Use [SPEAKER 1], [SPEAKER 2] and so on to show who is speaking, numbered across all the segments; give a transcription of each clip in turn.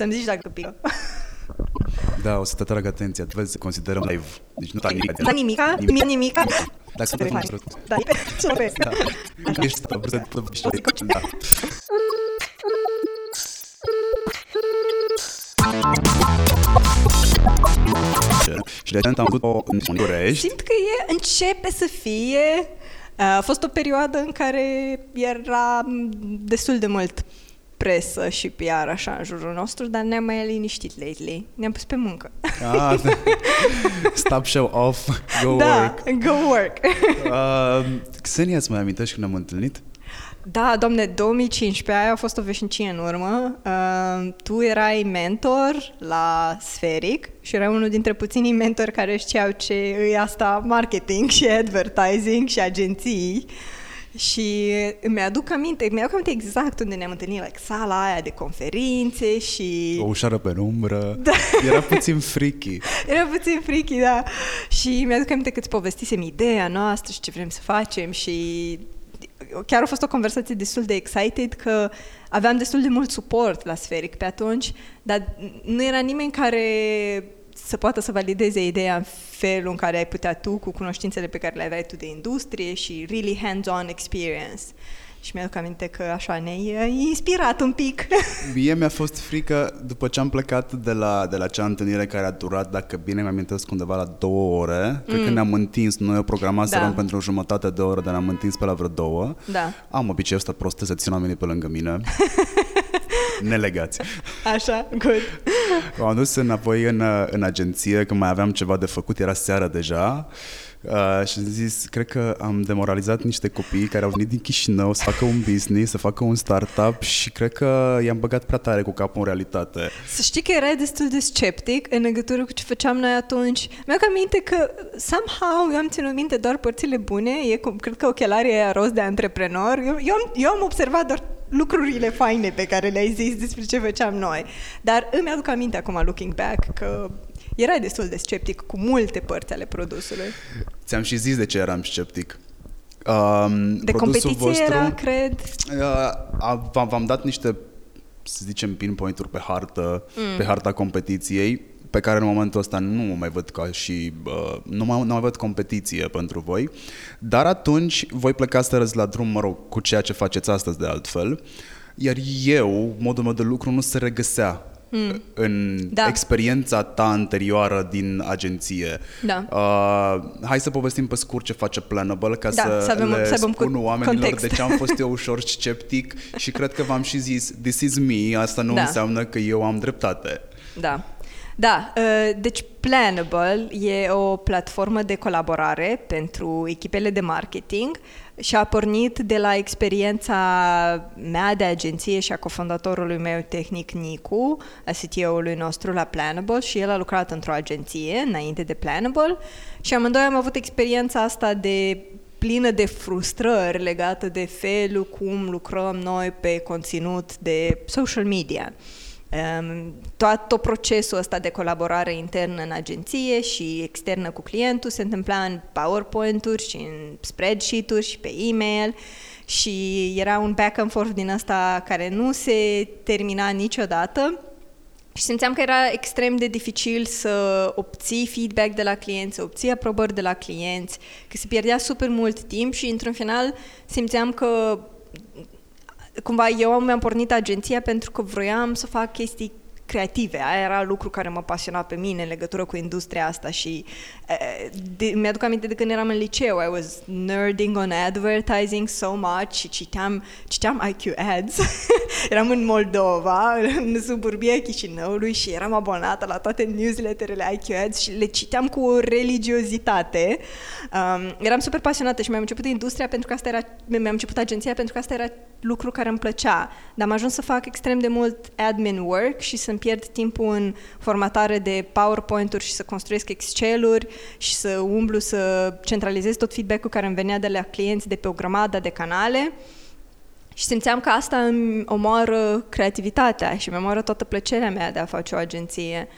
[SPEAKER 1] Să-mi zici dacă pică.
[SPEAKER 2] Da, o să te atrag atenția. Vezi, considerăm live. Deci nu ta nimic.
[SPEAKER 1] Da, nimica, nimica, nimica.
[SPEAKER 2] Dar să
[SPEAKER 1] Super
[SPEAKER 2] te
[SPEAKER 1] fain. Da, e pe super.
[SPEAKER 2] Da. Ești stau, să te Da. Și de am avut o în București.
[SPEAKER 1] Simt că e, începe să fie... A fost o perioadă în care era destul de mult presă și PR așa în jurul nostru, dar ne-am mai liniștit lately. Ne-am pus pe muncă.
[SPEAKER 2] Ah, stop show off, go
[SPEAKER 1] da,
[SPEAKER 2] work.
[SPEAKER 1] go work.
[SPEAKER 2] Uh, Xenia, îți mai amintești când ne-am întâlnit?
[SPEAKER 1] Da, domne, 2015, aia a fost o veșnicie în urmă. Uh, tu erai mentor la Sferic și erai unul dintre puținii mentori care știau ce e asta marketing și advertising și agenții. Și îmi aduc aminte, îmi aduc aminte exact unde ne-am întâlnit, like, sala aia de conferințe și...
[SPEAKER 2] O ușoară penumbră.
[SPEAKER 1] Da.
[SPEAKER 2] Era puțin freaky.
[SPEAKER 1] Era puțin freaky, da. Și mi-aduc aminte că îți povestisem ideea noastră și ce vrem să facem și chiar a fost o conversație destul de excited că aveam destul de mult suport la Sferic pe atunci, dar nu era nimeni care să poată să valideze ideea în felul în care ai putea tu, cu cunoștințele pe care le aveai tu de industrie și really hands-on experience. Și mi-aduc aminte că așa ne-ai uh, inspirat un pic.
[SPEAKER 2] Mie mi-a fost frică după ce am plecat de la, de la acea întâlnire care a durat, dacă bine mi amintesc, undeva la două ore. Cred că ne-am întins, noi o programaserăm
[SPEAKER 1] Mm. Da.
[SPEAKER 2] pentru o jumătate de oră, dar ne-am întins pe la vreo două.
[SPEAKER 1] Da.
[SPEAKER 2] Am obiceiul ăsta proste să țin oamenii pe lângă mine. Nelegați.
[SPEAKER 1] Așa, good.
[SPEAKER 2] M-am dus înapoi în, în agenție, că mai aveam ceva de făcut, era seara deja. Uh, și am zis, cred că am demoralizat niște copii care au venit din Chișinău să facă un business, să facă un startup și cred că i-am băgat prea tare cu capul în realitate.
[SPEAKER 1] Să știi că erai destul de sceptic în legătură cu ce făceam noi atunci. Mi-am aminte că somehow eu am ținut minte doar părțile bune, e cum, cred că ochelarii aia roz de antreprenor. Eu, eu, am, eu am observat doar lucrurile faine pe care le-ai zis despre ce făceam noi. Dar îmi aduc aminte acum, looking back, că erai destul de sceptic cu multe părți ale produsului.
[SPEAKER 2] Ți-am și zis de ce eram sceptic. Um,
[SPEAKER 1] De
[SPEAKER 2] produsul
[SPEAKER 1] competiție era, cred.
[SPEAKER 2] Uh, a- v-am, v-am dat niște, să zicem, pinpoint-uri pe hartă, mm. pe harta competiției, pe care în momentul ăsta nu o mai văd ca și, uh, nu, mai, nu mai văd competiție pentru voi, dar atunci voi pleca să la drum, mă rog, cu ceea ce faceți astăzi de altfel, iar eu, modul meu de lucru nu se regăsea mm. în
[SPEAKER 1] Da.
[SPEAKER 2] experiența ta anterioară din agenție.
[SPEAKER 1] Da.
[SPEAKER 2] Uh, hai să povestim pe scurt ce face Planable ca
[SPEAKER 1] Da,
[SPEAKER 2] să,
[SPEAKER 1] să avem-
[SPEAKER 2] le
[SPEAKER 1] să avem
[SPEAKER 2] spun
[SPEAKER 1] cu-
[SPEAKER 2] oamenilor
[SPEAKER 1] context.
[SPEAKER 2] de ce am fost eu ușor sceptic și cred că v-am și zis this is me, asta nu
[SPEAKER 1] Da.
[SPEAKER 2] înseamnă că eu am dreptate.
[SPEAKER 1] Da. Da, uh, deci Planable e o platformă de colaborare pentru echipele de marketing și a pornit de la experiența mea de agenție și a cofondatorului meu tehnic Nicu, a CTO-ului nostru la Planable și el a lucrat într-o agenție înainte de Planable și amândoi am avut experiența asta de plină de frustrări legată de felul cum lucrăm noi pe conținut de social media. Um, tot, tot procesul ăsta de colaborare internă în agenție și externă cu clientul se întâmpla în PowerPoint-uri și în spreadsheet-uri și pe e-mail și era un back and forth din ăsta care nu se termina niciodată și simțeam că era extrem de dificil să obții feedback de la clienți, să obții aprobări de la clienți, că se pierdea super mult timp și într-un final simțeam că cumva eu mi-am pornit agenția pentru că vroiam să fac chestii creative. Aia era lucru care mă pasiona pe mine în legătură cu industria asta și eh, de, mi-aduc aminte de când eram în liceu. I was nerding on advertising so much și citeam, citeam IQ Ads. eram în Moldova, în suburbia Chișinăului și eram abonată la toate newsletterele IQ Ads și le citeam cu o religiozitate. Um, eram super pasionată și mi-am început industria pentru că asta era, mi-am început agenția pentru că asta era lucru care îmi plăcea. Dar am ajuns să fac extrem de mult admin work și să-mi pierd timpul în formatare de PowerPoint-uri și să construiesc Excel-uri și să umblu să centralizez tot feedback-ul care îmi venea de la clienți de pe o grămadă de canale. Și simțeam că asta îmi omoară creativitatea și mi omoară toată plăcerea mea de a face o agenție.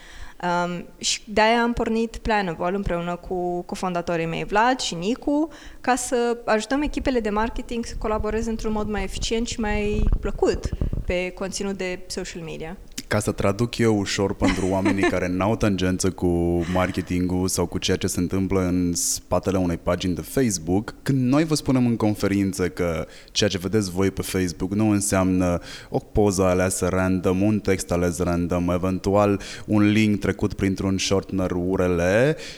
[SPEAKER 1] Um, și de-aia am pornit Planable împreună cu cofondatorii mei Vlad și Nicu ca să ajutăm echipele de marketing să colaboreze într-un mod mai eficient și mai plăcut pe conținut de social media.
[SPEAKER 2] Ca să traduc eu ușor pentru oamenii care n-au tangență cu marketingul sau cu ceea ce se întâmplă în spatele unei pagini de Facebook, când noi vă spunem în conferință că ceea ce vedeți voi pe Facebook nu înseamnă o poză aleasă random, un text ales random, eventual un link trecut printr-un shortener URL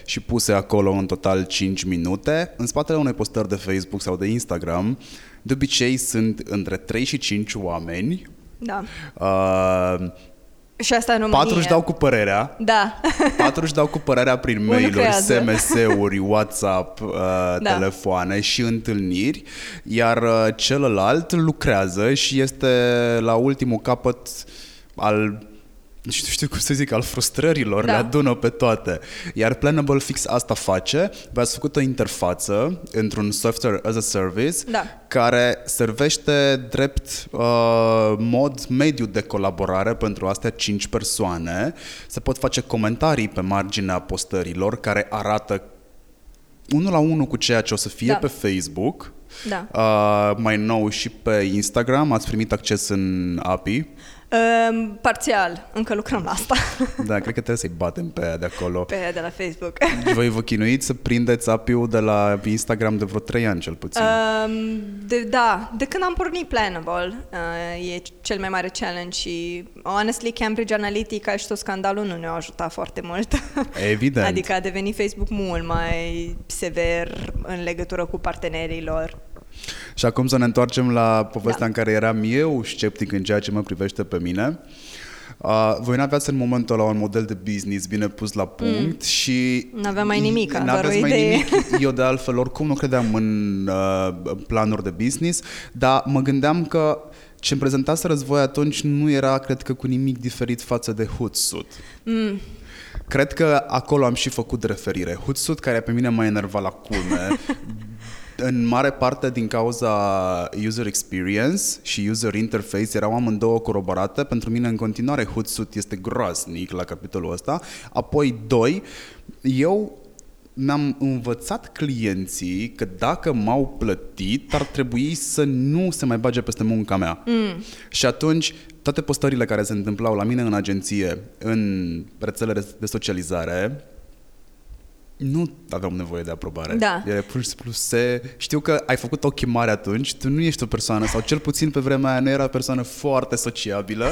[SPEAKER 2] și puse acolo în total 5 minute, în spatele unei postări de Facebook sau de Instagram, de obicei sunt între 3 și 5 oameni.
[SPEAKER 1] Da.
[SPEAKER 2] Uh,
[SPEAKER 1] și asta în România.
[SPEAKER 2] Patru își dau cu părerea.
[SPEAKER 1] Da.
[SPEAKER 2] Patru își dau cu părerea prin mail-uri, SMS-uri, WhatsApp, uh, da. telefoane și întâlniri, iar uh, celălalt lucrează și este la ultimul capăt al nu știu, știu cum să zic, al frustrărilor, da. le adună pe toate. Iar Planable Fix asta face. V-ați făcut o interfață într-un software as a service
[SPEAKER 1] da.
[SPEAKER 2] care servește drept uh, mod mediu de colaborare pentru astea cinci persoane. Se pot face comentarii pe marginea postărilor care arată unul la unul cu ceea ce o să fie da. pe Facebook.
[SPEAKER 1] Da.
[SPEAKER 2] Uh, mai nou și pe Instagram. Ați primit acces în API.
[SPEAKER 1] Um, parțial, încă lucrăm la asta.
[SPEAKER 2] Da, cred că trebuie să-i batem pe aia de acolo.
[SPEAKER 1] Pe aia de la Facebook.
[SPEAKER 2] Și voi vă chinuiți să prindeți API-ul de la Instagram de vreo 3 ani cel puțin. Um,
[SPEAKER 1] de, da, de când am pornit Planable, uh, e cel mai mare challenge și honestly Cambridge Analytica și tot scandalul nu ne-au ajutat foarte mult.
[SPEAKER 2] Evident.
[SPEAKER 1] adică a devenit Facebook mult mai sever în legătură cu partenerii lor.
[SPEAKER 2] Și acum să ne întoarcem la povestea da. în care eram eu sceptic în ceea ce mă privește pe mine. Uh, voi n-aveați în momentul ăla un model de business bine pus la punct mm. și...
[SPEAKER 1] N-aveam mai nimic,
[SPEAKER 2] n-aveți mai idee. nimic. Eu de altfel oricum nu credeam în uh, planuri de business, dar mă gândeam că ce-mi prezentaseră voi atunci nu era, cred că, cu nimic diferit față de Hootsuite. Mm. Cred că acolo am și făcut referire. Hootsuite, care pe mine m-a enervat la culme, în mare parte din cauza user experience și user interface erau amândouă coroborate. Pentru mine în continuare Hootsuite este groaznic la capitolul ăsta. Apoi, doi, eu mi-am învățat clienții că dacă m-au plătit, ar trebui să nu se mai bage peste munca mea. Mm. Și atunci, toate postările care se întâmplau la mine în agenție, în rețelele de socializare, nu aveam nevoie de aprobare.
[SPEAKER 1] Da.
[SPEAKER 2] Era pur și simplu se... Știu că ai făcut ochii mari atunci, tu nu ești o persoană, sau cel puțin pe vremea aia nu era o persoană foarte sociabilă.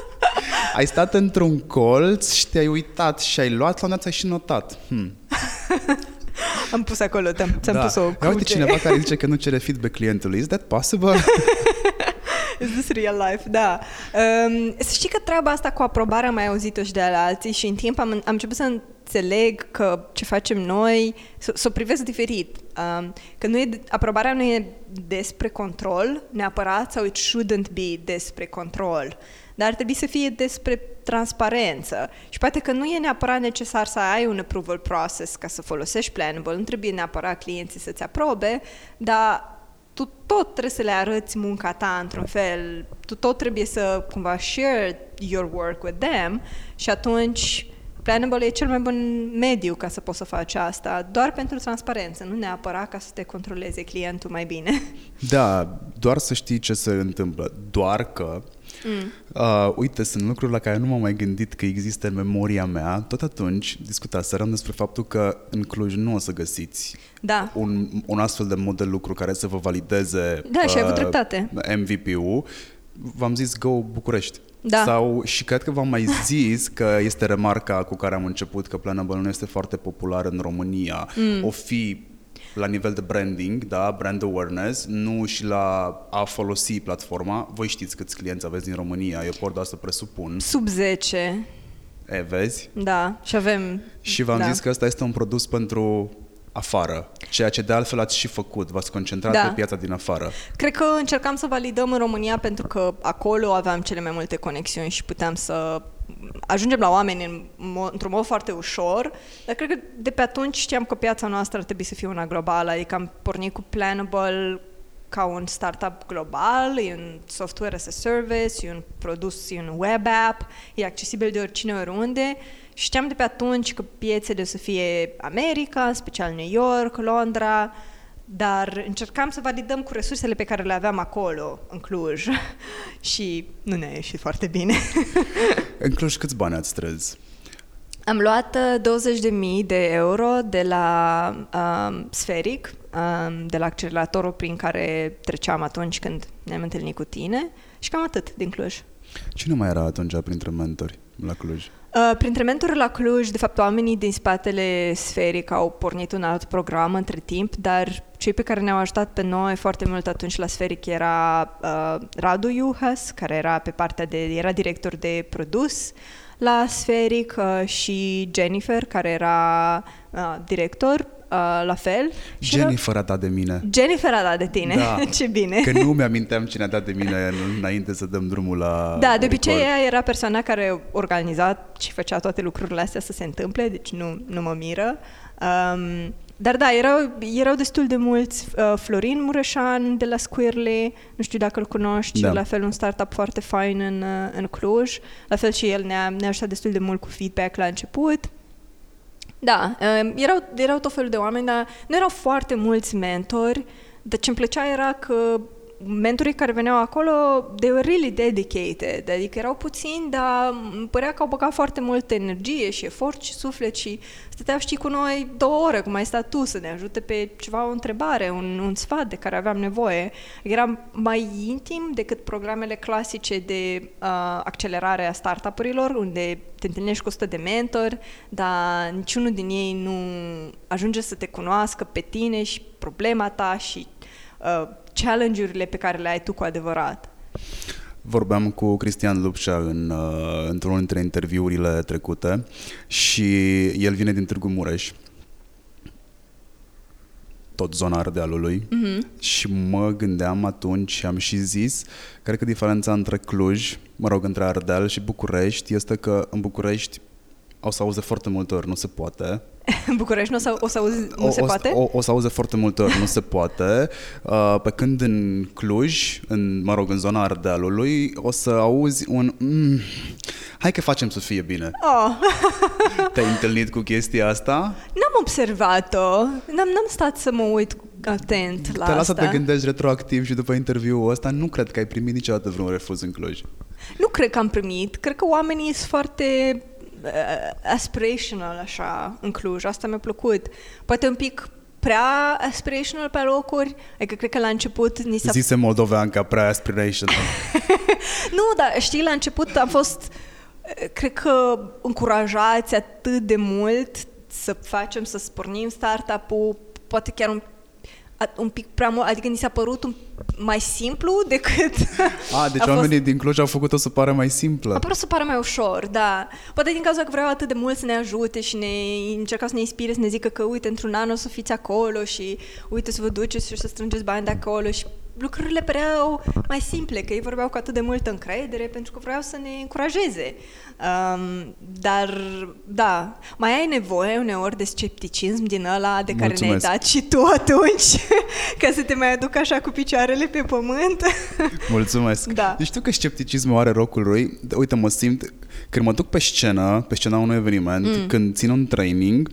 [SPEAKER 2] ai stat într-un colț și te-ai uitat și ai luat, la un dat ai și notat. Hmm.
[SPEAKER 1] Am pus acolo, ți-am, ți-am
[SPEAKER 2] da.
[SPEAKER 1] pus o
[SPEAKER 2] cruce. Uite cineva care zice că nu cere feedback clientului. Is that possible?
[SPEAKER 1] Is this real life? Da. Um, să știi că treaba asta cu aprobarea am mai auzit-o și de la alții și în timp am, am început să înțeleg că ce facem noi, să, să o privesc diferit. Um, că nu e, aprobarea nu e despre control neapărat sau it shouldn't be despre control, dar ar trebui să fie despre transparență. Și poate că nu e neapărat necesar să ai un approval process ca să folosești Planable, nu trebuie neapărat clienții să-ți aprobe, dar tu tot trebuie să le arăți munca ta într-un fel, tu tot trebuie să cumva share your work with them și atunci Planable e cel mai bun mediu ca să poți să faci asta, doar pentru transparență, nu neapărat ca să te controleze clientul mai bine.
[SPEAKER 2] Da, doar să știi ce se întâmplă. Doar că Mm. Uh, uite, sunt lucruri la care nu m-am mai gândit că există în memoria mea. Tot atunci discutaserăm despre faptul că în Cluj nu o să găsiți
[SPEAKER 1] da.
[SPEAKER 2] un, un astfel de mod de lucru care să vă valideze
[SPEAKER 1] da, și ai avut uh, dreptate.
[SPEAKER 2] MVP-ul. V-am zis Go București.
[SPEAKER 1] Da.
[SPEAKER 2] Sau, și cred că v-am mai zis că este remarca cu care am început că Planable nu este foarte popular în România. Mm. O fi la nivel de branding, da, brand awareness, nu și la a folosi platforma. Voi știți câți clienți aveți din România, eu pot să presupun.
[SPEAKER 1] Sub 10.
[SPEAKER 2] E, vezi?
[SPEAKER 1] Da, și avem...
[SPEAKER 2] Și v-am
[SPEAKER 1] da.
[SPEAKER 2] zis că ăsta este un produs pentru afară, ceea ce de altfel ați și făcut, v-ați concentrat da. pe piața din afară.
[SPEAKER 1] Cred că încercam să validăm în România pentru că acolo aveam cele mai multe conexiuni și puteam să ajungem la oameni în mod, într-un mod foarte ușor, dar cred că de pe atunci știam că piața noastră ar trebui să fie una globală, adică am pornit cu Planable ca un startup global, e un software as a service, e un produs, e un web app, e accesibil de oricine oriunde Știam de pe atunci că piețele o să fie America, în special New York, Londra, dar încercam să validăm cu resursele pe care le aveam acolo, în Cluj. și nu ne-a ieșit foarte bine.
[SPEAKER 2] În Cluj câți bani ați strâns?
[SPEAKER 1] Am luat uh, 20.000 de euro de la um, Sferic, um, de la acceleratorul prin care treceam atunci când ne-am întâlnit cu tine și cam atât din Cluj.
[SPEAKER 2] Cine mai era atunci printre mentori la Cluj?
[SPEAKER 1] Uh, printre mentori la Cluj, de fapt, oamenii din spatele Sferic au pornit un alt program între timp, dar cei pe care ne-au ajutat pe noi foarte mult atunci la Sferic era uh, Radu Iuhas, care era pe partea de, era director de produs la Sferic uh, și Jennifer, care era uh, director uh, la fel. Și
[SPEAKER 2] Jennifer a dat de mine.
[SPEAKER 1] Era... Jennifer a dat de tine,
[SPEAKER 2] Da.
[SPEAKER 1] ce bine.
[SPEAKER 2] Că nu mi-aminteam cine a dat de mine înainte să dăm drumul la
[SPEAKER 1] Da, de obicei
[SPEAKER 2] record.
[SPEAKER 1] ea era persoana care organiza și făcea toate lucrurile astea să se întâmple, deci nu, nu mă miră. Um, dar da, erau, erau destul de mulți. Uh, Florin Mureșan de la Squirly, nu știu dacă îl cunoști,
[SPEAKER 2] Da.
[SPEAKER 1] la fel un startup foarte fain în, uh, în Cluj. La fel și el ne-a, ne-a ajutat destul de mult cu feedback la început. Da, uh, erau, erau tot felul de oameni, dar nu erau foarte mulți mentori, dar ce-mi plăcea era că mentorii care veneau acolo, they were really dedicated, adică erau puțini, dar îmi părea că au băgat foarte multă energie și efort și suflet și stăteau, știi, cu noi două ore, cum ai stat tu, să ne ajute pe ceva, o întrebare, un, un sfat de care aveam nevoie. Era mai intim decât programele clasice de uh, accelerare a startup-urilor, unde te întâlnești cu 100 de mentori, dar niciunul din ei nu ajunge să te cunoască pe tine și problema ta și uh, challenge-urile pe care le ai tu cu adevărat.
[SPEAKER 2] Vorbeam cu Cristian Lupșa în, uh, într-unul dintre interviurile trecute și el vine din Târgu Mureș, tot zona Ardealului
[SPEAKER 1] Mm-hmm.
[SPEAKER 2] și mă gândeam atunci și am și zis, cred că diferența între Cluj, mă rog, între Ardeal și București este că în București o să auzi de foarte multe ori, nu se poate.
[SPEAKER 1] În București nu o să, o să auzi, nu
[SPEAKER 2] o,
[SPEAKER 1] se
[SPEAKER 2] o,
[SPEAKER 1] poate?
[SPEAKER 2] O, o să auzi de foarte multe ori, nu se poate. Uh, pe când în Cluj, în, mă rog, în zona Ardealului, o să auzi un... Mm, hai că facem să fie bine.
[SPEAKER 1] Oh,
[SPEAKER 2] Te-ai întâlnit cu chestia asta?
[SPEAKER 1] n-am observat-o, n-am, n-am stat să mă uit atent la
[SPEAKER 2] te lasă
[SPEAKER 1] asta.
[SPEAKER 2] să te gândești retroactiv și după interviul ăsta nu cred că ai primit niciodată vreun refuz în Cluj.
[SPEAKER 1] Nu cred că am primit, cred că oamenii sunt foarte uh, aspirational așa în Cluj, asta mi-a plăcut. Poate un pic prea aspirational pe locuri, adică cred că la început ni s-a
[SPEAKER 2] Zise moldovean ca prea aspirational.
[SPEAKER 1] Nu, dar știi, la început am fost, eh, cred că, încurajați atât de mult să facem, să spornim startup-ul, poate chiar un, a- un pic prea mult, adică ni s-a părut un, mai simplu decât...
[SPEAKER 2] A, deci
[SPEAKER 1] a fost-
[SPEAKER 2] oamenii din Cluj au făcut-o să pară mai simplă.
[SPEAKER 1] a părut să pară mai ușor, da. Poate din cauza că vreau atât de mult să ne ajute și ne încercau să ne inspire, să ne zică că uite, într-un an o să fiți acolo și uite să vă duceți și să strângeți bani de acolo și lucrurile păreau mai simple, că ei vorbeau cu atât de multă încredere pentru că vreau să ne încurajeze. Um, dar, da, mai ai nevoie uneori de scepticism din ăla de care ne-ai
[SPEAKER 2] Mulțumesc.
[SPEAKER 1] dat și tu atunci, ca să te mai aduc așa cu picioarele pe pământ.
[SPEAKER 2] Mulțumesc.
[SPEAKER 1] Da.
[SPEAKER 2] Deci știu că scepticismul are rocul lui. Uite, mă simt, când mă duc pe scenă, pe scena unui eveniment, mm. când țin un training,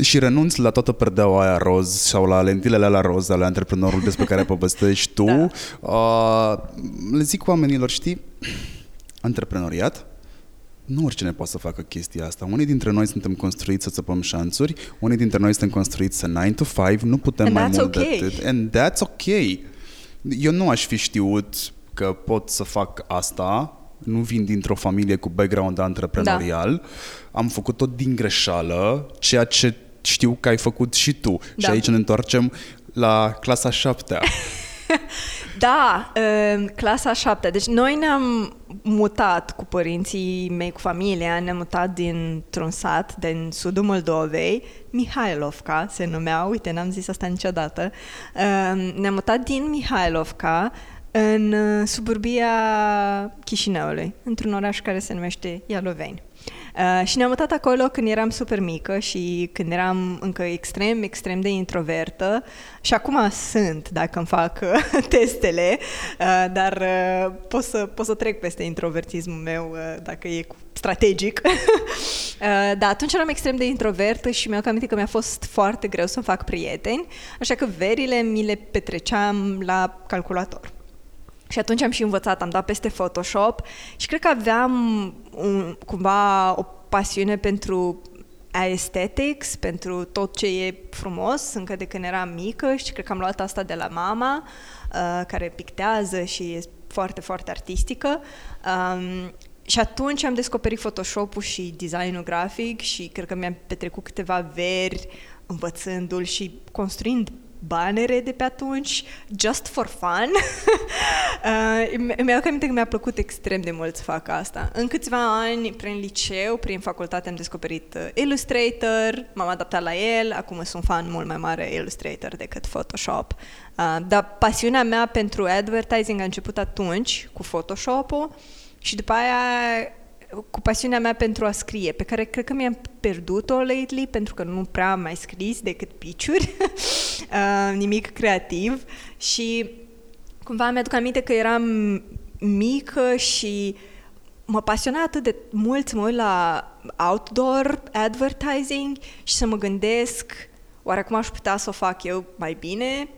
[SPEAKER 2] și renunț la toată perdeaua aia roz sau la lentilele alea roz ale antreprenorului despre care povestești tu,
[SPEAKER 1] Da.
[SPEAKER 2] uh, le zic oamenilor, știi, antreprenoriat, nu oricine poate să facă chestia asta. Unii dintre noi suntem construiți să țăpăm șanțuri, unii dintre noi suntem construiți să 9 to 5, nu putem
[SPEAKER 1] And
[SPEAKER 2] mai
[SPEAKER 1] that's
[SPEAKER 2] mult
[SPEAKER 1] okay.
[SPEAKER 2] de atât. And that's ok. Eu nu aș fi știut că pot să fac asta, nu vin dintr-o familie cu background antreprenorial, da. am făcut-o din greșeală, ceea ce știu că ai făcut și tu. Da. Și
[SPEAKER 1] Da.
[SPEAKER 2] aici ne întoarcem la clasa șaptea.
[SPEAKER 1] Da, uh, clasa 7. Deci noi ne-am mutat cu părinții mei, cu familia, ne-am mutat dintr-un sat din sudul Moldovei, Mihailovca se numea, uite, n-am zis asta niciodată. Uh, ne-am mutat din Mihailovca în uh, suburbia Chișinăului, într-un oraș care se numește Ialoveni. Uh, și ne-am mutat acolo când eram super mică și când eram încă extrem, extrem de introvertă și acum sunt, dacă îmi fac uh, testele, uh, dar uh, pot, să, pot să trec peste introvertismul meu uh, dacă e cu- strategic. uh, da, atunci eram extrem de introvertă și mi-au aminte că mi-a fost foarte greu să fac prieteni, așa că verile mi le petreceam la calculator. Și atunci am și învățat, am dat peste Photoshop și cred că aveam un, cumva o pasiune pentru aesthetics, pentru tot ce e frumos, încă de când eram mică și cred că am luat asta de la mama, uh, care pictează și e foarte, foarte artistică. Um, și atunci am descoperit Photoshop-ul și designul grafic și cred că mi-am petrecut câteva veri învățându-l și construind banere de pe atunci, just for fun. uh, îmi aduc aminte că mi-a plăcut extrem de mult să fac asta. În câțiva ani, prin liceu, prin facultate, am descoperit uh, Illustrator, m-am adaptat la el, acum sunt fan mult mai mare Illustrator decât Photoshop. Uh, dar pasiunea mea pentru advertising a început atunci, cu Photoshop-ul, și după aia cu pasiunea mea pentru a scrie, pe care cred că mi-am pierdut-o lately, pentru că nu prea am mai scris decât piciuri, uh, nimic creativ și cumva mi-aduc aminte că eram mică și mă pasiona atât de mult să mă uit la outdoor advertising și să mă gândesc oare cum aș putea să o fac eu mai bine?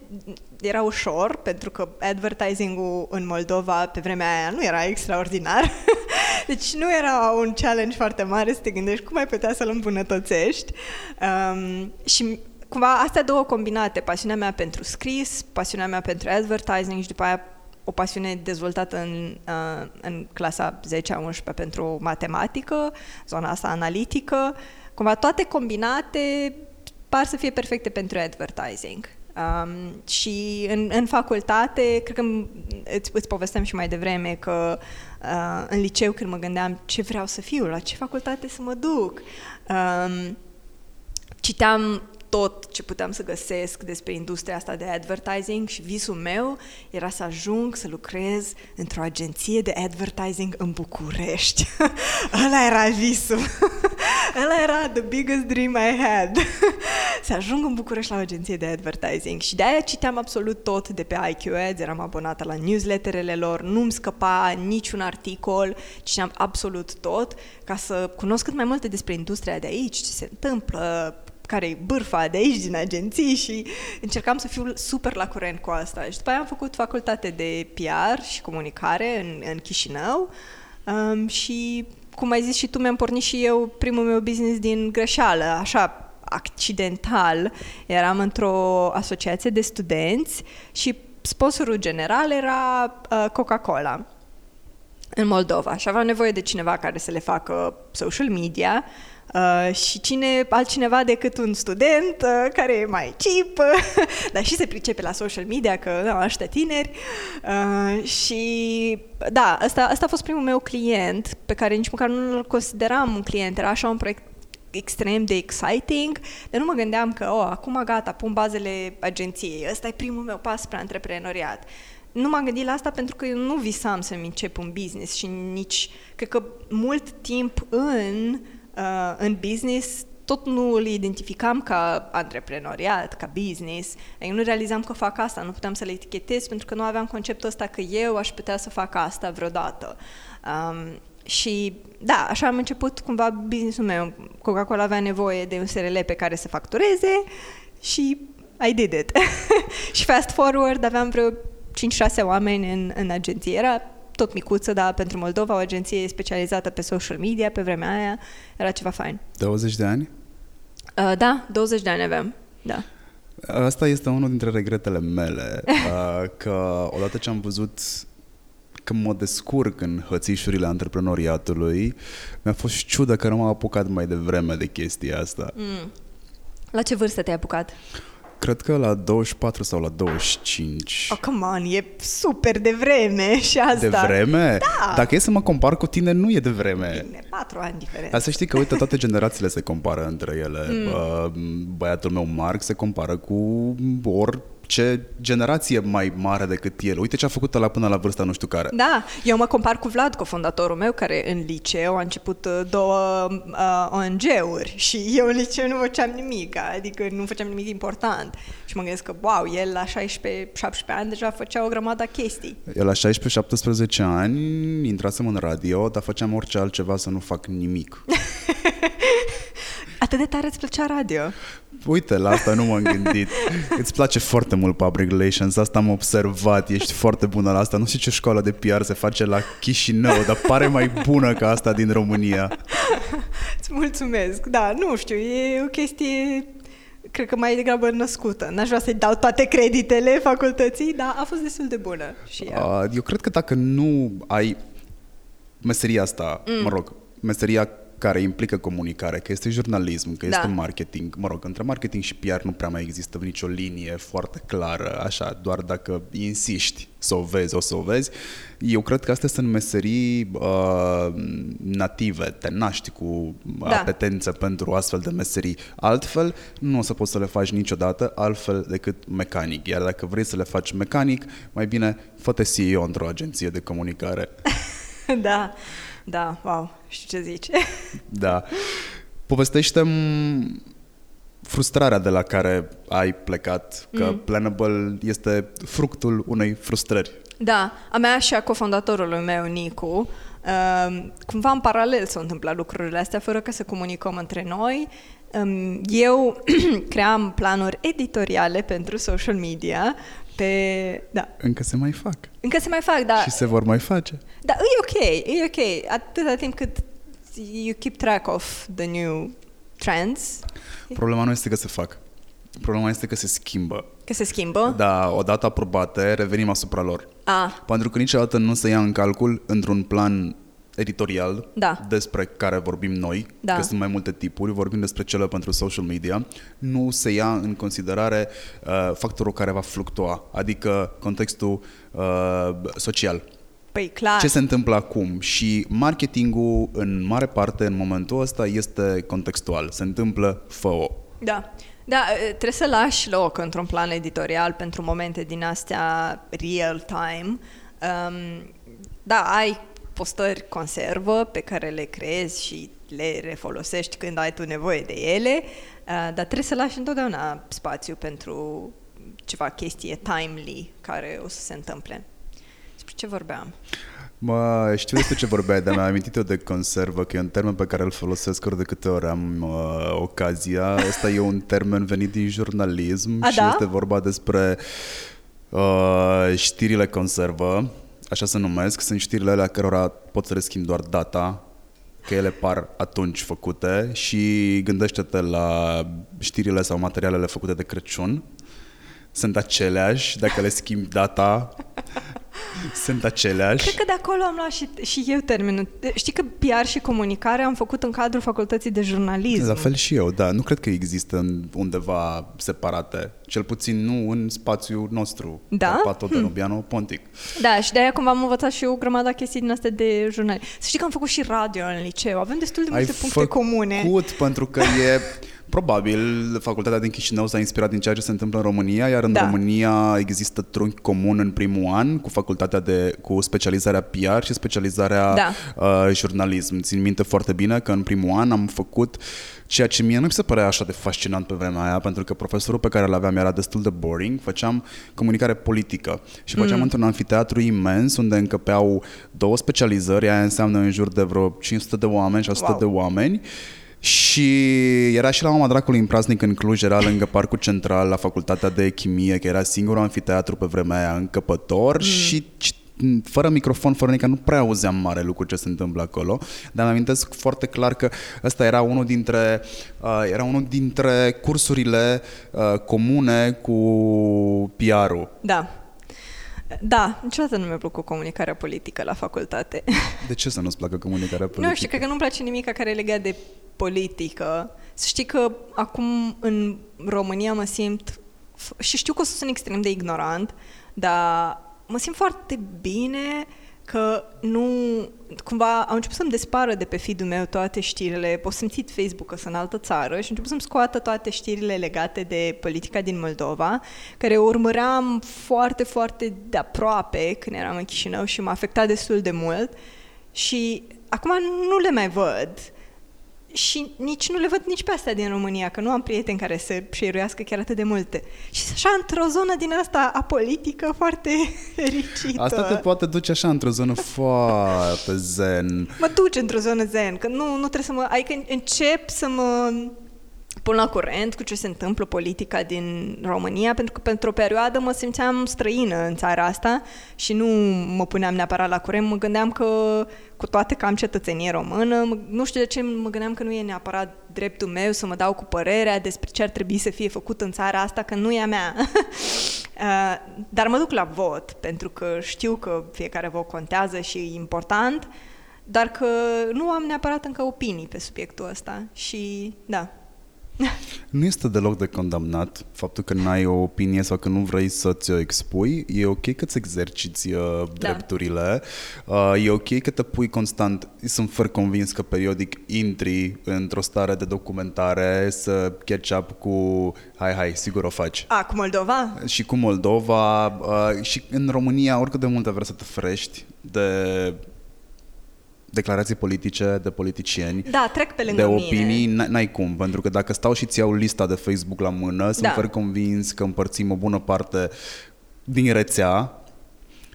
[SPEAKER 1] Era ușor, pentru că advertising-ul în Moldova pe vremea aia nu era extraordinar. Deci nu era un challenge foarte mare să te gândești cum ai putea să-l îmbunătățești. Um, și cumva astea două combinate, pasiunea mea pentru scris, pasiunea mea pentru advertising și după aia o pasiune dezvoltată în, uh, în clasa 10-11 pentru matematică, zona asta analitică, cumva toate combinate par să fie perfecte pentru advertising. Um, și în, în facultate, cred că îți, îți povesteam și mai devreme că uh, în liceu când mă gândeam ce vreau să fiu, la ce facultate să mă duc, um, citeam tot ce puteam să găsesc despre industria asta de advertising și visul meu era să ajung să lucrez într-o agenție de advertising în București. Ăla era visul. Ăla era the biggest dream I had. să ajung în București la o agenție de advertising și de-aia citeam absolut tot de pe IQ Ads, eram abonată la newsletterele lor, nu-mi scăpa niciun articol, citeam absolut tot ca să cunosc cât mai multe despre industria de aici, ce se întâmplă, care e bârfa de aici, din agenții și încercam să fiu super la curent cu asta. Și după aia am făcut facultate de PR și comunicare în, în Chișinău um, și, cum ai zis și tu, mi-am pornit și eu primul meu business din greșeală, așa, accidental. Eram într-o asociație de studenți și sponsorul general era uh, Coca-Cola în Moldova și aveam nevoie de cineva care să le facă social media Uh, și cine altcineva decât un student uh, care e mai cheap, uh, dar și se pricepe la social media, că da, ăștia tineri. Uh, și da, asta, asta a fost primul meu client, pe care nici măcar nu îl consideram un client, era așa un proiect extrem de exciting, dar nu mă gândeam că, oh, acum gata, pun bazele agenției, ăsta e primul meu pas spre antreprenoriat. Nu m-am gândit la asta pentru că eu nu visam să-mi încep un business și nici, cred că mult timp în uh, în business tot nu îl identificam ca antreprenoriat, ca business. Eu nu realizam că fac asta, nu puteam să le etichetez pentru că nu aveam conceptul ăsta că eu aș putea să fac asta vreodată. Um, și da, așa am început cumva businessul meu. Coca-Cola avea nevoie de un SRL pe care să factureze și I did it. și fast forward aveam vreo 5-6 oameni în, în agenție. Era tot micuță, dar pentru Moldova, o agenție specializată pe social media pe vremea aia, era ceva fain.
[SPEAKER 2] 20 de ani?
[SPEAKER 1] Uh, da, 20 de ani aveam, da.
[SPEAKER 2] Asta este unul dintre regretele mele, uh, că odată ce am văzut că mă descurc în hățișurile antreprenoriatului, mi-a fost ciudă că nu m-am apucat mai devreme de chestia asta. Mm.
[SPEAKER 1] La ce vârstă te-ai apucat?
[SPEAKER 2] Cred că la 24 sau la 25.
[SPEAKER 1] Oh, come on, e super de vreme și asta.
[SPEAKER 2] De vreme? Da. Dacă e să mă compar cu tine, nu e de vreme.
[SPEAKER 1] Bine, 4 ani diferență.
[SPEAKER 2] Asta știi că, uite, toate generațiile se compară între ele. Mm. Băiatul meu, Marc, se compară cu ori ce generație mai mare decât el. Uite ce a făcut la până la vârsta nu știu care.
[SPEAKER 1] Da, eu mă compar cu Vlad, cu fondatorul meu, care în liceu a început uh, două uh, ONG-uri și eu în liceu nu făceam nimic, adică nu făceam nimic important. Și mă gândesc că, wow, el la 16-17 ani deja făcea o grămadă chestii.
[SPEAKER 2] Eu la 16-17 ani intrasem în radio, dar făceam orice altceva să nu fac nimic.
[SPEAKER 1] Atât de tare îți plăcea radio?
[SPEAKER 2] Uite, la asta nu m-am gândit. Îți place foarte mult public relations, asta am observat, ești foarte bună la asta. Nu știu ce școală de PR se face la Chișinău, dar pare mai bună ca asta din România.
[SPEAKER 1] Îți mulțumesc. Da, nu știu, e o chestie cred că mai degrabă născută. N-aș vrea să-i dau toate creditele facultății, dar a fost destul de bună și ea.
[SPEAKER 2] Eu cred că dacă nu ai meseria asta, mm. mă rog, meseria care implică comunicare, că este jurnalism, că da. este marketing. Mă rog, între marketing și PR nu prea mai există nicio linie foarte clară, așa, doar dacă insiști să o vezi, o să o vezi. Eu cred că astea sunt meserii uh, native, te naști cu da. apetență pentru astfel de meserii. Altfel, nu o să poți să le faci niciodată altfel decât mecanic. Iar dacă vrei să le faci mecanic, mai bine fă-te CEO într-o agenție de comunicare.
[SPEAKER 1] da. Da, wow, știu ce zici.
[SPEAKER 2] da. povestește frustrarea de la care ai plecat, că mm. Planable este fructul unei frustrări.
[SPEAKER 1] Da, a mea și a cofondatorului meu, Nicu, uh, cumva în paralel s-au întâmplat lucrurile astea, fără că să comunicăm între noi. Um, eu cream planuri editoriale pentru social media pe... Da.
[SPEAKER 2] Încă se mai fac.
[SPEAKER 1] Încă se mai fac, da.
[SPEAKER 2] Și se vor mai face.
[SPEAKER 1] Da, e ok, e ok. Atâta timp cât you keep track of the new trends.
[SPEAKER 2] Problema nu este că se fac. Problema este că se schimbă.
[SPEAKER 1] Că se schimbă?
[SPEAKER 2] Da, odată aprobate, revenim asupra lor.
[SPEAKER 1] Ah.
[SPEAKER 2] Pentru că niciodată nu se ia în calcul într-un plan editorial
[SPEAKER 1] da.
[SPEAKER 2] despre care vorbim noi, da. că sunt mai multe tipuri, vorbim despre cele pentru social media, nu se ia în considerare uh, factorul care va fluctua, adică contextul uh, social.
[SPEAKER 1] Păi clar.
[SPEAKER 2] Ce se întâmplă acum? Și marketingul, în mare parte, în momentul ăsta, este contextual. Se întâmplă fă-o.
[SPEAKER 1] Da. Da, trebuie să lași loc într-un plan editorial pentru momente din astea real time. Um, da, ai postări conservă pe care le creezi și le refolosești când ai tu nevoie de ele, uh, dar trebuie să lași întotdeauna spațiu pentru ceva chestie timely care o să se întâmple. Despre ce vorbeam?
[SPEAKER 2] Mă, știu despre ce vorbeai, dar mi-am amintit eu de conservă, că e un termen pe care îl folosesc ori de câte ori am uh, ocazia. Asta e un termen venit din jurnalism
[SPEAKER 1] A,
[SPEAKER 2] și
[SPEAKER 1] da?
[SPEAKER 2] este vorba despre uh, știrile conservă așa se numesc, sunt știrile alea cărora poți să le schimbi doar data, că ele par atunci făcute și gândește-te la știrile sau materialele făcute de Crăciun. Sunt aceleași, dacă le schimbi data, sunt aceleași.
[SPEAKER 1] Cred că de acolo am luat și, și eu termenul. Știi că PR și comunicare am făcut în cadrul facultății de jurnalism.
[SPEAKER 2] La fel și eu, da. Nu cred că există undeva separate. Cel puțin nu în spațiul nostru.
[SPEAKER 1] Da?
[SPEAKER 2] Pato de hmm. Pontic.
[SPEAKER 1] Da, și de-aia cumva am învățat și o grămadă chestii din astea de jurnalism. Să știi că am făcut și radio în liceu. Avem destul de multe
[SPEAKER 2] Ai
[SPEAKER 1] puncte comune.
[SPEAKER 2] făcut pentru că e... Probabil facultatea din Chișinău s-a inspirat din ceea ce se întâmplă în România, iar în da. România există trunchi comun în primul an cu facultatea de cu specializarea PR și specializarea
[SPEAKER 1] da.
[SPEAKER 2] uh, jurnalism. Țin minte foarte bine că în primul an am făcut ceea ce mie nu mi se părea așa de fascinant pe vremea aia, pentru că profesorul pe care îl aveam era destul de boring, făceam comunicare politică și făceam mm. într-un anfiteatru imens unde încăpeau două specializări, aia înseamnă în jur de vreo 500 de oameni, 600 wow. de oameni și era și la Mama Dracului în praznic în Cluj, era lângă Parcul Central, la Facultatea de Chimie, că era singurul anfiteatru pe vremea aia încăpător mm. și fără microfon, fără nică, nu prea auzeam mare lucru ce se întâmplă acolo, dar mi amintesc foarte clar că ăsta era unul dintre, uh, era unul dintre cursurile uh, comune cu PR-ul.
[SPEAKER 1] Da. Da, niciodată nu mi-a plăcut comunicarea politică la facultate.
[SPEAKER 2] De ce să nu-ți placă comunicarea politică?
[SPEAKER 1] Nu știu, cred că nu-mi place nimic care e legat de politică. Să știi că acum în România mă simt, și știu că o să sun extrem de ignorant, dar mă simt foarte bine că nu, cumva au început să-mi despară de pe feed-ul meu toate știrile, pot simțit Facebook că sunt în altă țară și început să-mi scoată toate știrile legate de politica din Moldova, care urmăream foarte, foarte de aproape când eram în Chișinău și m-a afectat destul de mult. Și acum nu le mai văd și nici nu le văd nici pe astea din România, că nu am prieteni care să șeiruiască chiar atât de multe. Și așa într-o zonă din asta apolitică foarte fericită.
[SPEAKER 2] Asta te poate duce așa într-o zonă foarte zen.
[SPEAKER 1] Mă duce într-o zonă zen, că nu, nu trebuie să mă... Adică încep să mă pun la curent cu ce se întâmplă politica din România, pentru că pentru o perioadă mă simțeam străină în țara asta și nu mă puneam neapărat la curent. Mă gândeam că, cu toate că am cetățenie română, mă, nu știu de ce mă gândeam că nu e neapărat dreptul meu să mă dau cu părerea despre ce ar trebui să fie făcut în țara asta, că nu e a mea. Uh, dar mă duc la vot, pentru că știu că fiecare vot contează și e important, dar că nu am neapărat încă opinii pe subiectul ăsta și da,
[SPEAKER 2] nu este deloc de condamnat faptul că n-ai o opinie sau că nu vrei să ți-o expui. E ok că ți exerciți uh, da. drepturile. Uh, e ok că te pui constant. Sunt fără convins că periodic intri într-o stare de documentare să catch up cu hai, hai, sigur o faci.
[SPEAKER 1] A, cu Moldova?
[SPEAKER 2] Și cu Moldova. Uh, și în România, oricât de mult vrei să te frești de declarații politice de politicieni,
[SPEAKER 1] da, trec pe lângă
[SPEAKER 2] de opinii, mine. n-ai cum, pentru că dacă stau și ți iau lista de Facebook la mână, sunt da. fără convins că împărțim o bună parte din rețea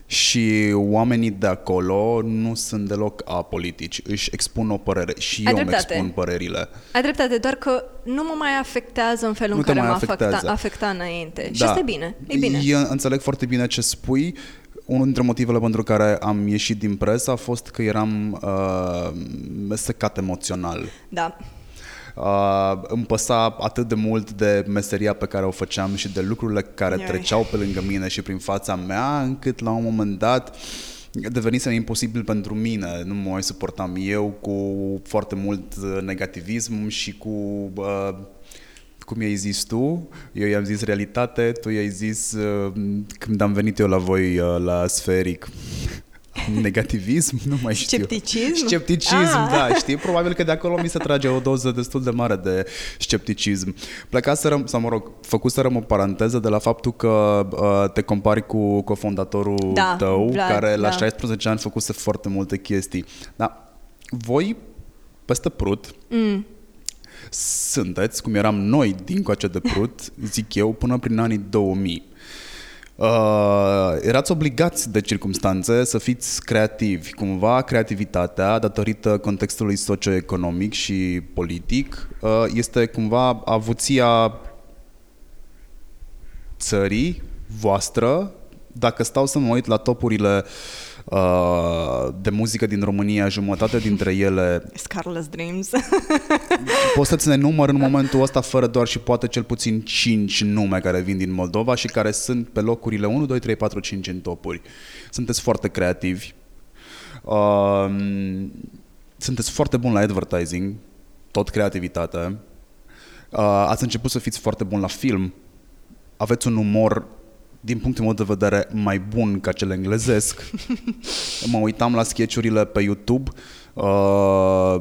[SPEAKER 2] și oamenii de acolo nu sunt deloc apolitici, își expun o părere și Ai eu îmi expun părerile.
[SPEAKER 1] Ai dreptate, doar că nu mă mai afectează în felul nu în care mă afecta, afecta înainte. Da. Și asta e bine, e bine.
[SPEAKER 2] Eu înțeleg foarte bine ce spui, unul dintre motivele pentru care am ieșit din presă a fost că eram uh, secat emoțional.
[SPEAKER 1] Da.
[SPEAKER 2] Uh, îmi păsa atât de mult de meseria pe care o făceam și de lucrurile care Ioi. treceau pe lângă mine și prin fața mea, încât la un moment dat devenise imposibil pentru mine. Nu mă mai suportam eu cu foarte mult negativism și cu uh, cum i-ai zis tu, eu i-am zis realitate, tu i-ai zis uh, când am venit eu la voi uh, la Sferic. Negativism? Nu mai știu.
[SPEAKER 1] Scepticism?
[SPEAKER 2] Scepticism, ah. da, știi? Probabil că de acolo mi se trage o doză destul de mare de scepticism. Plecaserăm, sau mă rog, făcuserăm o paranteză de la faptul că uh, te compari cu cofondatorul da, tău, Vlad, care la da. 16 ani făcuse foarte multe chestii. Da, voi, peste prut, mm sunteți, cum eram noi din coace de prut, zic eu, până prin anii 2000. Uh, erați obligați de circumstanțe să fiți creativi. Cumva creativitatea, datorită contextului socioeconomic și politic, uh, este cumva avuția țării voastră. Dacă stau să mă uit la topurile uh, Uh, de muzică din România, jumătate dintre ele...
[SPEAKER 1] Scarlet Dreams.
[SPEAKER 2] poți să-ți ne număr în momentul ăsta fără doar și poate cel puțin 5 nume care vin din Moldova și care sunt pe locurile 1, 2, 3, 4, 5 în topuri. Sunteți foarte creativi. Uh, sunteți foarte buni la advertising, tot creativitate. Uh, ați început să fiți foarte buni la film. Aveți un umor din punctul meu de vedere, mai bun ca cel englezesc. mă uitam la sketchurile pe YouTube, uh,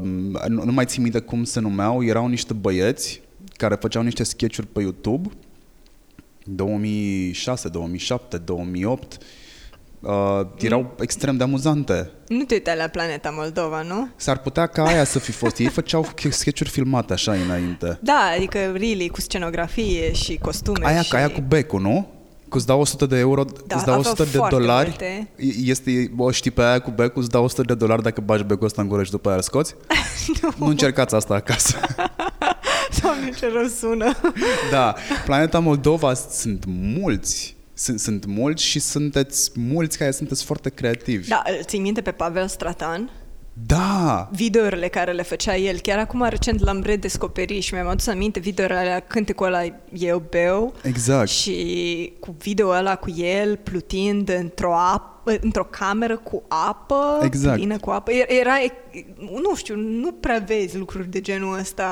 [SPEAKER 2] nu, nu mai țin minte cum se numeau, erau niște băieți care făceau niște sketchuri pe YouTube 2006, 2007, 2008 uh, erau extrem de amuzante.
[SPEAKER 1] Nu te uitai la Planeta Moldova, nu?
[SPEAKER 2] S-ar putea ca aia să fi fost. Ei făceau sketchuri filmate așa înainte.
[SPEAKER 1] Da, adică really, cu scenografie și costume.
[SPEAKER 2] Aia,
[SPEAKER 1] și...
[SPEAKER 2] aia cu becul, nu? Că îți dau 100 de euro, da, îți dau 100 de dolari, multe. este, o știi pe aia cu becul, îți dau 100 de dolari dacă bagi becul ăsta în gură și după aia îl scoți? nu. nu încercați asta acasă.
[SPEAKER 1] Doamne, ce rău sună.
[SPEAKER 2] da, Planeta Moldova sunt mulți sunt, sunt mulți și sunteți mulți care sunteți foarte creativi.
[SPEAKER 1] Da, ții minte pe Pavel Stratan?
[SPEAKER 2] Da!
[SPEAKER 1] Videourile care le făcea el. Chiar acum recent l-am redescoperit și mi-am adus aminte videourile alea, cântecul ăla eu beu.
[SPEAKER 2] Exact.
[SPEAKER 1] Și cu video ăla cu el plutind într-o apă, într-o cameră cu apă,
[SPEAKER 2] exact.
[SPEAKER 1] plină cu apă. Era, nu știu, nu prea vezi lucruri de genul ăsta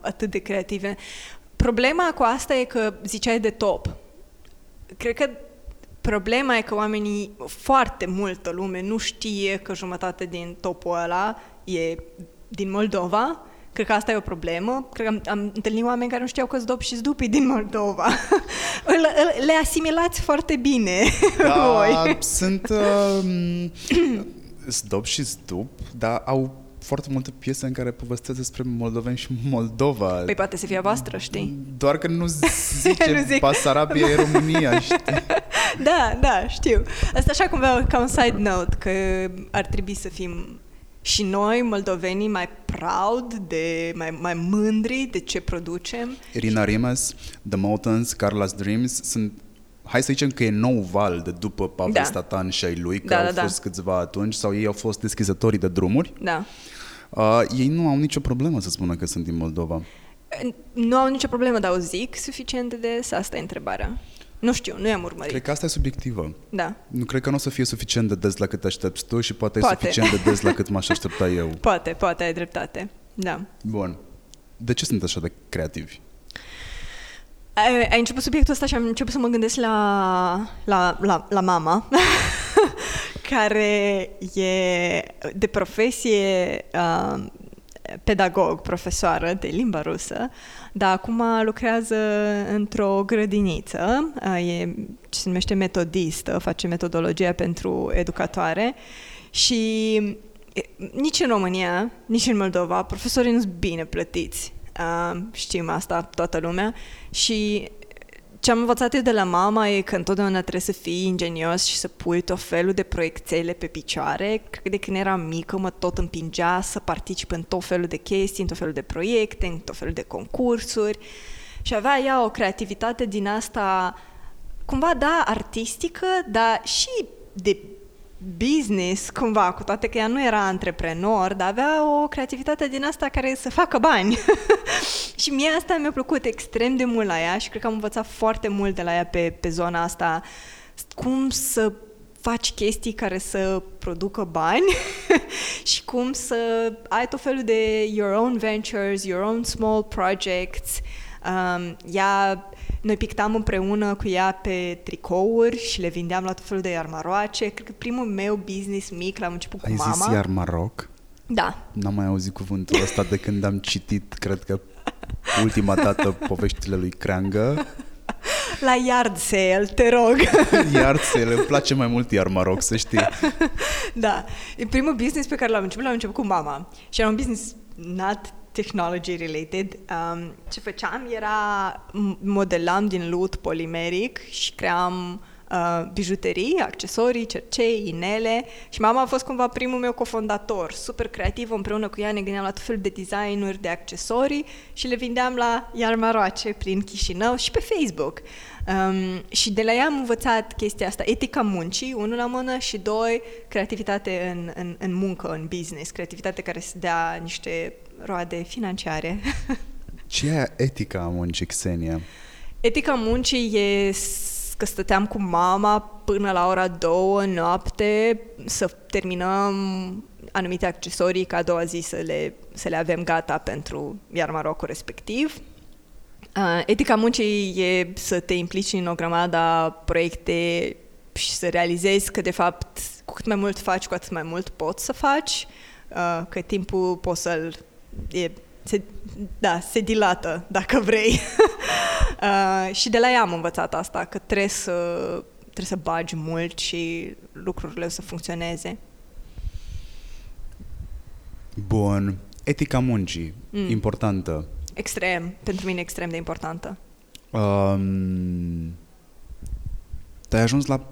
[SPEAKER 1] atât de creative. Problema cu asta e că ziceai de top. Cred că Problema e că oamenii, foarte multă lume, nu știe că jumătate din topul ăla e din Moldova. Cred că asta e o problemă. Cred că am, am întâlnit oameni care nu știau că zdop și zdupi din Moldova. Le asimilați foarte bine
[SPEAKER 2] da,
[SPEAKER 1] voi.
[SPEAKER 2] sunt uh, zdop și zdup, dar au foarte multe piese în care povestesc despre moldoveni și Moldova.
[SPEAKER 1] Păi poate să fie a voastră, știi?
[SPEAKER 2] Doar că nu zice nu zic. Basarabia e România, știi?
[SPEAKER 1] da, da, știu. Asta așa cumva ca un side note, că ar trebui să fim și noi, moldovenii, mai proud, de, mai, mai mândri de ce producem.
[SPEAKER 2] Irina Rimes, The Mountains, Carla's Dreams sunt hai să zicem că e nou val de după Pavel da. Statan și ai lui, că
[SPEAKER 1] Da,
[SPEAKER 2] au
[SPEAKER 1] da, da.
[SPEAKER 2] fost câțiva atunci, sau ei au fost deschizătorii de drumuri.
[SPEAKER 1] Da.
[SPEAKER 2] Uh, ei nu au nicio problemă să spună că sunt din Moldova.
[SPEAKER 1] Nu au nicio problemă, dar o zic suficient de des? Asta e întrebarea. Nu știu, nu i-am urmărit.
[SPEAKER 2] Cred că asta e subiectivă.
[SPEAKER 1] Da.
[SPEAKER 2] Nu cred că nu o să fie suficient de des la cât aștepți tu și poate,
[SPEAKER 1] Poate.
[SPEAKER 2] e suficient de des la cât m-aș aștepta eu.
[SPEAKER 1] Poate, poate, ai dreptate. Da.
[SPEAKER 2] Bun. De ce sunt așa de creativi?
[SPEAKER 1] Ai, ai început subiectul ăsta și am început să mă gândesc la, la, la, la mama, care e de profesie uh, pedagog, profesoară de limba rusă, dar acum lucrează într-o grădiniță, uh, e ce se numește metodistă, face metodologia pentru educatoare și e, nici în România, nici în Moldova, profesorii nu sunt bine plătiți. Uh, știm asta toată lumea și ce am învățat eu de la mama e că întotdeauna trebuie să fii ingenios și să pui tot felul de proiectele pe picioare. Cred că de când eram mică mă tot împingea să particip în tot felul de chestii, în tot felul de proiecte, în tot felul de concursuri. Și avea ea o creativitate din asta, cumva, da, artistică, dar și de business, cumva, cu toate că ea nu era antreprenor, dar avea o creativitate din asta care să facă bani. și mie asta mi-a plăcut extrem de mult la ea și cred că am învățat foarte mult de la ea pe, pe zona asta, cum să faci chestii care să producă bani și cum să ai tot felul de your own ventures, your own small projects. Um, ea, noi pictam împreună cu ea pe tricouri și le vindeam la tot felul de armaroace. Cred că primul meu business mic l-am început cu
[SPEAKER 2] Ai
[SPEAKER 1] mama.
[SPEAKER 2] zis iar Maroc?
[SPEAKER 1] Da,
[SPEAKER 2] N-am mai auzit cuvântul ăsta de când am citit, cred că ultima dată poveștile lui Creangă.
[SPEAKER 1] la yard sale, te rog.
[SPEAKER 2] Iar se le place mai mult iar Maroc, să știi.
[SPEAKER 1] da, e primul business pe care l-am început, l-am început cu mama. Și era un business not technology related. Um, ce făceam era m- modelam din lut polimeric și cream uh, bijuterii, accesorii, cercei, inele și mama a fost cumva primul meu cofondator, super creativ, împreună cu ea ne gândeam la tot felul de designuri de accesorii și le vindeam la Iarmaroace prin Chișinău și pe Facebook. Um, și de la ea am învățat chestia asta, etica muncii, unul la mână, și doi, creativitate în, în, în muncă, în business, creativitate care să dea niște roade financiare.
[SPEAKER 2] Ce e etica a muncii, Xenia?
[SPEAKER 1] Etica muncii e s- că stăteam cu mama până la ora două noapte să terminăm anumite accesorii ca a doua zi să le, să le avem gata pentru iar Marocul respectiv. Uh, etica muncii e să te implici în o grămadă proiecte și să realizezi că, de fapt, cu cât mai mult faci, cu atât mai mult poți să faci, uh, că timpul poți să-l... E, se, da, se dilată, dacă vrei. uh, și de la ea am învățat asta, că trebuie să, trebuie să bagi mult și lucrurile o să funcționeze.
[SPEAKER 2] Bun. Etica muncii,
[SPEAKER 1] Mm.
[SPEAKER 2] importantă.
[SPEAKER 1] Extrem, pentru mine extrem de importantă.
[SPEAKER 2] Um, te-ai ajuns la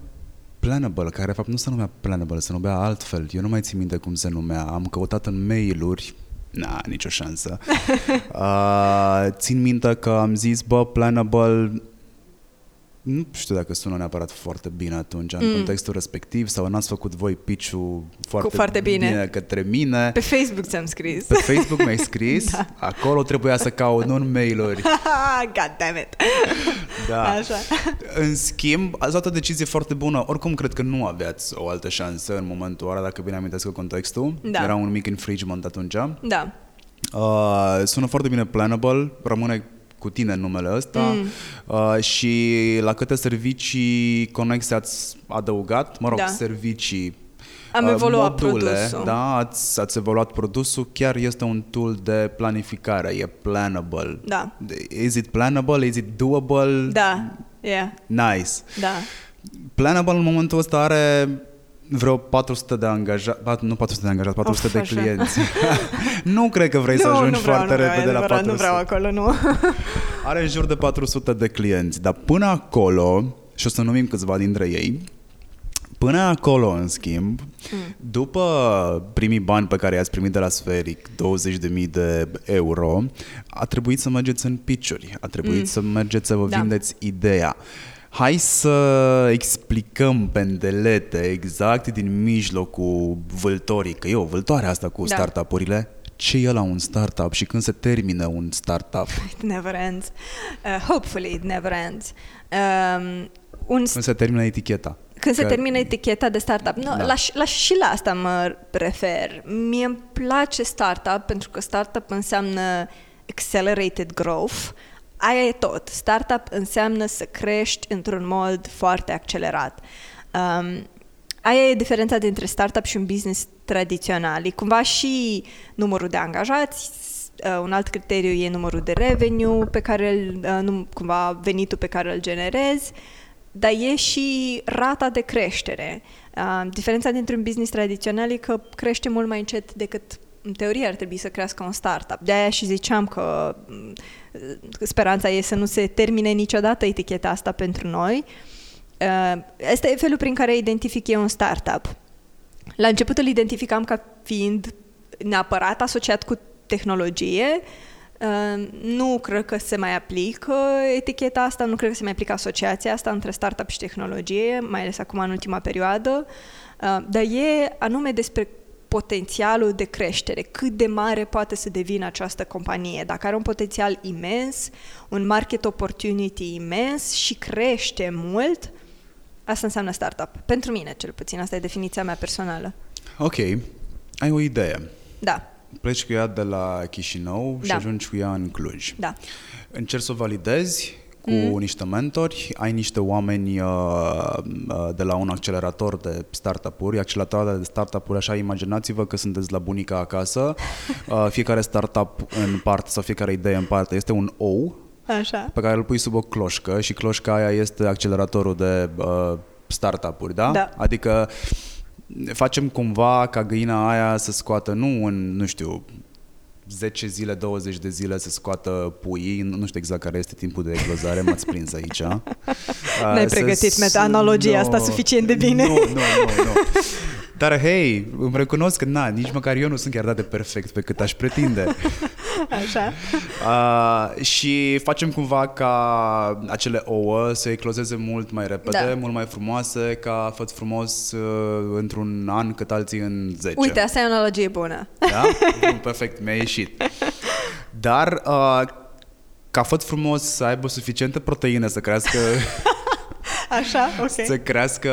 [SPEAKER 2] Planable, care de fapt nu se numea Planable, se numea altfel. Eu nu mai țin minte cum se numea. Am căutat în mail-uri, na, nicio șansă. uh, țin minte că am zis, bă, Planable nu știu dacă sună neapărat foarte bine atunci, în
[SPEAKER 1] Mm.
[SPEAKER 2] contextul respectiv, sau n-ați făcut voi pitch-ul foarte,
[SPEAKER 1] foarte bine.
[SPEAKER 2] bine către mine.
[SPEAKER 1] Pe Facebook ți-am scris.
[SPEAKER 2] Pe Facebook mi-ai scris,
[SPEAKER 1] Da.
[SPEAKER 2] acolo trebuia să caut, nu în mail-uri.
[SPEAKER 1] God damn it.
[SPEAKER 2] Da.
[SPEAKER 1] Așa.
[SPEAKER 2] În schimb, ați luat o decizie foarte bună. Oricum, cred că nu aveați o altă șansă în momentul ăla, dacă bine amintesc contextul.
[SPEAKER 1] Da.
[SPEAKER 2] Era un mic infringement atunci.
[SPEAKER 1] Da.
[SPEAKER 2] Uh, sună foarte bine Planable, rămâne cu tine numele ăsta
[SPEAKER 1] Mm.
[SPEAKER 2] uh, și la câte servicii conexe ați adăugat, mă rog,
[SPEAKER 1] Da.
[SPEAKER 2] servicii
[SPEAKER 1] Am
[SPEAKER 2] uh,
[SPEAKER 1] evoluat
[SPEAKER 2] module,
[SPEAKER 1] produsul.
[SPEAKER 2] Da, ați, ați evoluat produsul, chiar este un tool de planificare, e planable.
[SPEAKER 1] Da.
[SPEAKER 2] Is it planable? Is it doable?
[SPEAKER 1] Da. Yeah.
[SPEAKER 2] Nice.
[SPEAKER 1] Da.
[SPEAKER 2] Planable în momentul ăsta are vreo 400 de angajați, nu 400 de angajați, 400
[SPEAKER 1] Of,
[SPEAKER 2] de
[SPEAKER 1] așa.
[SPEAKER 2] clienți. nu cred că vrei să
[SPEAKER 1] nu,
[SPEAKER 2] ajungi
[SPEAKER 1] nu vreau,
[SPEAKER 2] foarte
[SPEAKER 1] nu vreau,
[SPEAKER 2] repede
[SPEAKER 1] e
[SPEAKER 2] la
[SPEAKER 1] adevărat,
[SPEAKER 2] 400.
[SPEAKER 1] Nu vreau acolo, nu.
[SPEAKER 2] Are în jur de 400 de clienți, dar până acolo, și o să numim câțiva dintre ei, Până acolo, în schimb, mm. după primii bani pe care i-ați primit de la Sferic, 20.000 de euro, a trebuit să mergeți în pitch a trebuit mm. să mergeți să vă da. vindeți ideea. Hai să explicăm pendelete exact din mijlocul vâltorii, că e o vâltoare asta cu da. startup-urile ce e la un startup și când se termină un startup?
[SPEAKER 1] It never ends. Uh, hopefully it never ends. Um,
[SPEAKER 2] un când se termină eticheta.
[SPEAKER 1] Când că... se termină eticheta de startup. No, da. la, la, și la asta mă refer. Mie îmi place startup pentru că startup înseamnă accelerated growth. Aia e tot. Startup înseamnă să crești într-un mod foarte accelerat. Um, aia e diferența dintre startup și un business tradițional. E cumva și numărul de angajați, uh, un alt criteriu e numărul de revenue pe care îl, uh, nu, cumva venitul pe care îl generezi, dar e și rata de creștere. Uh, diferența dintre un business tradițional e că crește mult mai încet decât în teorie ar trebui să crească un startup. De aia și ziceam că uh, speranța e să nu se termine niciodată eticheta asta pentru noi. Uh, este felul prin care identific eu un startup. La început îl identificam ca fiind neapărat asociat cu tehnologie. Uh, nu cred că se mai aplică eticheta asta, nu cred că se mai aplică asociația asta între startup și tehnologie, mai ales acum în ultima perioadă, uh, dar e anume despre potențialul de creștere, cât de mare poate să devină această companie. Dacă are un potențial imens, un market opportunity imens și crește mult, asta înseamnă startup. Pentru mine, cel puțin, asta e definiția mea personală.
[SPEAKER 2] Ok, ai o idee.
[SPEAKER 1] Da.
[SPEAKER 2] Pleci cu ea de la Chișinău da. și ajungi cu ea în Cluj.
[SPEAKER 1] Da.
[SPEAKER 2] Încerci să o validezi cu mm. niște mentori, ai niște oameni uh, uh, de la un accelerator de startup-uri, acceleratoare de startup-uri, așa imaginați-vă că sunteți la bunica acasă, uh, fiecare startup în parte sau fiecare idee în parte este un ou
[SPEAKER 1] Așa.
[SPEAKER 2] pe care îl pui sub o cloșcă și cloșca aia este acceleratorul de uh, startup-uri, da?
[SPEAKER 1] Da.
[SPEAKER 2] Adică facem cumva ca găina aia să scoată nu în, nu știu, 10 zile, 20 de zile să scoată puii, nu știu exact care este timpul de eclozare, m-ați prins aici.
[SPEAKER 1] Ne-ai pregătit meta-analogia no, asta suficient de bine.
[SPEAKER 2] Nu, nu, nu, nu. Dar hei, îmi recunosc că na, nici măcar eu nu sunt chiar dat de perfect pe cât aș pretinde.
[SPEAKER 1] Așa.
[SPEAKER 2] Uh, și facem cumva ca acele ouă să eclozeze mult mai repede, da. mult mai frumoase, ca făt frumos uh, într-un an cât alții în 10.
[SPEAKER 1] Uite, asta e o analogie bună.
[SPEAKER 2] Da? Bun, perfect, mi-a ieșit. Dar uh, ca făt frumos să aibă suficientă proteină să crească
[SPEAKER 1] Așa, ok.
[SPEAKER 2] Să crească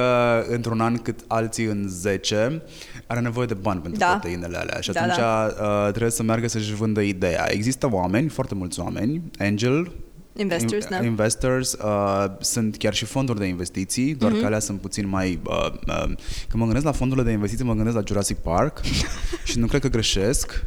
[SPEAKER 2] într-un an cât alții în 10, are nevoie de bani pentru da. proteinele alea. Și da, atunci da. Uh, trebuie să meargă să-și vândă ideea. Există oameni, foarte mulți oameni, angel,
[SPEAKER 1] Investors, da.
[SPEAKER 2] Investors, uh, sunt chiar și fonduri de investiții, doar mm-hmm. că alea sunt puțin mai... Uh, uh, când mă gândesc la fondurile de investiții, mă gândesc la Jurassic Park și nu cred că greșesc.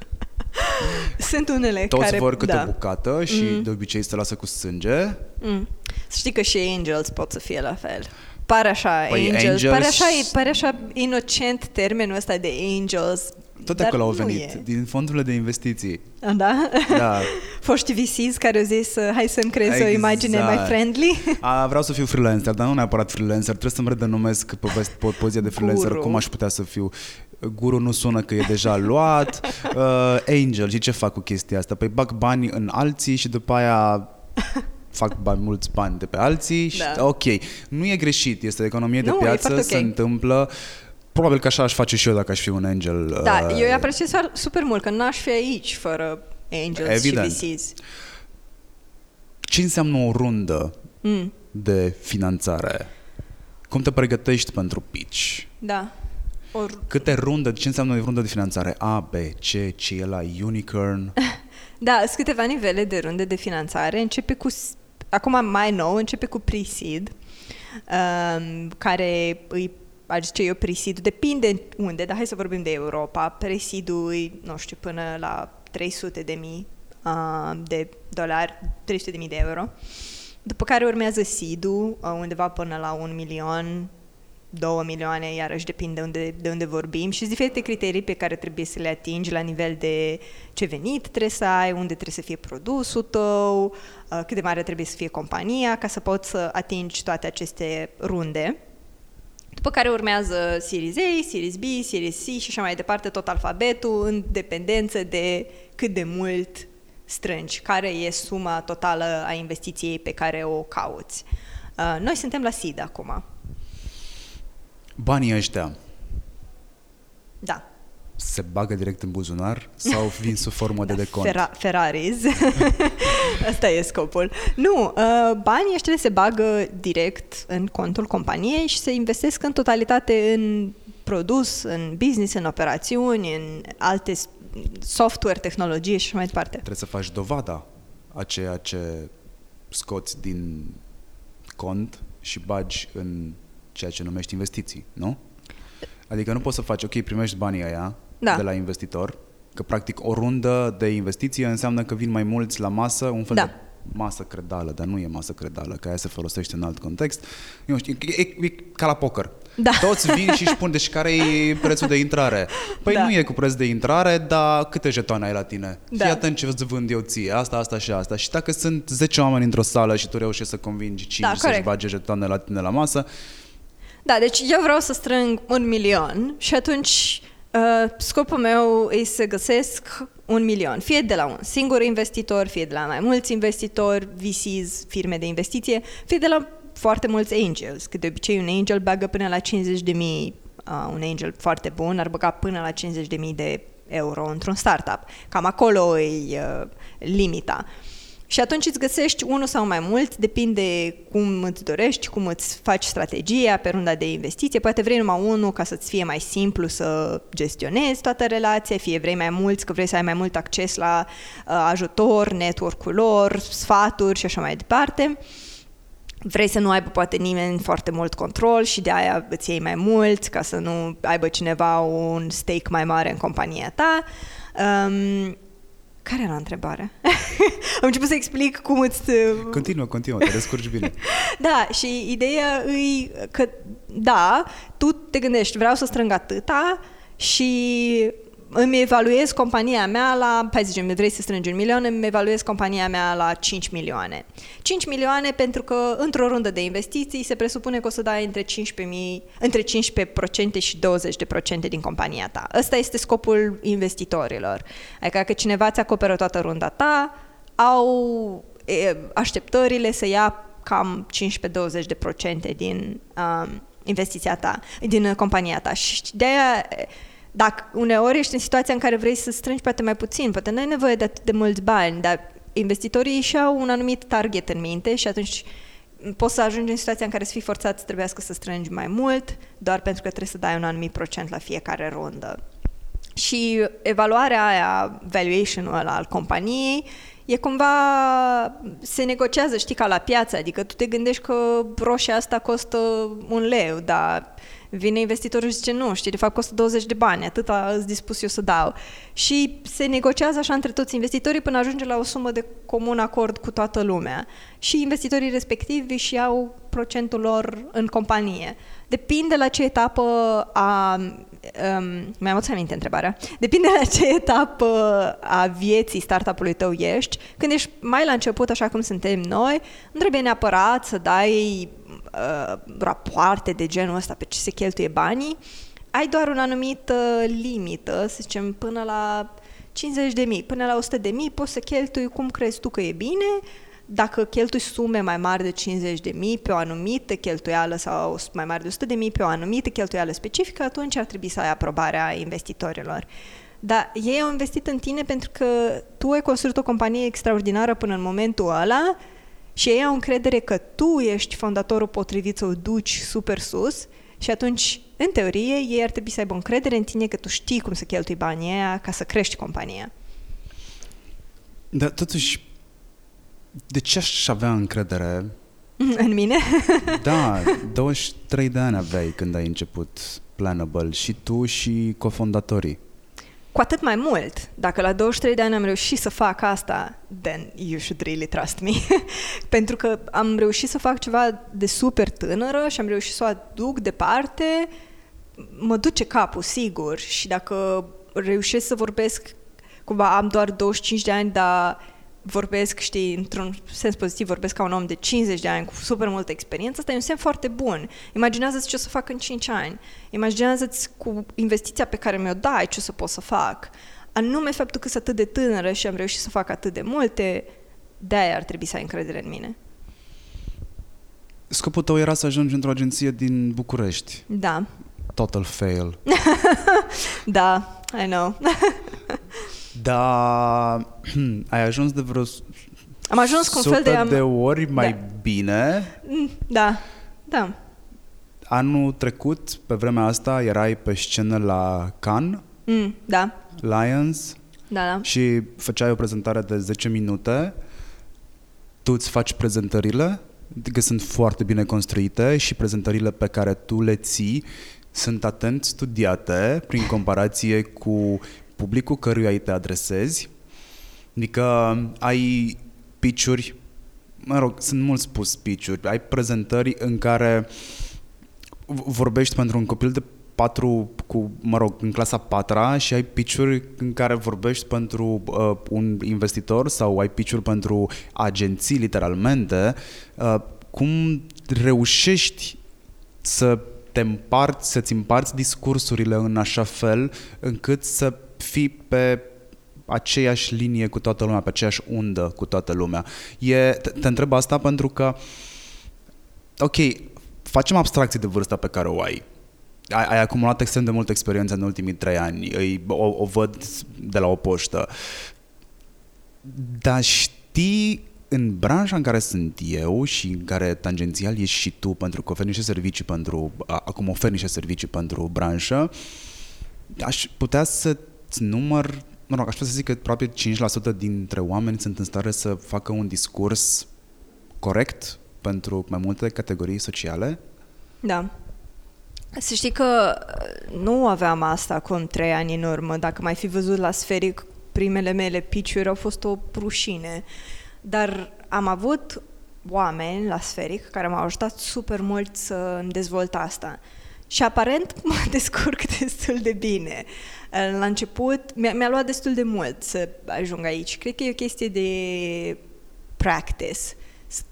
[SPEAKER 1] Sunt unele
[SPEAKER 2] Toți
[SPEAKER 1] care...
[SPEAKER 2] vor câte da. o bucată și mm. de obicei se lasă cu sânge.
[SPEAKER 1] Mm. Să știi că și Angels pot să fie la fel. Pare așa, păi angels, angels, pare așa, pare așa inocent termenul ăsta de angels,
[SPEAKER 2] tot acolo au venit, e. din fondurile de investiții.
[SPEAKER 1] Da?
[SPEAKER 2] Da.
[SPEAKER 1] Foști VCs care au zis, hai să-mi creez exact. o imagine mai friendly.
[SPEAKER 2] A, vreau să fiu freelancer, dar nu neapărat freelancer, trebuie să-mi redenumesc pe poziția de freelancer, Guru. cum aș putea să fiu. Guru nu sună că e deja luat. Uh, angel, și ce fac cu chestia asta? Păi bag bani în alții și după aia fac bani, mulți bani de pe alții și da. ok, nu e greșit, este economie de nu, piață, okay. se întâmplă probabil că așa aș face și eu dacă aș fi un angel.
[SPEAKER 1] Da, uh, eu îi apreciez super mult, că n-aș fi aici fără angels Evident. și VCs.
[SPEAKER 2] Ce înseamnă o rundă mm. de finanțare? Cum te pregătești pentru pitch?
[SPEAKER 1] Da.
[SPEAKER 2] Or... Câte runde, ce înseamnă o rundă de finanțare? A, B, C, C e la Unicorn?
[SPEAKER 1] da, sunt câteva nivele de runde de finanțare. Începe cu, acum mai nou, începe cu pre-seed, um, care îi aș zice eu, presidu, depinde unde, dar hai să vorbim de Europa, presidu nu știu, până la 300 de mii uh, de dolari, 300 de mii de euro. După care urmează SIDU, uh, undeva până la un milion, 2 milioane, iarăși depinde unde, de unde vorbim și sunt diferite criterii pe care trebuie să le atingi la nivel de ce venit trebuie să ai, unde trebuie să fie produsul tău, uh, cât de mare trebuie să fie compania ca să poți să atingi toate aceste runde. După care urmează Series A, Series B, Series C și așa mai departe, tot alfabetul, în dependență de cât de mult strângi, care e suma totală a investiției pe care o cauți. Uh, noi suntem la SID acum.
[SPEAKER 2] Banii ăștia
[SPEAKER 1] Da.
[SPEAKER 2] se bagă direct în buzunar sau vin sub formă de decont?
[SPEAKER 1] Fera- Ferraris. Asta e scopul. Nu, uh, banii ăștia se bagă direct în contul companiei și se investesc în totalitate în produs, în business, în operațiuni, în alte s- software, tehnologie și așa mai departe.
[SPEAKER 2] Trebuie să faci dovada a ceea ce scoți din cont și bagi în ceea ce numești investiții, nu? Adică nu poți să faci, ok, primești banii aia
[SPEAKER 1] Da.
[SPEAKER 2] de la investitor, că practic o rundă de investiție înseamnă că vin mai mulți la masă, un fel
[SPEAKER 1] Da.
[SPEAKER 2] de masă credală, dar nu e masă credală, că aia se folosește în alt context. Eu știu, e, e, e ca la poker.
[SPEAKER 1] Da.
[SPEAKER 2] Toți vin și își spun, deci care e prețul de intrare? Păi
[SPEAKER 1] Da.
[SPEAKER 2] nu e cu preț de intrare, dar câte jetoane ai la tine?
[SPEAKER 1] Da.
[SPEAKER 2] Fii atent ce îți vând eu ție, asta, asta și asta. Și dacă sunt 10 oameni într-o sală și tu reușești să convingi 5
[SPEAKER 1] Da,
[SPEAKER 2] să-și
[SPEAKER 1] corect.
[SPEAKER 2] bage jetoane la tine la masă,
[SPEAKER 1] Da, deci eu vreau să strâng un milion și atunci uh, scopul meu e să găsesc un milion, fie de la un singur investitor, fie de la mai mulți investitori, VCs, firme de investiție, fie de la foarte mulți angels, că de obicei un angel bagă până la 50 de mii, uh, un angel foarte bun ar băga până la 50 de mii de euro într-un startup. Cam acolo e uh, limita. Și atunci îți găsești unul sau mai mult, depinde cum îți dorești, cum îți faci strategia pe runda de investiție. Poate vrei numai unul ca să-ți fie mai simplu să gestionezi toată relația, fie vrei mai mulți, că vrei să ai mai mult acces la uh, ajutor, network-ul lor, sfaturi și așa mai departe. Vrei să nu aibă poate nimeni foarte mult control și de aia îți iei mai mulți ca să nu aibă cineva un stake mai mare în compania ta. Um, care era întrebarea? Am început să explic cum îți...
[SPEAKER 2] continuă, continuă, te descurci bine.
[SPEAKER 1] Da, și ideea e că, da, tu te gândești, vreau să strâng atâta și îmi evaluez compania mea la, hai să zicem, vrei să strângi un milion, îmi evaluez compania mea la 5 milioane. 5 milioane pentru că într-o rundă de investiții se presupune că o să dai între 15, între 15% și 20% din compania ta. Ăsta este scopul investitorilor. Adică că cineva ți acoperă toată runda ta, au e, așteptările să ia cam 15-20% din um, investiția ta, din uh, compania ta. Și de aia, dacă uneori ești în situația în care vrei să strângi poate mai puțin, poate nu ai nevoie de atât de mulți bani, dar investitorii și au un anumit target în minte și atunci poți să ajungi în situația în care să fii forțat să trebuiască să strângi mai mult, doar pentru că trebuie să dai un anumit procent la fiecare rundă. Și evaluarea aia, valuation-ul ăla al companiei, e cumva, se negociază, știi, ca la piață, adică tu te gândești că roșia asta costă un leu, dar vine investitorul și zice nu, știi, de fapt costă 20 de bani, atâta îți dispus eu să dau. Și se negociază așa între toți investitorii până ajunge la o sumă de comun acord cu toată lumea. Și investitorii respectivi și iau procentul lor în companie. Depinde la ce etapă a... Um, mi-am adus aminte întrebarea. Depinde la ce etapă a vieții startup-ului tău ești. Când ești mai la început, așa cum suntem noi, nu trebuie neapărat să dai uh, rapoarte de genul ăsta pe ce se cheltuie banii. Ai doar un anumit uh, limită, să zicem, până la 50 de mii, până la 100 de mii poți să cheltui cum crezi tu că e bine, dacă cheltui sume mai mari de 50 de mii pe o anumită cheltuială sau mai mari de 100 de mii pe o anumită cheltuială specifică, atunci ar trebui să ai aprobarea investitorilor. Dar ei au investit în tine pentru că tu ai construit o companie extraordinară până în momentul ăla și ei au încredere că tu ești fondatorul potrivit să o duci super sus și atunci, în teorie, ei ar trebui să aibă încredere în tine că tu știi cum să cheltui banii aia ca să crești compania.
[SPEAKER 2] Dar totuși, de ce aș avea încredere?
[SPEAKER 1] În mine?
[SPEAKER 2] Da, 23 de ani aveai când ai început Planable și tu și cofondatorii.
[SPEAKER 1] Cu atât mai mult, dacă la 23 de ani am reușit să fac asta, then you should really trust me. Pentru că am reușit să fac ceva de super tânără și am reușit să o aduc departe, mă duce capul, sigur. Și dacă reușesc să vorbesc, cumva am doar 25 de ani, dar vorbesc, știi, într-un sens pozitiv, vorbesc ca un om de 50 de ani cu super multă experiență, asta e un semn foarte bun. Imaginează-ți ce o să fac în 5 ani. Imaginează-ți cu investiția pe care mi-o dai ce o să pot să fac. Anume faptul că sunt atât de tânără și am reușit să fac atât de multe, de-aia ar trebui să ai încredere în mine.
[SPEAKER 2] Scopul tău era să ajungi într-o agenție din București.
[SPEAKER 1] Da.
[SPEAKER 2] Total fail.
[SPEAKER 1] da, I know.
[SPEAKER 2] Dar ai ajuns de vreo
[SPEAKER 1] am ajuns cu un fel de...
[SPEAKER 2] Am... de ori mai da. bine.
[SPEAKER 1] Mm, da, da.
[SPEAKER 2] Anul trecut, pe vremea asta, erai pe scenă la Cannes.
[SPEAKER 1] Mm, da.
[SPEAKER 2] Lions.
[SPEAKER 1] Da, da.
[SPEAKER 2] Și făceai o prezentare de 10 minute. Tu îți faci prezentările, că sunt foarte bine construite și prezentările pe care tu le ții sunt atent studiate prin comparație cu publicul căruia îi te adresezi. Adică ai pitch mă rog, sunt mult spus speech ai prezentări în care vorbești pentru un copil de patru, cu, mă rog, în clasa patra și ai pitch în care vorbești pentru uh, un investitor sau ai pitch pentru agenții, literalmente, uh, cum reușești să te împarți, să-ți împarți discursurile în așa fel încât să fii pe aceeași linie cu toată lumea, pe aceeași undă cu toată lumea. E, te, te întreb asta pentru că, ok, facem abstracții de vârsta pe care o ai. Ai, ai acumulat extrem de multă experiență în ultimii trei ani, îi, o, o văd de la o poștă. Dar știi în branșa în care sunt eu și în care tangențial ești și tu pentru că oferi niște servicii pentru, acum oferi niște servicii pentru branșă, aș putea să-ți număr mă rog, aș putea să zic că probabil 5% dintre oameni sunt în stare să facă un discurs corect pentru mai multe categorii sociale?
[SPEAKER 1] Da. Să știi că uh, nu aveam asta acum trei ani în urmă. Dacă mai fi văzut la Sferic, primele mele pitch au fost o rușine. Dar am avut oameni la Sferic care m-au ajutat super mult să îmi dezvolt asta. Și aparent mă descurc destul de bine. La început mi-a, mi-a luat destul de mult să ajung aici. Cred că e o chestie de practice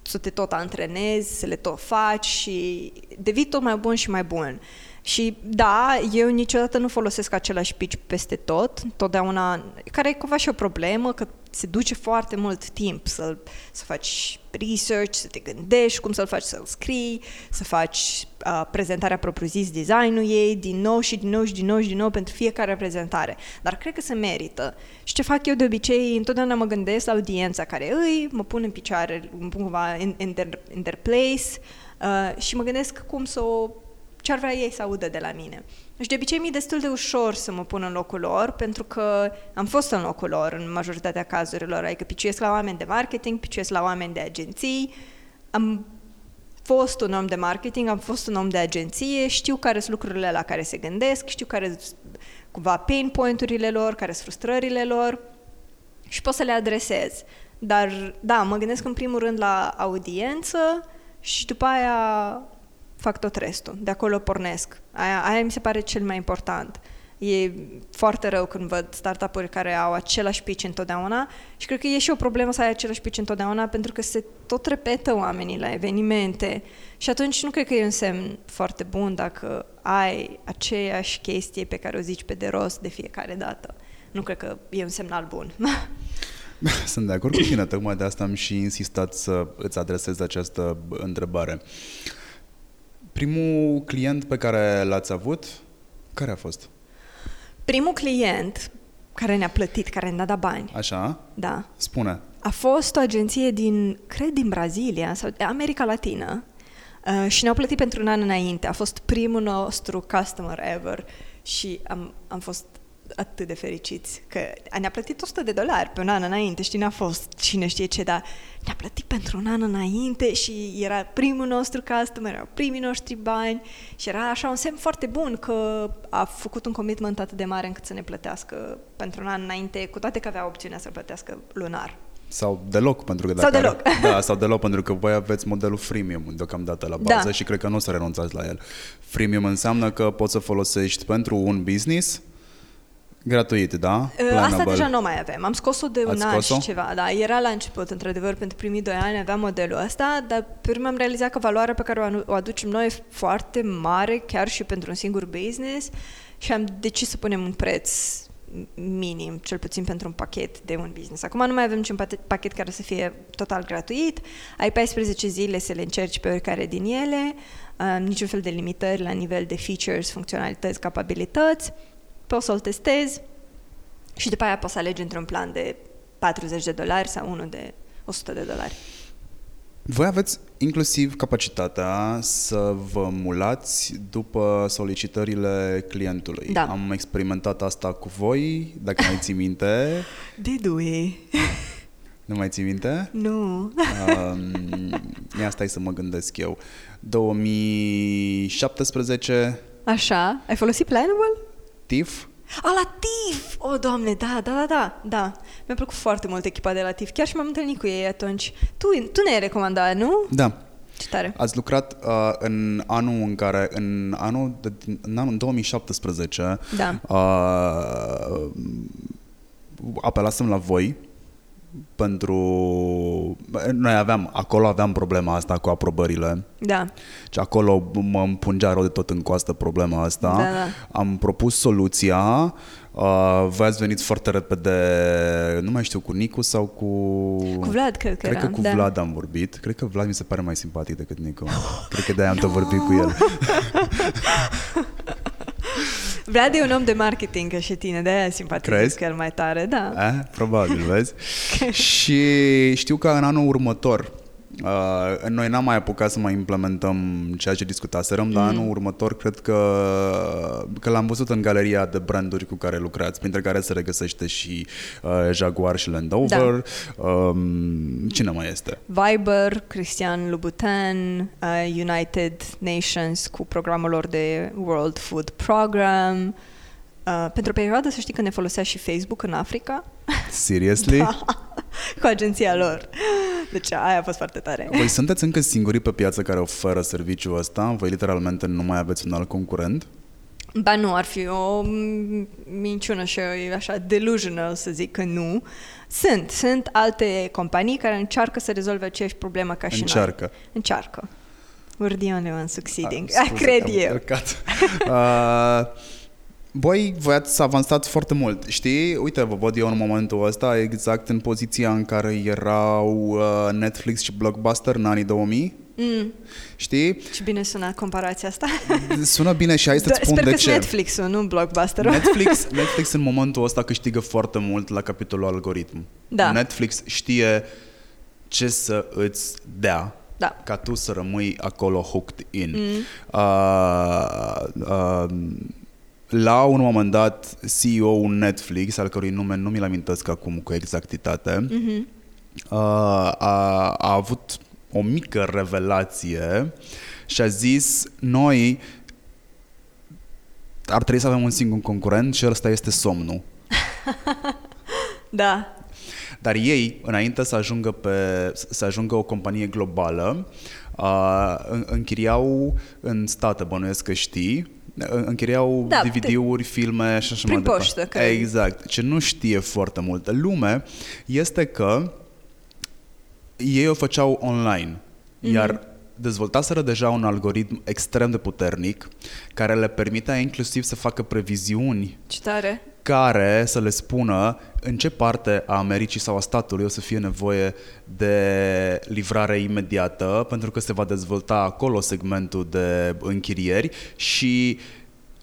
[SPEAKER 1] să te tot antrenezi, să le tot faci și devii tot mai bun și mai bun. Și da, eu niciodată nu folosesc același pitch peste tot, totdeauna, care e cumva și o problemă, că se duce foarte mult timp să, să faci research, să te gândești cum să-l faci, să-l scrii, să faci uh, prezentarea propriu-zis, designul ei, din nou și din nou și din nou și din nou pentru fiecare prezentare. Dar cred că se merită. Și ce fac eu de obicei, întotdeauna mă gândesc la audiența care îi, mă pun în picioare, mă pun cumva in, in, their, in their place uh, și mă gândesc cum să o ce ar vrea ei să audă de la mine. Și de obicei mi-e destul de ușor să mă pun în locul lor, pentru că am fost în locul lor în majoritatea cazurilor, adică piciuiesc la oameni de marketing, piciuiesc la oameni de agenții, am fost un om de marketing, am fost un om de agenție, știu care sunt lucrurile la care se gândesc, știu care sunt cumva pain point-urile lor, care sunt frustrările lor și pot să le adresez. Dar, da, mă gândesc în primul rând la audiență și după aia fac tot restul. De acolo pornesc. Aia, aia mi se pare cel mai important. E foarte rău când văd startup-uri care au același pitch întotdeauna și cred că e și o problemă să ai același pitch întotdeauna pentru că se tot repetă oamenii la evenimente și atunci nu cred că e un semn foarte bun dacă ai aceeași chestie pe care o zici pe de rost de fiecare dată. Nu cred că e un semnal bun.
[SPEAKER 2] Sunt de acord cu tine, tocmai de asta am și insistat să îți adresez această întrebare. Primul client pe care l-ați avut, care a fost?
[SPEAKER 1] Primul client care ne-a plătit, care ne-a dat bani.
[SPEAKER 2] Așa?
[SPEAKER 1] Da.
[SPEAKER 2] Spune.
[SPEAKER 1] A fost o agenție din, cred, din Brazilia sau America Latină uh, și ne-au plătit pentru un an înainte. A fost primul nostru customer ever și am, am fost atât de fericiți că ne-a plătit 100 de dolari pe un an înainte, știi, n-a fost cine știe ce, dar ne-a plătit pentru un an înainte și era primul nostru customer, erau primii noștri bani și era așa un semn foarte bun că a făcut un commitment atât de mare încât să ne plătească pentru un an înainte, cu toate că avea opțiunea să plătească lunar.
[SPEAKER 2] Sau deloc, pentru că
[SPEAKER 1] dacă sau deloc.
[SPEAKER 2] Are, da, sau deloc, pentru că voi aveți modelul freemium deocamdată la bază da. și cred că nu o să renunțați la el. Freemium înseamnă că poți să folosești pentru un business Gratuit, da?
[SPEAKER 1] Uh, Asta
[SPEAKER 2] Planable.
[SPEAKER 1] deja nu mai avem. Am scos-o de un
[SPEAKER 2] Ați
[SPEAKER 1] an
[SPEAKER 2] scos-o?
[SPEAKER 1] și ceva. Da, era la început, într-adevăr, pentru primii doi ani aveam modelul ăsta, dar pe urmă am realizat că valoarea pe care o anu- o aducem noi e foarte mare, chiar și pentru un singur business și am decis să punem un preț minim, cel puțin pentru un pachet de un business. Acum nu mai avem niciun pate- pachet care să fie total gratuit, ai 14 zile să le încerci pe oricare din ele, uh, niciun fel de limitări la nivel de features, funcționalități, capabilități, poți să-l testezi și după aia poți să alegi între un plan de 40 de dolari sau unul de 100 de dolari.
[SPEAKER 2] Voi aveți inclusiv capacitatea să vă mulați după solicitările clientului.
[SPEAKER 1] Da.
[SPEAKER 2] Am experimentat asta cu voi, dacă mai ții minte.
[SPEAKER 1] Didui.
[SPEAKER 2] Nu mai ții minte?
[SPEAKER 1] Nu.
[SPEAKER 2] Um, ia stai să mă gândesc eu. 2017,
[SPEAKER 1] Așa, ai folosit Planable?
[SPEAKER 2] TIF,
[SPEAKER 1] A, la TIF! O, oh, doamne, da, da, da, da, da. Mi-a plăcut foarte mult echipa de la TIF. Chiar și m-am întâlnit cu ei atunci. Tu, tu ne-ai recomandat, nu?
[SPEAKER 2] da.
[SPEAKER 1] Ce tare.
[SPEAKER 2] Ați lucrat uh, în anul în care, în anul, de, în anul 2017,
[SPEAKER 1] Da.
[SPEAKER 2] uh, apelasem la voi pentru... Noi aveam, acolo aveam problema asta cu aprobările.
[SPEAKER 1] Da.
[SPEAKER 2] Și acolo mă împungea rău de tot în coastă problema asta.
[SPEAKER 1] Da, da.
[SPEAKER 2] Am propus soluția. Uh, voi ați venit foarte repede, nu mai știu, cu Nicu sau cu...
[SPEAKER 1] Cu Vlad, cred că
[SPEAKER 2] Cred
[SPEAKER 1] era.
[SPEAKER 2] că cu
[SPEAKER 1] da.
[SPEAKER 2] Vlad am vorbit. Cred că Vlad mi se pare mai simpatic decât Nicu. Cred că de-aia am tot vorbit cu el.
[SPEAKER 1] Vlad e un om de marketing ca și tine, de-aia simpatizez
[SPEAKER 2] Crezi?
[SPEAKER 1] cu el mai tare, da.
[SPEAKER 2] Eh? Probabil, vezi? și știu că în anul următor Uh, noi n-am mai apucat să mai implementăm ceea ce discutaserăm, dar anul următor cred că, că l-am văzut în galeria de branduri cu care lucrați, printre care se regăsește și uh, Jaguar și Land Rover. Um, cine mai este?
[SPEAKER 1] Viber, Cristian Louboutin, uh, United Nations cu programul lor de World Food Program. Uh, pentru o perioadă să știi că ne folosea și Facebook în Africa
[SPEAKER 2] Seriously?
[SPEAKER 1] cu agenția lor. Deci aia a fost foarte tare.
[SPEAKER 2] Voi sunteți încă singurii pe piață care oferă serviciul ăsta? Voi literalmente nu mai aveți un alt concurent?
[SPEAKER 1] Ba nu, ar fi o m- minciună și e așa delusional să zic că nu. Sunt, sunt alte companii care încearcă să rezolve aceeași problemă ca și
[SPEAKER 2] Încearcă.
[SPEAKER 1] noi. Încearcă. We're the only one succeeding.
[SPEAKER 2] Ah,
[SPEAKER 1] Ah,
[SPEAKER 2] scuze,
[SPEAKER 1] Cred
[SPEAKER 2] am
[SPEAKER 1] eu.
[SPEAKER 2] încărcat. uh, voi, voi ați avansat foarte mult, știi? Uite, vă văd eu în momentul ăsta exact în poziția în care erau uh, Netflix și Blockbuster în anii 2000.
[SPEAKER 1] Mm,
[SPEAKER 2] Știi?
[SPEAKER 1] și bine sună comparația asta.
[SPEAKER 2] Sună bine și hai să-ți
[SPEAKER 1] Da,
[SPEAKER 2] spun
[SPEAKER 1] Sper
[SPEAKER 2] de
[SPEAKER 1] că
[SPEAKER 2] ce.
[SPEAKER 1] Netflix-ul, nu Blockbuster-ul.
[SPEAKER 2] Netflix, Netflix în momentul ăsta câștigă foarte mult la capitolul algoritm.
[SPEAKER 1] Da.
[SPEAKER 2] Netflix știe ce să îți dea
[SPEAKER 1] Da.
[SPEAKER 2] ca tu să rămâi acolo hooked in. Mm. Uh, uh, la un moment dat, CEO-ul Netflix, al cărui nume nu mi-l amintesc acum cu exactitate, mm-hmm. uh, a, a avut o mică revelație și a zis, noi ar trebui să avem un singur concurent și ăsta este somnul.
[SPEAKER 1] Da.
[SPEAKER 2] Dar ei, înainte să ajungă, pe, să ajungă o companie globală, uh, în- închiriau în state, bănuiesc că știi, în- închiriau
[SPEAKER 1] Da,
[SPEAKER 2] DVD-uri, filme și așa
[SPEAKER 1] prin
[SPEAKER 2] mai departe.
[SPEAKER 1] poștă, cred.
[SPEAKER 2] Exact. Ce nu știe foarte multă lume este că ei o făceau online, iar dezvoltaseră deja un algoritm extrem de puternic care le permitea inclusiv să facă previziuni
[SPEAKER 1] Ce tare.
[SPEAKER 2] care să le spună în ce parte a Americii sau a statului o să fie nevoie de livrare imediată, pentru că se va dezvolta acolo segmentul de închirieri și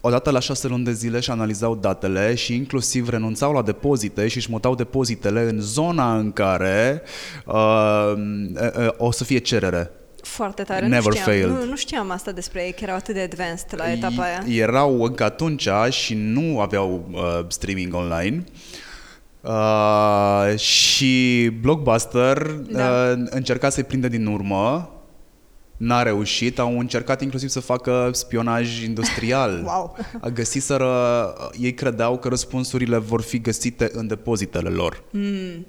[SPEAKER 2] odată la șase luni de zile și analizau datele și inclusiv renunțau la depozite și își mutau depozitele în zona în care uh, uh, o să fie cerere.
[SPEAKER 1] Foarte tare.
[SPEAKER 2] Never
[SPEAKER 1] nu știam,
[SPEAKER 2] failed.
[SPEAKER 1] Nu, nu știam asta despre ei, că erau atât de advanced la etapa aia.
[SPEAKER 2] Erau încă atunci și nu aveau uh, streaming online. Uh, și Blockbuster
[SPEAKER 1] Da.
[SPEAKER 2] uh, încerca să-i prindă din urmă, n-a reușit, au încercat inclusiv să facă spionaj industrial.
[SPEAKER 1] Wow.
[SPEAKER 2] A găsiseră, ei credeau că răspunsurile vor fi găsite în depozitele lor.
[SPEAKER 1] Mm.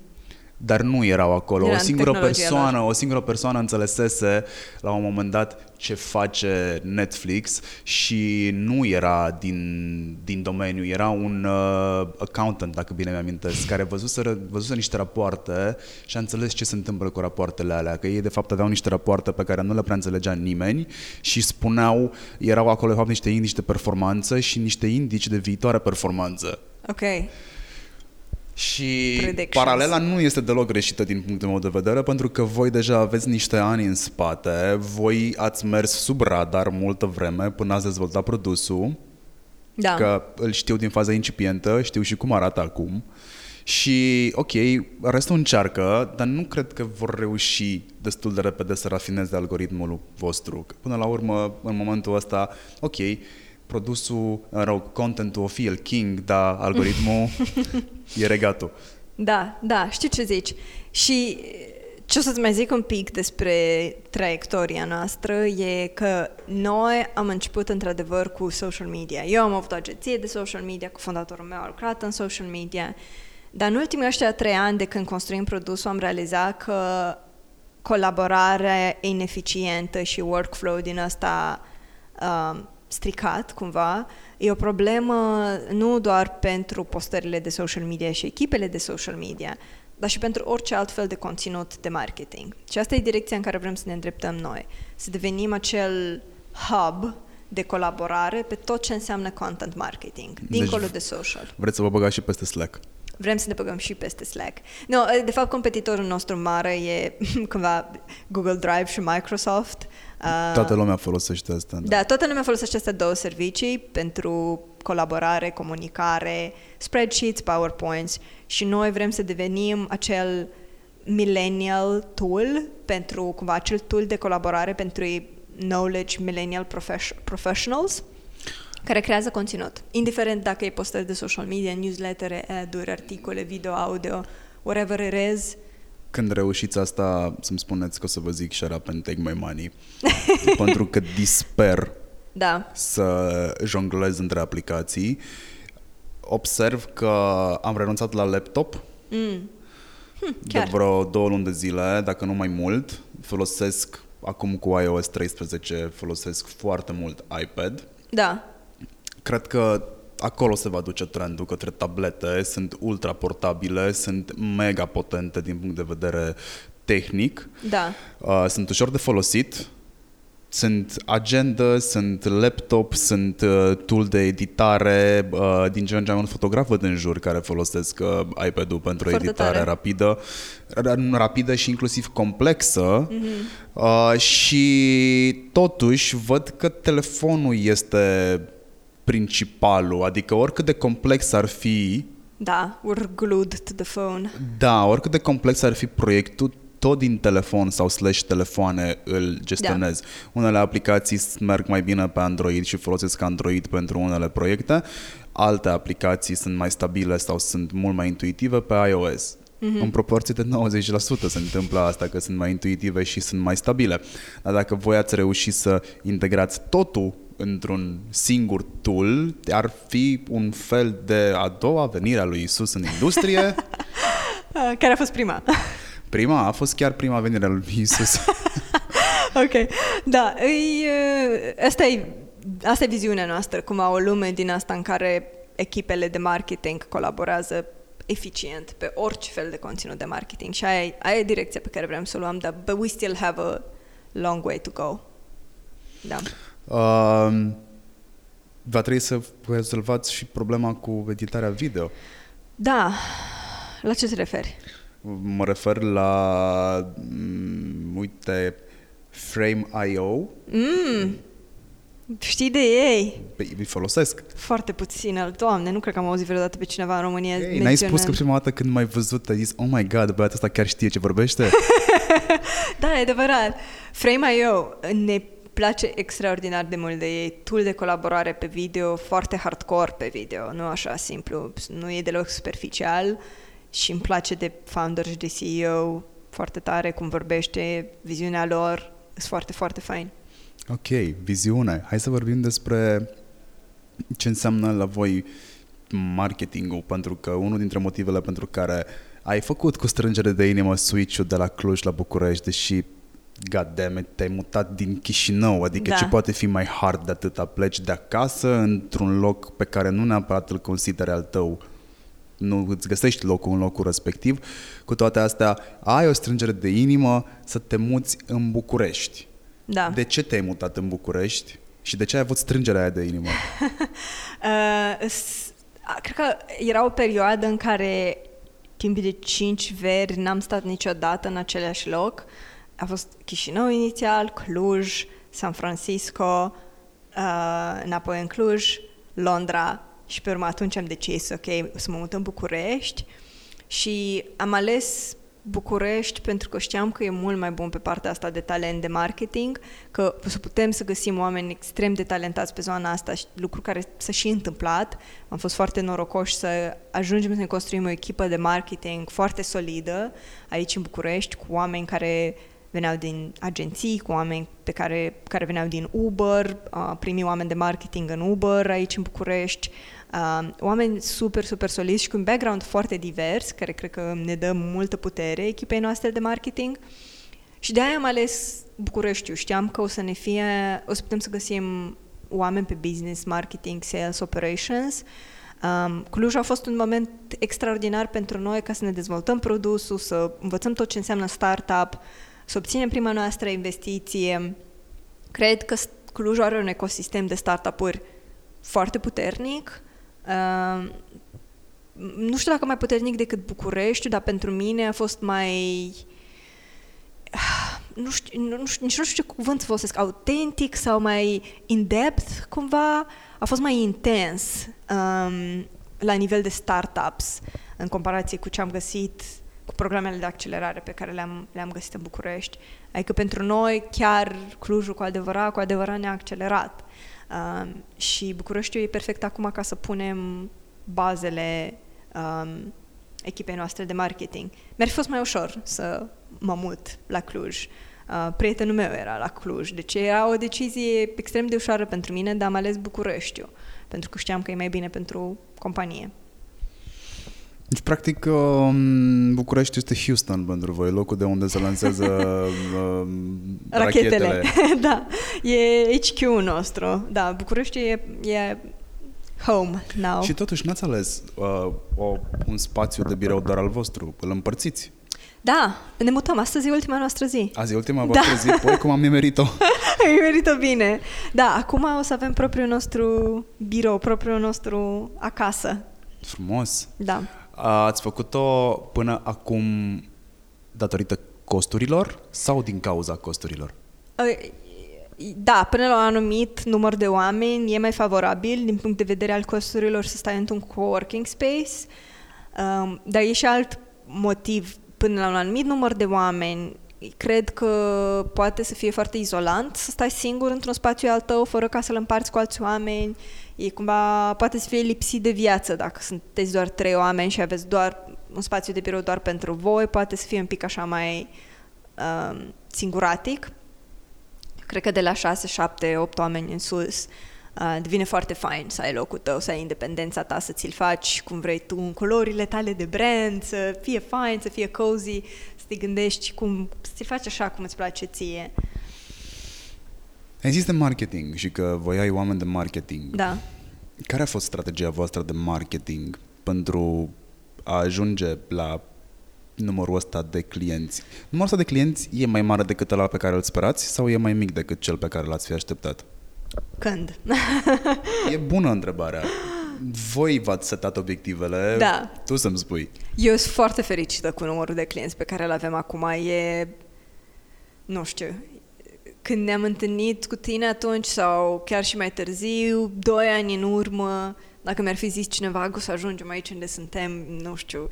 [SPEAKER 2] Dar nu erau acolo.
[SPEAKER 1] Era
[SPEAKER 2] o
[SPEAKER 1] în
[SPEAKER 2] singură
[SPEAKER 1] tehnologia
[SPEAKER 2] persoană, o singură persoană înțelesese la un moment dat ce face Netflix și nu era din, din domeniu, era un uh, accountant, dacă bine mi-amintesc, care văzuse, văzuse niște rapoarte și a înțeles ce se întâmplă cu rapoartele alea, că ei de fapt aveau niște rapoarte pe care nu le prea înțelegea nimeni și spuneau, erau acolo de fapt niște indici de performanță și niște indici de viitoare performanță.
[SPEAKER 1] Ok.
[SPEAKER 2] Și
[SPEAKER 1] Predictions.
[SPEAKER 2] paralela nu este deloc greșită din punctul meu de vedere, pentru că voi deja aveți niște ani în spate, voi ați mers sub radar multă vreme până ați dezvoltat produsul,
[SPEAKER 1] Da.
[SPEAKER 2] că îl știu din faza incipientă, știu și cum arată acum. Și, ok, restul încearcă, dar nu cred că vor reuși destul de repede să rafineze algoritmul vostru. Că Până la urmă, în momentul ăsta, ok, produsul, mă rog, contentul o fi el king, dar algoritmul e regatul.
[SPEAKER 1] Da, da, știu ce zici. Și ce o să-ți mai zic un pic despre traiectoria noastră e că noi am început într-adevăr cu social media. Eu am avut o agenție de social media, cu fondatorul meu a lucrat în social media, dar în ultimii ăștia trei ani de când construim produsul am realizat că colaborarea ineficientă și workflow din asta uh, stricat cumva e o problemă nu doar pentru postările de social media și echipele de social media, dar și pentru orice alt fel de conținut de marketing. Și asta e direcția în care vrem să ne îndreptăm noi. Să devenim acel hub de colaborare pe tot ce înseamnă content marketing, dincolo
[SPEAKER 2] Deci-
[SPEAKER 1] de social.
[SPEAKER 2] Vreți să vă băgați și peste Slack.
[SPEAKER 1] Vrem să ne băgăm și peste Slack. No, de fapt, competitorul nostru mare e cumva Google Drive și Microsoft. Uh,
[SPEAKER 2] Toată lumea folosește asta.
[SPEAKER 1] da, toată lumea folosește aceste două servicii pentru colaborare, comunicare, spreadsheets, PowerPoints și noi vrem să devenim acel millennial tool pentru cumva acel tool de colaborare pentru knowledge millennial profes- professionals care creează conținut. Indiferent dacă e postări de social media, newslettere, ad-uri, articole, video, audio, whatever it is,
[SPEAKER 2] Când reușiți asta, să-mi spuneți că o să vă zic shut up and take my money. pentru că disper
[SPEAKER 1] da,
[SPEAKER 2] să jonglez între aplicații. Observ că am renunțat la laptop
[SPEAKER 1] mm. hm,
[SPEAKER 2] de
[SPEAKER 1] chiar.
[SPEAKER 2] vreo două luni de zile, dacă nu mai mult. Folosesc, acum cu iOS 13, folosesc foarte mult iPad.
[SPEAKER 1] Da,
[SPEAKER 2] Cred că acolo se va duce trendul către tablete, sunt ultra portabile, sunt mega potente din punct de vedere tehnic,
[SPEAKER 1] da,
[SPEAKER 2] uh, sunt ușor de folosit, sunt agenda, sunt laptop, sunt uh, tool de editare, uh, din ce în ce mai mult fotograf văd în jur care folosesc uh, iPad-ul pentru
[SPEAKER 1] Foarte
[SPEAKER 2] editare
[SPEAKER 1] tare.
[SPEAKER 2] rapidă, ra- rapidă și inclusiv complexă
[SPEAKER 1] Mhm.
[SPEAKER 2] uh, și totuși văd că telefonul este principalul, adică oricât de complex ar fi,
[SPEAKER 1] da, we're glued to the phone.
[SPEAKER 2] da, oricât de complex ar fi proiectul, tot din telefon sau slash telefoane îl gestionez. Da. Unele aplicații merg mai bine pe Android și folosesc Android pentru unele proiecte, alte aplicații sunt mai stabile sau sunt mult mai intuitive pe iOS. Mm-hmm. În proporție de 90% se întâmplă asta, că sunt mai intuitive și sunt mai stabile. Dar dacă voi ați reușit să integrați totul într-un singur tool, ar fi un fel de a doua venire a lui Isus în industrie.
[SPEAKER 1] Uh, care a fost prima?
[SPEAKER 2] Prima a fost chiar prima venire a lui Isus.
[SPEAKER 1] ok, da, îi, uh, asta, e, asta e viziunea noastră, cum o lume din asta în care echipele de marketing colaborează eficient pe orice fel de conținut de marketing și aia, e- aia e direcția pe care vrem să o luăm, dar but we still have a long way to go. Da.
[SPEAKER 2] Uh, va trebui să rezolvați și problema cu editarea video.
[SPEAKER 1] Da, la ce te referi?
[SPEAKER 2] Mă refer la, mm, uite, Frame.io,
[SPEAKER 1] Mm, știi de ei?
[SPEAKER 2] pe, îi folosesc.
[SPEAKER 1] Foarte puțin, al doamne, nu cred că am auzit vreodată pe cineva în România
[SPEAKER 2] Ei, n-ai spus că prima dată când m-ai văzut ai zis, oh my god, băiatul ăsta chiar știe ce vorbește?
[SPEAKER 1] Da, e adevărat. Frame.io ne place extraordinar de mult de ei. Tool de colaborare pe video, foarte hardcore pe video, nu așa simplu, nu e deloc superficial și îmi place de founder și de CEO foarte tare cum vorbește, viziunea lor, sunt foarte, foarte fain.
[SPEAKER 2] ok, viziune. Hai să vorbim despre ce înseamnă la voi marketingul, pentru că unul dintre motivele pentru care ai făcut cu strângere de inimă switch-ul de la Cluj la București, deși God damn it, te-ai mutat din Chișinău, adică
[SPEAKER 1] Da.
[SPEAKER 2] ce poate fi mai hard de atâta? Pleci de acasă într-un loc pe care nu neapărat îl consideri al tău, nu îți găsești locul în locul respectiv, cu toate astea ai o strângere de inimă să te muți în București.
[SPEAKER 1] Da.
[SPEAKER 2] De ce te-ai mutat în București și de ce ai avut strângerea aia de inimă?
[SPEAKER 1] Uh, s- a, cred că era o perioadă în care timp de cinci veri n-am stat niciodată în același loc. A fost Chișinău inițial, Cluj, San Francisco, uh, înapoi în Cluj, Londra și pe urmă atunci am decis, ok, o să mă mut în București și am ales București pentru că știam că e mult mai bun pe partea asta de talent de marketing, că o să putem să găsim oameni extrem de talentați pe zona asta și lucru care s-a și întâmplat. Am fost foarte norocoși să ajungem să ne construim o echipă de marketing foarte solidă aici în București, cu oameni care veneau din agenții, cu oameni pe care, care veneau din Uber, uh, primii oameni de marketing în Uber aici în București, uh, oameni super, super solizi și cu un background foarte divers, care cred că ne dă multă putere echipei noastre de marketing. Și de aia am ales Bucureștiul. Știam că o să ne fie, o să putem să găsim oameni pe business, marketing, sales, operations. Um, Cluj a fost un moment extraordinar pentru noi ca să ne dezvoltăm produsul, să învățăm tot ce înseamnă startup, să obținem prima noastră investiție. Cred că Cluj are un ecosistem de startup-uri foarte puternic. Uh, nu știu dacă mai puternic decât București, dar pentru mine a fost mai nu știu, nu știu, nici nu știu ce cuvânt să folosesc, autentic sau mai in-depth cumva, a fost mai intens um, la nivel de startups în comparație cu ce am găsit cu programele de accelerare pe care le-am, le-am găsit în București. Adică pentru noi chiar Clujul cu adevărat, cu adevărat ne-a accelerat. Um, și Bucureștiul e perfect acum ca să punem bazele um, echipei noastre de marketing. Mi-ar fi fost mai ușor să mă mut la Cluj. Uh, prietenul meu era la Cluj, deci era o decizie extrem de ușoară pentru mine, dar am ales Bucureștiul, pentru că știam că e mai bine pentru companie.
[SPEAKER 2] Deci, practic, um, București este Houston pentru voi, locul de unde se lansează um,
[SPEAKER 1] Rachetele.
[SPEAKER 2] rachetele.
[SPEAKER 1] da, e HQ-ul nostru. Da, Bucureștiul e, e home now.
[SPEAKER 2] Și totuși n-ați ales uh, o, un spațiu de birou doar al vostru, îl împărțiți.
[SPEAKER 1] Da, ne mutăm. Astăzi e ultima noastră zi.
[SPEAKER 2] Azi e ultima voastră zi, păi cum am nimerit-o.
[SPEAKER 1] Ai merită bine. Da, acum o să avem propriul nostru birou, propriul nostru acasă.
[SPEAKER 2] Frumos.
[SPEAKER 1] Da.
[SPEAKER 2] Ați făcut-o până acum datorită costurilor sau din cauza costurilor?
[SPEAKER 1] Da, până la un anumit număr de oameni e mai favorabil din punct de vedere al costurilor să stai într-un coworking space, um, dar e și alt motiv până la un anumit număr de oameni cred că poate să fie foarte izolant să stai singur într-un spațiu al tău fără ca să-l împarți cu alți oameni. E cumva, poate să fie lipsit de viață dacă sunteți doar trei oameni și aveți doar un spațiu de birou doar pentru voi, poate să fie un pic așa mai um, singuratic. Cred că de la 6, 7, 8 oameni în sus uh, devine foarte fain să ai locul tău, să ai independența ta, să ți-l faci cum vrei tu, în culorile tale de brand, să fie fain, să fie cozy, să te gândești cum, să ți faci așa cum îți place ție.
[SPEAKER 2] Există marketing și că voi ai oameni de marketing.
[SPEAKER 1] Da.
[SPEAKER 2] Care a fost strategia voastră de marketing pentru a ajunge la numărul ăsta de clienți? Numărul ăsta de clienți e mai mare decât ăla pe care îl sperați sau e mai mic decât cel pe care l-ați fi așteptat?
[SPEAKER 1] Când?
[SPEAKER 2] E bună întrebarea. Voi v-ați setat obiectivele,
[SPEAKER 1] Da.
[SPEAKER 2] tu să-mi spui.
[SPEAKER 1] Eu sunt foarte fericită cu numărul de clienți pe care îl avem acum. E, nu știu, când ne-am întâlnit cu tine atunci sau chiar și mai târziu, doi ani în urmă, dacă mi-ar fi zis cineva că o să ajungem aici unde suntem, nu știu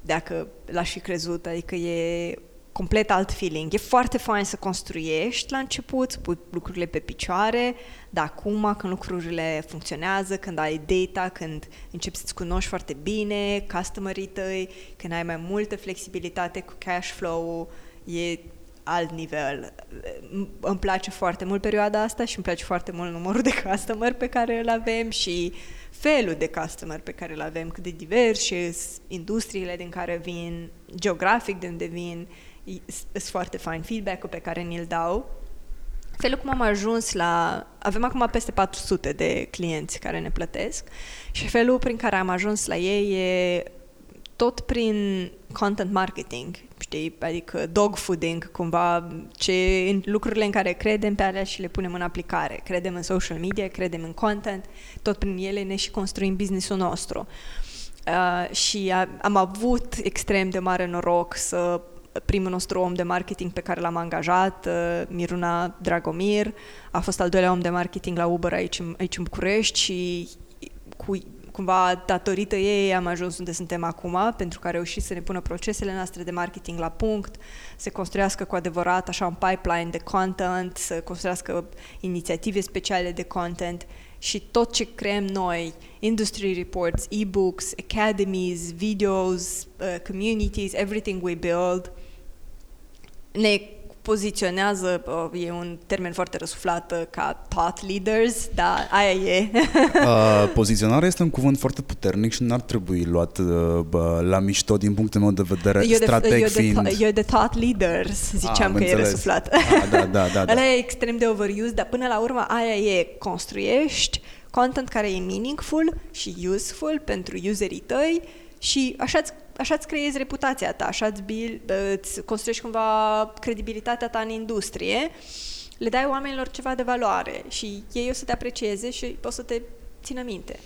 [SPEAKER 1] dacă l-aș fi crezut, adică e complet alt feeling. E foarte fain să construiești la început, să pui lucrurile pe picioare, dar acum când lucrurile funcționează, când ai data, când începi să-ți cunoști foarte bine customerii tăi, când ai mai multă flexibilitate cu cash flow e alt nivel. Îmi place foarte mult perioada asta și îmi place foarte mult numărul de customer pe care îl avem și felul de customer pe care îl avem, cât de divers și industriile din care vin, geografic de unde vin, sunt foarte fain feedback-ul pe care ni-l dau. Felul cum am ajuns la... Avem acum peste 400 de clienți care ne plătesc și felul prin care am ajuns la ei e tot prin content marketing, știi, adică dog fooding, cumva, ce, în lucrurile în care credem pe alea și le punem în aplicare. Credem în social media, credem în content, tot prin ele ne și construim businessul nostru. Uh, și a, am avut extrem de mare noroc să primul nostru om de marketing pe care l-am angajat, uh, Miruna Dragomir, a fost al doilea om de marketing la Uber aici, aici în București și cu cumva datorită ei am ajuns unde suntem acum, pentru că a reușit să ne pună procesele noastre de marketing la punct, să construiască cu adevărat așa un pipeline de content, să construiască inițiative speciale de content și tot ce creăm noi, industry reports, e-books, academies, videos, uh, communities, everything we build, ne poziționează, e un termen foarte răsuflat uh, ca thought leaders, dar aia e.
[SPEAKER 2] uh, poziționarea este un cuvânt foarte puternic și n-ar trebui luat uh, bă, la mișto din punctul meu de vedere, eu strateg de, eu fiind.
[SPEAKER 1] De, eu de thought leaders ziceam ah, că înțeles. e răsuflat. Ah,
[SPEAKER 2] da, da, da, da.
[SPEAKER 1] Ăla e extrem de overused, dar până la urmă aia e, construiești content care e meaningful și useful pentru userii tăi și așa-ți așa îți creezi reputația ta, așa îți, build, îți construiești cumva credibilitatea ta în industrie, le dai oamenilor ceva de valoare și ei o să te aprecieze și o să te țină minte.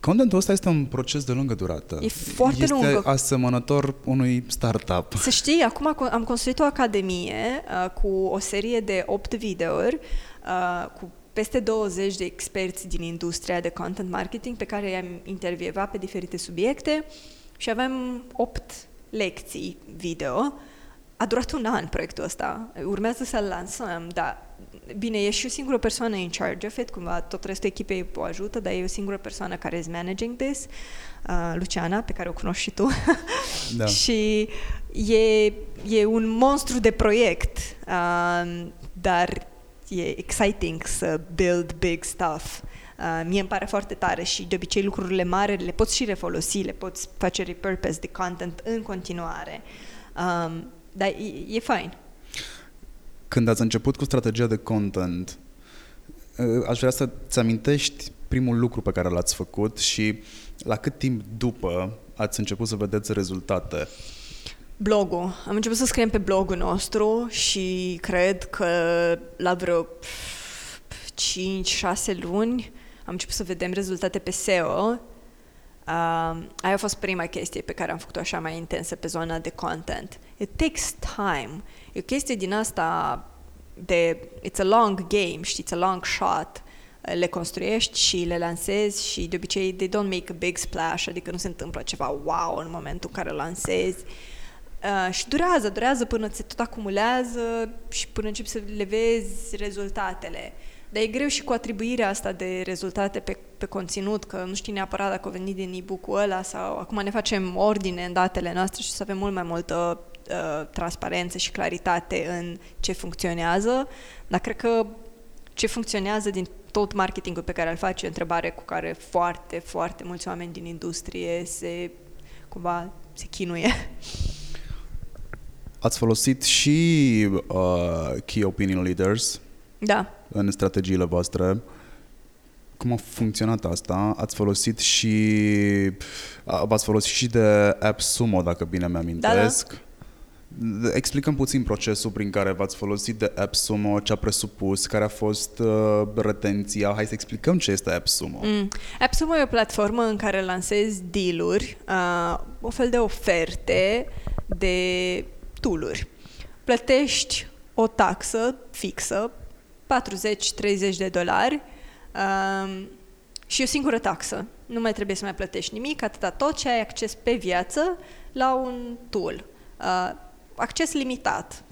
[SPEAKER 2] Contentul ăsta este un proces de lungă durată.
[SPEAKER 1] E foarte
[SPEAKER 2] este
[SPEAKER 1] lungă.
[SPEAKER 2] asemănător unui startup.
[SPEAKER 1] Să știi, acum am construit o academie uh, cu o serie de 8 videouri, uh, cu peste 20 de experți din industria de content marketing pe care i-am intervievat pe diferite subiecte. Uh, și avem 8 lecții video. A durat un an proiectul ăsta. Urmează să-l lansăm, dar bine, e și o singură persoană in charge of it, cumva tot restul echipei o ajută, dar e o singură persoană care is managing this, uh, Luciana, pe care o cunoști și tu. da. și e, e un monstru de proiect, uh, dar e exciting să build big stuff. Uh, mie îmi pare foarte tare și de obicei lucrurile mari le poți și refolosi, le poți face repurpose de content în continuare. Um, dar e, e fain.
[SPEAKER 2] Când ați început cu strategia de content, uh, aș vrea să-ți amintești primul lucru pe care l-ați făcut și la cât timp după ați început să vedeți rezultate?
[SPEAKER 1] Blogul. Am început să scriem pe blogul nostru și cred că la vreo 5-6 luni am început să vedem rezultate pe SEO. Uh, aia a fost prima chestie pe care am făcut-o așa mai intensă pe zona de content. It takes time. E o chestie din asta de it's a long game, știi, it's a long shot. Le construiești și le lansezi și de obicei they don't make a big splash, adică nu se întâmplă ceva wow în momentul în care lansezi. Uh, și durează, durează până se tot acumulează și până începi să le vezi rezultatele. Dar e greu și cu atribuirea asta de rezultate pe, pe conținut, că nu știi neapărat dacă a venit din e-book-ul ăla sau acum ne facem ordine în datele noastre și să avem mult mai multă uh, transparență și claritate în ce funcționează, dar cred că ce funcționează din tot marketingul pe care îl faci e o întrebare cu care foarte, foarte mulți oameni din industrie se cumva se chinuie.
[SPEAKER 2] Ați folosit și uh, Key Opinion Leaders
[SPEAKER 1] da.
[SPEAKER 2] în strategiile voastre. Cum a funcționat asta? Ați folosit și v-ați folosit și de AppSumo, dacă bine mi-amintesc. Da, da. Explicăm puțin procesul prin care v-ați folosit de AppSumo, ce a presupus, care a fost uh, retenția. Hai să explicăm ce este AppSumo. Mm.
[SPEAKER 1] AppSumo e o platformă în care lansezi deal-uri, uh, o fel de oferte de tooluri. Plătești o taxă fixă 40-30 de dolari um, și o singură taxă. Nu mai trebuie să mai plătești nimic, atâta tot ce ai acces pe viață la un tool. Uh, acces limitat.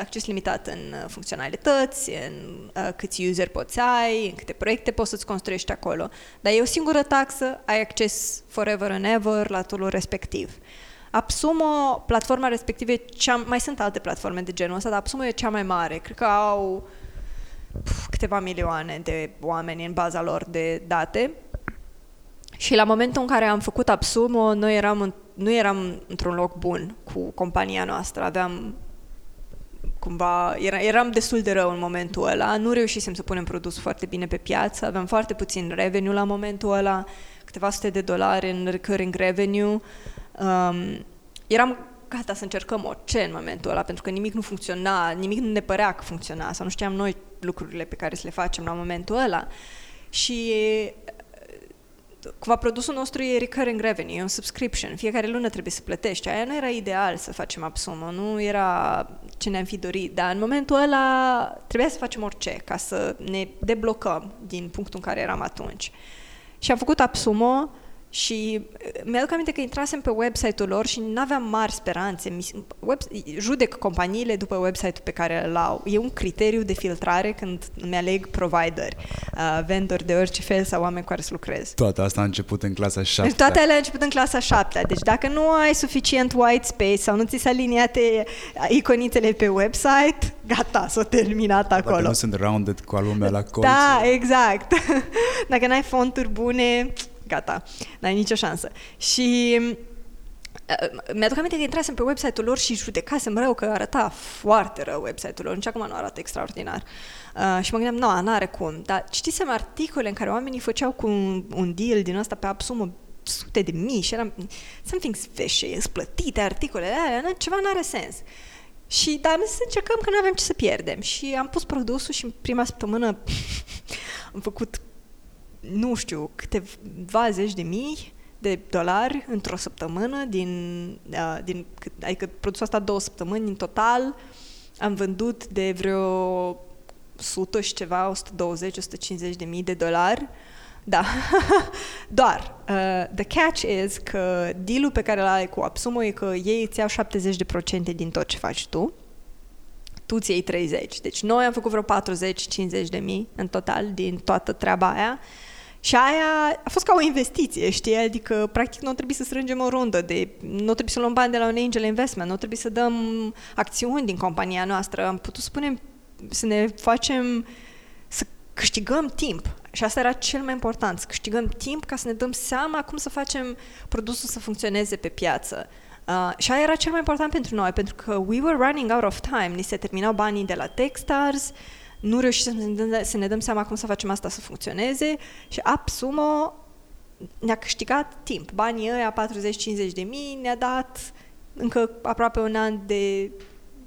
[SPEAKER 1] Acces limitat în uh, funcționalități, în uh, câți user poți ai, în câte proiecte poți să-ți construiești acolo. Dar e o singură taxă, ai acces forever and ever la tool respectiv. Absumo, platforma respectivă, e cea, mai sunt alte platforme de genul ăsta, dar Absumo e cea mai mare. Cred că au puf, câteva milioane de oameni în baza lor de date. Și la momentul în care am făcut Absumo, noi eram în, nu eram într-un loc bun cu compania noastră. Aveam cumva, era, eram destul de rău în momentul ăla, nu reușisem să punem produsul foarte bine pe piață, aveam foarte puțin revenue la momentul ăla, câteva sute de dolari în recurring revenue. Um, eram gata să încercăm orice în momentul ăla, pentru că nimic nu funcționa, nimic nu ne părea că funcționa, sau nu știam noi lucrurile pe care să le facem la momentul ăla. Și cumva produsul nostru e recurring revenue, e un subscription, fiecare lună trebuie să plătești. Aia nu era ideal să facem absumă, nu era ce ne-am fi dorit, dar în momentul ăla trebuia să facem orice ca să ne deblocăm din punctul în care eram atunci. Și am făcut absumo, și uh, mi-aduc aminte că intrasem pe website-ul lor și nu aveam mari speranțe. Web, judec companiile după website-ul pe care îl au. E un criteriu de filtrare când îmi aleg provider, uh, vendor de orice fel sau oameni cu care să lucrez.
[SPEAKER 2] Toate asta a început în clasa 7
[SPEAKER 1] deci toate alea a început în clasa 7 Deci dacă nu ai suficient white space sau nu ți s-a aliniate iconițele pe website, gata, s-a terminat acolo. Dacă
[SPEAKER 2] nu sunt rounded cu lumea la colț.
[SPEAKER 1] Da, exact. dacă n-ai fonturi bune, gata, n-ai nicio șansă. Și uh, mi-aduc aminte că intrasem pe website-ul lor și judecasem rău că arăta foarte rău website-ul lor, nici acum nu arată extraordinar. Uh, și mă gândeam, nu, n-are cum. Dar citisem articole în care oamenii făceau cu un, un deal din ăsta pe Absumă sute de mii și eram something fishy, plătite articolele alea, ceva n-are sens. Și da, am zis să încercăm că nu avem ce să pierdem. Și am pus produsul și în prima săptămână am făcut nu știu, câteva zeci de mii de dolari într-o săptămână, din, uh, din, adică produsul asta două săptămâni în total, am vândut de vreo 100 și ceva, 120-150 de mii de dolari. Da, doar, uh, the catch is că dealul pe care l ai cu Absumo e că ei îți iau 70% din tot ce faci tu, tu ți iei 30. Deci noi am făcut vreo 40-50 de mii în total din toată treaba aia și aia a fost ca o investiție, știi? Adică, practic, nu trebuie să strângem o rundă de... Nu trebuie să luăm bani de la un angel investment, nu trebuie să dăm acțiuni din compania noastră. Am putut spune să ne facem... să câștigăm timp. Și asta era cel mai important, să câștigăm timp ca să ne dăm seama cum să facem produsul să funcționeze pe piață. Uh, și aia era cel mai important pentru noi, pentru că we were running out of time. Ni se terminau banii de la Techstars, uh, nu reușim să ne, dăm, să ne dăm seama cum să facem asta să funcționeze și AppSumo ne-a câștigat timp. Banii ăia, 40-50 de mii, ne-a dat încă aproape un an de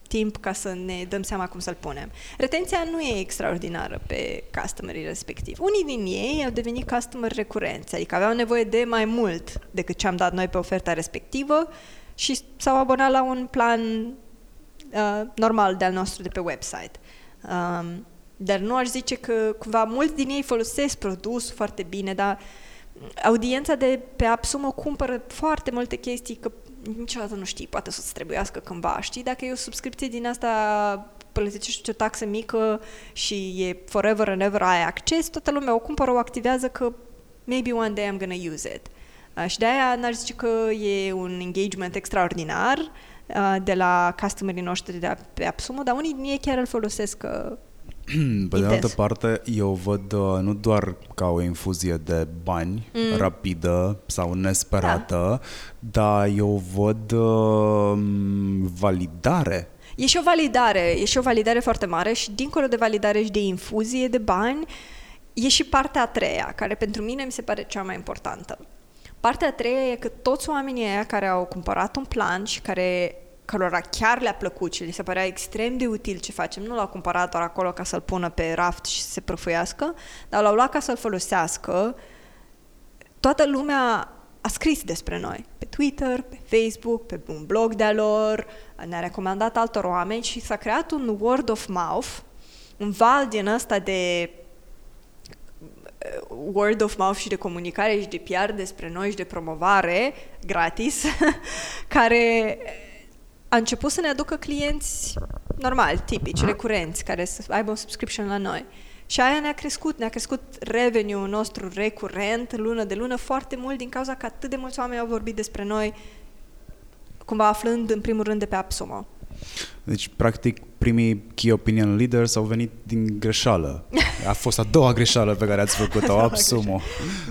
[SPEAKER 1] timp ca să ne dăm seama cum să-l punem. Retenția nu e extraordinară pe customerii respectiv. Unii din ei au devenit customer recurenți, adică aveau nevoie de mai mult decât ce am dat noi pe oferta respectivă și s-au abonat la un plan uh, normal de-al nostru de pe website. Um, dar nu aș zice că cumva mulți din ei folosesc produsul foarte bine, dar audiența de pe AppSumo cumpără foarte multe chestii că niciodată nu știi, poate să-ți trebuiască cândva, știi? Dacă e o subscripție din asta plătești o taxă mică și e forever and ever ai acces, toată lumea o cumpără, o activează că maybe one day I'm gonna use it. Uh, și de-aia n-aș zice că e un engagement extraordinar, Uh, de la customerii noștri de pe AppSumo, dar unii din ei chiar îl folosesc uh,
[SPEAKER 2] Pe de altă parte, eu văd uh, nu doar ca o infuzie de bani mm. rapidă sau nesperată, da. dar eu văd uh, validare.
[SPEAKER 1] E și o validare, e și o validare foarte mare și dincolo de validare și de infuzie de bani, e și partea a treia, care pentru mine mi se pare cea mai importantă. Partea a treia e că toți oamenii aia care au cumpărat un plan și care cărora chiar le-a plăcut și li se părea extrem de util ce facem, nu l-au cumpărat doar acolo ca să-l pună pe raft și să se prăfuiască, dar l-au luat ca să-l folosească. Toată lumea a scris despre noi pe Twitter, pe Facebook, pe un blog de-a lor, ne-a recomandat altor oameni și s-a creat un word of mouth, un val din ăsta de word of mouth și de comunicare și de PR despre noi și de promovare gratis, care a început să ne aducă clienți normal, tipici, recurenți, care să aibă un subscription la noi. Și aia ne-a crescut, ne-a crescut revenue-ul nostru recurent, lună de lună, foarte mult din cauza că atât de mulți oameni au vorbit despre noi cumva aflând în primul rând de pe AppSumo.
[SPEAKER 2] Deci, practic, primii key opinion leaders au venit din greșeală. A fost a doua greșeală pe care ați făcut-o, AppSumo.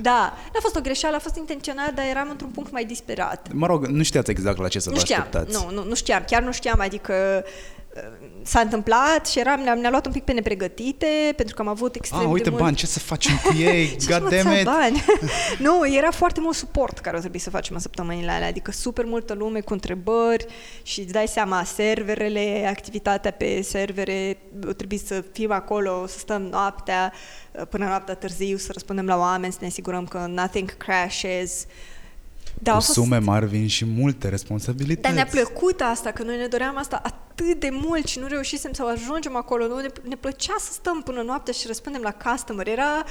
[SPEAKER 1] Da, n-a fost o greșeală, a fost intenționat, dar eram într-un punct mai disperat.
[SPEAKER 2] Mă rog, nu știați exact la ce să
[SPEAKER 1] Nu
[SPEAKER 2] vă
[SPEAKER 1] știam,
[SPEAKER 2] așteptați.
[SPEAKER 1] nu, nu, nu știam, chiar nu știam, adică uh, s-a întâmplat și eram, ne-am, ne-a luat un pic pe nepregătite, pentru că am avut extrem
[SPEAKER 2] Ah, uite
[SPEAKER 1] de mult...
[SPEAKER 2] bani, ce să facem cu ei?
[SPEAKER 1] Ce
[SPEAKER 2] God
[SPEAKER 1] mă,
[SPEAKER 2] damn
[SPEAKER 1] ți-a
[SPEAKER 2] it!
[SPEAKER 1] bani? nu, era foarte mult suport care o trebui să facem în săptămânile alea, adică super multă lume cu întrebări și îți dai seama, serverele, activitatea pe servere, o trebuie să fim acolo, să stăm noaptea, până noaptea târziu, să răspundem la oameni, să ne asigurăm că nothing crashes. Da,
[SPEAKER 2] Cu
[SPEAKER 1] a fost-
[SPEAKER 2] sume mari vin și multe responsabilități.
[SPEAKER 1] dar ne-a plăcut asta, că noi ne doream asta atât de mult și nu reușisem să ajungem acolo. Nu, ne, ne plăcea să stăm până noaptea și răspundem la customer. Era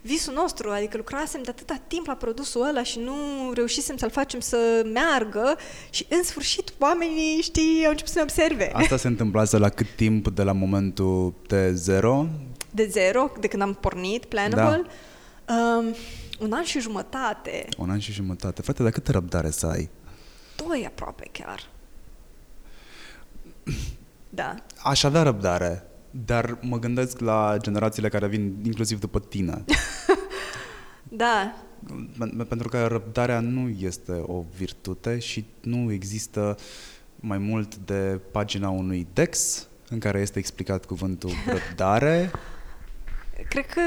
[SPEAKER 1] visul nostru, adică lucrasem de atâta timp la produsul ăla și nu reușisem să-l facem să meargă și în sfârșit oamenii, știi, au început să ne observe.
[SPEAKER 2] Asta se întâmplase la cât timp de la momentul de zero?
[SPEAKER 1] De zero, de când am pornit Planable, da. Um, un an și jumătate,
[SPEAKER 2] Un an și jumătate. Frate, dar câtă răbdare să ai?
[SPEAKER 1] doi aproape chiar. Da.
[SPEAKER 2] Aș avea răbdare, dar mă gândesc la generațiile care vin inclusiv după tine.
[SPEAKER 1] Da,
[SPEAKER 2] Pen- Pentru că răbdarea nu este o virtute și nu există mai mult de pagina unui Dex în care este explicat cuvântul răbdare.
[SPEAKER 1] Cred că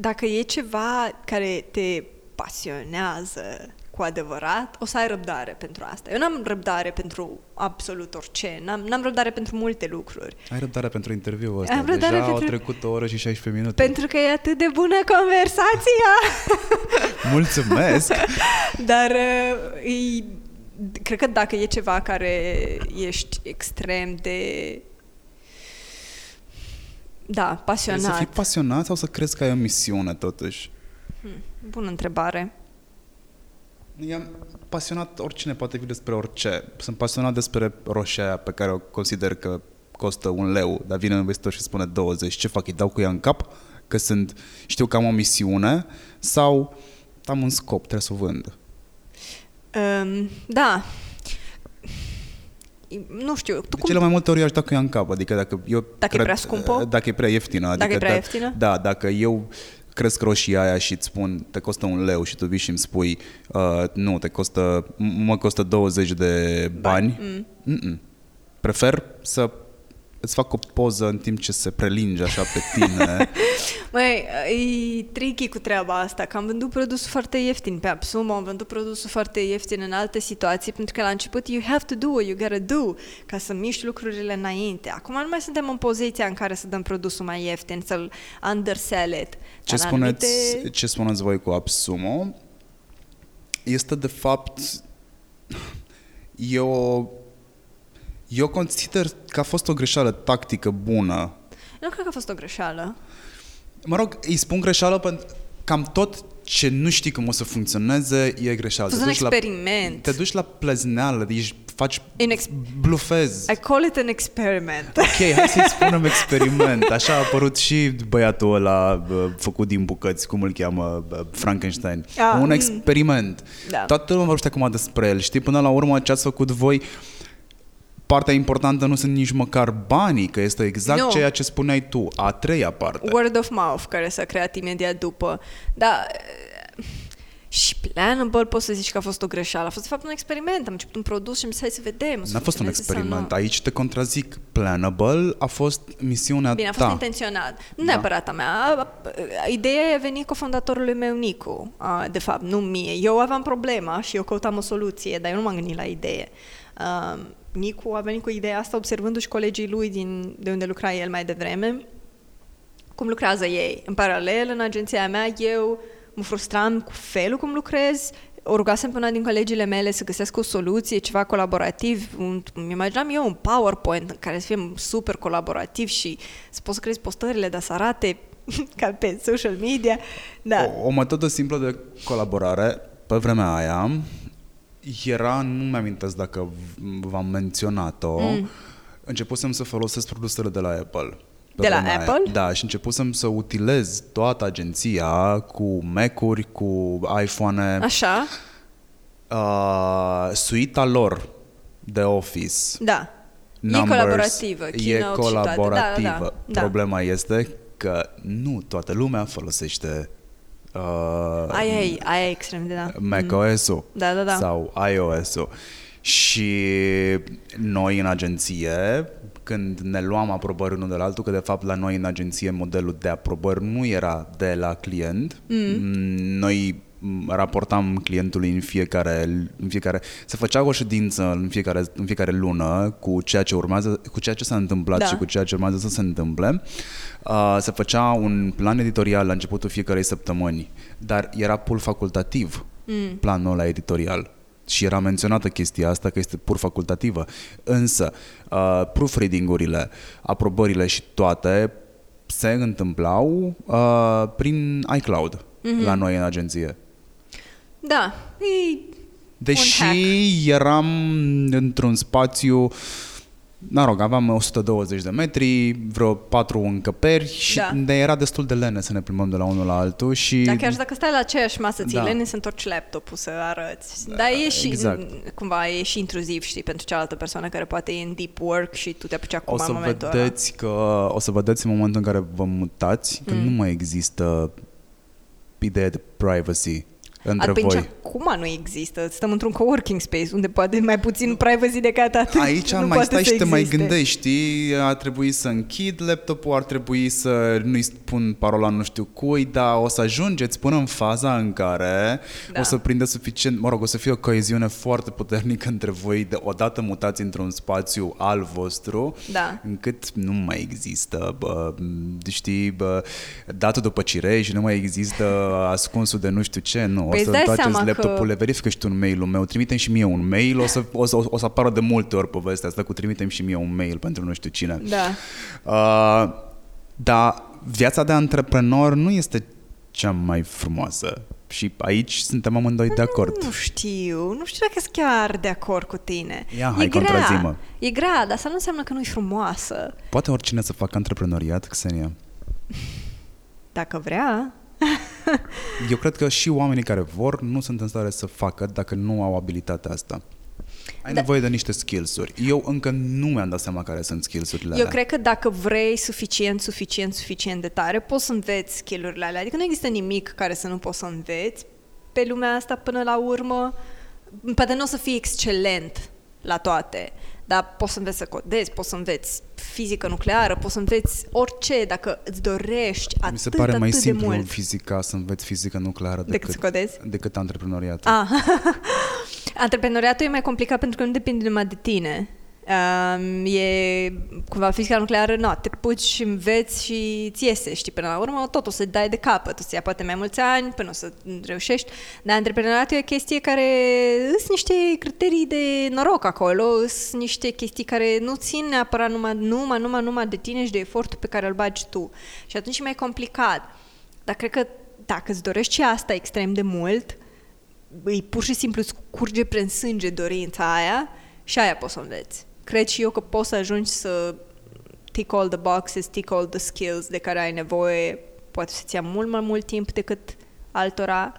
[SPEAKER 1] dacă e ceva care te pasionează cu adevărat, o să ai răbdare pentru asta. Eu n-am răbdare pentru absolut orice, n-am, n-am răbdare pentru multe lucruri.
[SPEAKER 2] Ai răbdare pentru interviul ăsta.
[SPEAKER 1] Am răbdare
[SPEAKER 2] Deja au
[SPEAKER 1] pentru-
[SPEAKER 2] trecut o oră și 16 minute.
[SPEAKER 1] Pentru că e atât de bună conversația!
[SPEAKER 2] Mulțumesc!
[SPEAKER 1] Dar uh, e, cred că dacă e ceva care ești extrem de da,
[SPEAKER 2] Trebuie
[SPEAKER 1] pasionat.
[SPEAKER 2] să fii pasionat sau să crezi că ai o misiune totuși?
[SPEAKER 1] Bună întrebare.
[SPEAKER 2] E pasionat, oricine poate fi despre orice. Sunt pasionat despre roșia aia pe care o consider că costă un leu, dar vine un investitor și spune 20. Ce fac? Îi dau cu ea în cap? Că sunt, știu că am o misiune sau am un scop, trebuie să o vând.
[SPEAKER 1] Um, da. Nu știu, tu
[SPEAKER 2] De
[SPEAKER 1] cum
[SPEAKER 2] cele mai multe ori eu aș da cu ea în cap. Adică dacă eu
[SPEAKER 1] Dacă e prea scumpă?
[SPEAKER 2] Dacă e prea ieftină. Adică
[SPEAKER 1] Dacă e prea
[SPEAKER 2] da,
[SPEAKER 1] ieftină?
[SPEAKER 2] Da, dacă eu cresc roșia aia și îți spun te costă un leu și tu vii și îmi spui uh, nu, te costă, m- mă costă 20 de bani,
[SPEAKER 1] Mm.
[SPEAKER 2] Mm-mm. prefer să îți fac o poză în timp ce se prelinge așa pe tine.
[SPEAKER 1] Măi, e tricky cu treaba asta, că am vândut produsul foarte ieftin pe Absumo, am vândut produsul foarte ieftin în alte situații, pentru că la început you have to do what you gotta do, ca să miști lucrurile înainte. Acum nu mai suntem în poziția în care să dăm produsul mai ieftin, să-l undersell it.
[SPEAKER 2] Ce
[SPEAKER 1] Dar în
[SPEAKER 2] spuneți,
[SPEAKER 1] anumite-
[SPEAKER 2] ce spuneți voi cu AppSumo este de fapt eu eu consider că a fost o greșeală tactică bună.
[SPEAKER 1] Nu cred că a fost o greșeală.
[SPEAKER 2] Mă rog, îi spun greșeală pentru cam tot ce nu știi cum o să funcționeze e greșeală.
[SPEAKER 1] A fost
[SPEAKER 2] Te
[SPEAKER 1] un
[SPEAKER 2] duci la-
[SPEAKER 1] experiment.
[SPEAKER 2] Te duci la plezneală, ești, faci,
[SPEAKER 1] Inex-
[SPEAKER 2] blufezi.
[SPEAKER 1] I call it an experiment.
[SPEAKER 2] Ok, hai să-i spunem experiment. Așa a apărut și băiatul ăla bă, făcut din bucăți, cum îl cheamă, bă, Frankenstein.
[SPEAKER 1] Ah,
[SPEAKER 2] Un
[SPEAKER 1] mm.
[SPEAKER 2] experiment.
[SPEAKER 1] Da.
[SPEAKER 2] Toată lumea vorbește acum despre el. Știi, până la urmă ce ați făcut voi, partea importantă nu sunt nici măcar banii, că este exact
[SPEAKER 1] Nu.
[SPEAKER 2] ceea ce spuneai tu, a treia parte.
[SPEAKER 1] Word of mouth, care s-a creat imediat după. Da, și Planable poți să zici că a fost o greșeală. A fost de fapt un experiment. Am început un produs și am zis hai să vedem. o să
[SPEAKER 2] N-a fost un
[SPEAKER 1] funcționeze sau
[SPEAKER 2] experiment.
[SPEAKER 1] nu.
[SPEAKER 2] Aici te contrazic. Planable a fost misiunea
[SPEAKER 1] Bine, a fost
[SPEAKER 2] ta.
[SPEAKER 1] intenționat. Nu
[SPEAKER 2] Da.
[SPEAKER 1] neapărat a mea. Ideea a venit cu fondatorului meu, Nicu. A, De fapt, nu mie. Eu aveam problema și eu căutam o soluție, dar eu nu m-am gândit la idee. A, Nicu a venit cu ideea asta observându-și colegii lui din, de unde lucra el mai devreme, cum lucrează ei. În paralel, în agenția mea, eu mă frustram cu felul cum lucrez, o rugasem pe una din colegile mele să găsească o soluție, ceva colaborativ. Un, îmi imaginam eu un PowerPoint în care să fie super colaborativ și să poți să crezi postările, dar să arate ca pe social media. Da.
[SPEAKER 2] O, o metodă simplă de colaborare pe vremea aia era, nu mi-amintesc dacă v- v-am menționat-o, mm. începusem să folosesc produsele de la Apple. Pe
[SPEAKER 1] De la
[SPEAKER 2] vremea aia.
[SPEAKER 1] Apple?
[SPEAKER 2] Da, și începusem să utilez toată agenția cu Mac-uri, cu iPhone-e
[SPEAKER 1] Așa?
[SPEAKER 2] Uh, suita lor de Office
[SPEAKER 1] Da.
[SPEAKER 2] Numbers,
[SPEAKER 1] e colaborativă.
[SPEAKER 2] E
[SPEAKER 1] Keynote și toate.
[SPEAKER 2] colaborativă.
[SPEAKER 1] Da, da, da.
[SPEAKER 2] Problema este că nu toată lumea folosește uh,
[SPEAKER 1] Aia e, aia e extrem de da.
[SPEAKER 2] macOS-ul
[SPEAKER 1] Da, da, da.
[SPEAKER 2] sau iOS-ul. Și noi în agenție, când ne luam aprobări unul de la altul, că de fapt la noi în agenție modelul de aprobări nu era de la client, mm. noi m, raportam clientului în fiecare, în fiecare se făcea o ședință în fiecare, în fiecare lună cu ceea ce urmează, cu ceea ce s-a întâmplat
[SPEAKER 1] Da.
[SPEAKER 2] și cu ceea ce urmează să se întâmple. Uh, se făcea un plan editorial la începutul fiecarei săptămâni, dar era pur facultativ mm. planul ăla editorial. Și era menționată chestia asta că este pur facultativă. Însă, uh, proofreading-urile, aprobările și toate se întâmplau uh, prin iCloud mm-hmm. la noi în agenție.
[SPEAKER 1] Da, e
[SPEAKER 2] Deși
[SPEAKER 1] hack.
[SPEAKER 2] eram într-un spațiu, mă rog, aveam 120 de metri, vreo patru încăperi și
[SPEAKER 1] Da.
[SPEAKER 2] de era destul de lene să ne plimbăm de la unul la altul și...
[SPEAKER 1] Dar chiar și dacă stai la aceeași masă, ți
[SPEAKER 2] Da.
[SPEAKER 1] da. să întorci laptopul să arăți. Dar e și,
[SPEAKER 2] exact.
[SPEAKER 1] cumva, e și intruziv, știi, pentru cealaltă persoană care poate e în deep work și tu te apuci acum
[SPEAKER 2] o să
[SPEAKER 1] în momentul ăla.
[SPEAKER 2] vedeți că o să vedeți în momentul în care vă mutați că
[SPEAKER 1] Mm.
[SPEAKER 2] nu mai există ideea de privacy între
[SPEAKER 1] Atunci,
[SPEAKER 2] voi.
[SPEAKER 1] acum nu există. Stăm într-un coworking space unde poate mai puțin privacy decât atât.
[SPEAKER 2] Aici
[SPEAKER 1] nu
[SPEAKER 2] mai
[SPEAKER 1] poate
[SPEAKER 2] stai
[SPEAKER 1] să
[SPEAKER 2] și te mai
[SPEAKER 1] existe.
[SPEAKER 2] gândești, știi? Ar trebui să închid laptopul, ar trebui să nu-i spun parola nu știu cui, dar o să ajungeți până în faza în care
[SPEAKER 1] Da.
[SPEAKER 2] o să prinde suficient, mă rog, o să fie o coeziune foarte puternică între voi de odată mutați într-un spațiu al vostru,
[SPEAKER 1] Da.
[SPEAKER 2] încât nu mai există, bă, știi, bă, datul după cireș, nu mai există ascunsul de nu știu ce, nu,
[SPEAKER 1] Păi
[SPEAKER 2] o
[SPEAKER 1] îți
[SPEAKER 2] să
[SPEAKER 1] dai
[SPEAKER 2] întoarceți
[SPEAKER 1] seama că-
[SPEAKER 2] laptopul, le verifică și tu un mail-ul meu, trimite și mie un mail, o să, o, să, o să apară de multe ori povestea asta cu trimitem și mie un mail pentru nu știu cine.
[SPEAKER 1] Da.
[SPEAKER 2] Uh, dar viața de antreprenor nu este cea mai frumoasă și aici suntem amândoi de acord.
[SPEAKER 1] Nu știu, nu știu dacă sunt chiar de acord cu tine.
[SPEAKER 2] Ia, hai,
[SPEAKER 1] e grea,
[SPEAKER 2] contrazi-mă.
[SPEAKER 1] E grea, dar asta nu înseamnă că nu e frumoasă.
[SPEAKER 2] Poate oricine să facă antreprenoriat, Xenia.
[SPEAKER 1] Dacă vrea,
[SPEAKER 2] Eu cred că și oamenii care vor nu sunt în stare să facă dacă nu au abilitatea asta. Ai
[SPEAKER 1] Da.
[SPEAKER 2] nevoie de niște skills-uri. Eu încă nu mi-am dat seama care sunt skills-urile
[SPEAKER 1] Eu
[SPEAKER 2] alea.
[SPEAKER 1] cred că dacă vrei suficient, suficient, suficient de tare, poți să înveți skill-urile alea. Adică nu există nimic care să nu poți să înveți pe lumea asta până la urmă. Poate nu o să fii excelent la toate, dar poți să înveți să codezi, poți să înveți fizică nucleară, poți să înveți orice dacă îți dorești atât,
[SPEAKER 2] Mi se pare mai
[SPEAKER 1] atât
[SPEAKER 2] simplu
[SPEAKER 1] de
[SPEAKER 2] în
[SPEAKER 1] mult.
[SPEAKER 2] fizica să înveți fizică nucleară
[SPEAKER 1] Decât
[SPEAKER 2] decât,
[SPEAKER 1] să codezi?
[SPEAKER 2] decât antreprenoriatul.
[SPEAKER 1] Ah. Antreprenoriatul e mai complicat pentru că nu depinde numai de tine. Um, e cumva fizica nucleară, nu, te puci și înveți și ți iese, știi, până la urmă tot o să dai de capăt, o să ia poate mai mulți ani până o să reușești, dar antreprenoriatul e o chestie care sunt niște criterii de noroc acolo, sunt niște chestii care nu țin neapărat numai, numai, numai, numai de tine și de efortul pe care îl bagi tu. Și atunci e mai complicat. Dar cred că dacă îți dorești și asta extrem de mult, îi pur și simplu îți curge prin sânge dorința aia și aia poți să o înveți. Cred și eu că poți să ajungi să tick all the boxes, tick all the skills de care ai nevoie. Poate să-ți ia mult mai mult timp decât altora.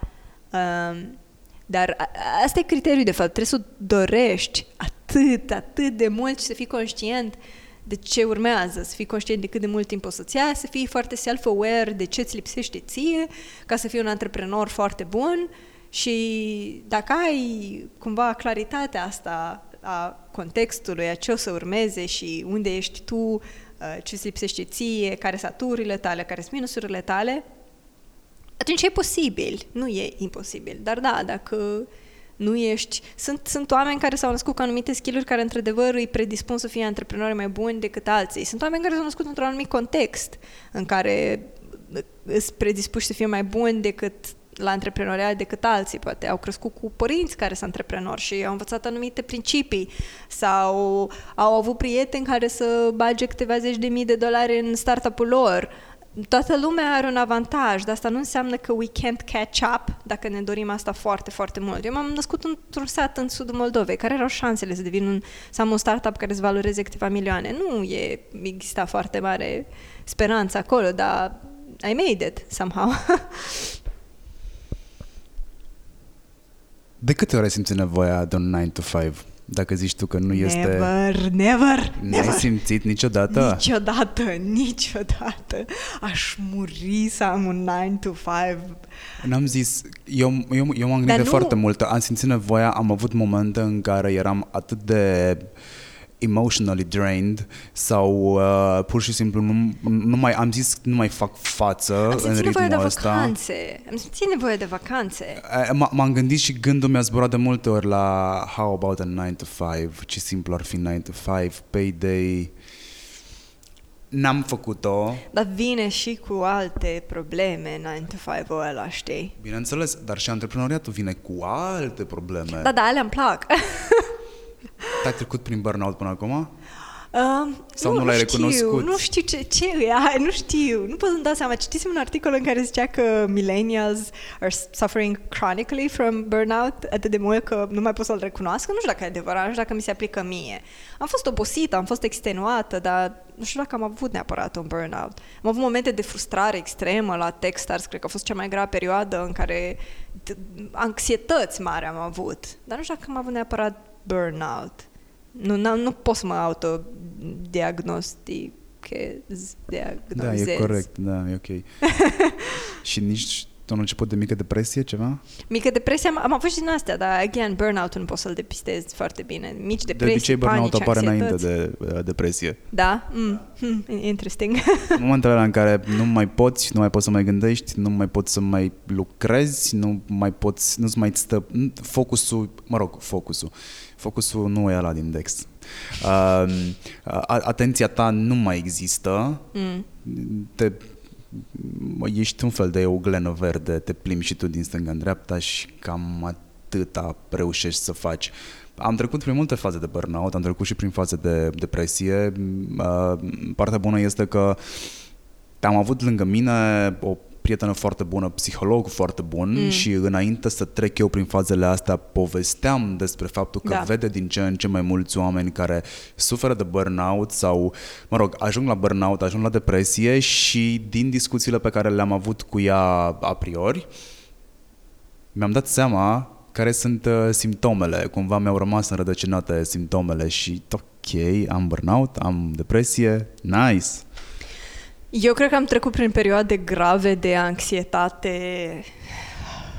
[SPEAKER 1] Um, dar a- a- asta e criteriul, de fapt. Trebuie să o dorești atât, atât de mult și să fii conștient de ce urmează, să fii conștient de cât de mult timp o să-ți ia, să fii foarte self-aware de ce îți lipsește ție, ca să fii un antreprenor foarte bun și dacă ai cumva claritatea asta a contextului, a ce o să urmeze și unde ești tu, uh, ce îți lipsește ție, care sunt aturile tale, care sunt minusurile tale, atunci e posibil, nu e imposibil. Dar da, dacă nu ești... Sunt, sunt oameni care s-au născut cu anumite skill-uri care, într-adevăr, îi predispun să fie antreprenori mai buni decât alții. Sunt oameni care s-au născut într-un anumit context în care îți predispuși să fie mai buni decât la antreprenoriat decât alții, poate au crescut cu părinți care sunt antreprenori și au învățat anumite principii sau au avut prieteni care să bage câteva zeci de mii de dolari în startup-ul lor. Toată lumea are un avantaj, dar asta nu înseamnă că we can't catch up dacă ne dorim asta foarte, foarte mult. Eu m-am născut într-un sat în sudul Moldovei. Care erau șansele să devin un, să am un startup care să valoreze câteva milioane? Nu e, exista foarte mare speranță acolo, dar I made it somehow.
[SPEAKER 2] De câte ori ai simțit nevoia de un 9 to 5? Dacă zici tu că nu este...
[SPEAKER 1] Never, never,
[SPEAKER 2] N-ai
[SPEAKER 1] never.
[SPEAKER 2] simțit niciodată?
[SPEAKER 1] Niciodată, niciodată. Aș muri să am un 9 to 5.
[SPEAKER 2] N-am zis, eu, eu, eu m-am gândit
[SPEAKER 1] Dar
[SPEAKER 2] de
[SPEAKER 1] nu-
[SPEAKER 2] foarte mult, am simțit nevoia, am avut momente în care eram atât de emotionally drained sau uh, pur și simplu nu, nu mai, am zis nu mai fac față
[SPEAKER 1] Am
[SPEAKER 2] în
[SPEAKER 1] simțit nevoie de
[SPEAKER 2] ritmul ăsta.
[SPEAKER 1] vacanțe. Am simțit nevoie de vacanțe.
[SPEAKER 2] Eh, m- M-am gândit și gândul mi-a zburat de multe ori la how about a 9 to 5, ce simplu ar fi 9 to 5, payday. N-am făcut-o,
[SPEAKER 1] Dar vine și cu alte probleme 9 to 5 ăla, știi?
[SPEAKER 2] bineînțeles, dar și antreprenoriatul vine cu alte probleme.
[SPEAKER 1] Da, da, alea îmi plac.
[SPEAKER 2] Ai trecut prin burnout până acum?
[SPEAKER 1] Uh,
[SPEAKER 2] Sau nu l-ai
[SPEAKER 1] știu,
[SPEAKER 2] recunoscut?
[SPEAKER 1] Nu știu ce, ce e aia, nu știu. Nu pot să-mi dau seama. Citisem un articol în care zicea că millennials are suffering chronically from burnout atât de mult că nu mai pot să-l recunoască. Nu știu dacă e adevărat, nu știu dacă mi se aplică mie. Am fost obosită, am fost extenuată, dar nu știu dacă am avut neapărat un burnout. Am avut momente de frustrare extremă la Techstars, cred că a fost cea mai grea perioadă în care d- anxietăți mari am avut. Dar nu știu dacă am avut neapărat burnout. Nu, n- nu pot să mă autodiagnostichez.
[SPEAKER 2] Da, e corect, da, e ok. și nici tu nu început de mică depresie, ceva?
[SPEAKER 1] Mică depresie am, am avut și din astea, dar, again, burnout nu poți să-l depistezi foarte bine. Mici
[SPEAKER 2] De
[SPEAKER 1] depresii,
[SPEAKER 2] obicei burnout
[SPEAKER 1] panici,
[SPEAKER 2] apare
[SPEAKER 1] anxietăți.
[SPEAKER 2] înainte de uh, depresie.
[SPEAKER 1] Da? Mm, mm, interesting.
[SPEAKER 2] În momentele alea în care nu mai poți, nu mai poți să mai gândești, nu mai poți să mai lucrezi, nu mai poți, nu-ți mai stă focusul, mă rog, focusul. Focusul nu e ăla din Dex. Uh, atenția ta nu mai există,
[SPEAKER 1] mm.
[SPEAKER 2] te mă, ești un fel de o glenă verde, te plimbi și tu din stânga în dreapta și cam atâta reușești să faci. Am trecut prin multe faze de burnout, am trecut și prin faze de depresie. Uh, Partea bună este că am avut lângă mine o prietenă foarte bună, psiholog foarte bun mm. și înainte să trec eu prin fazele astea povesteam despre faptul că
[SPEAKER 1] Da.
[SPEAKER 2] vede din ce în ce mai mulți oameni care suferă de burnout sau, mă rog, ajung la burnout, ajung la depresie și din discuțiile pe care le-am avut cu ea a priori, mi-am dat seama care sunt uh, simptomele, cumva mi-au rămas înrădăcinate simptomele și ok, am burnout, am depresie, nice.
[SPEAKER 1] Eu cred că am trecut prin perioade grave de anxietate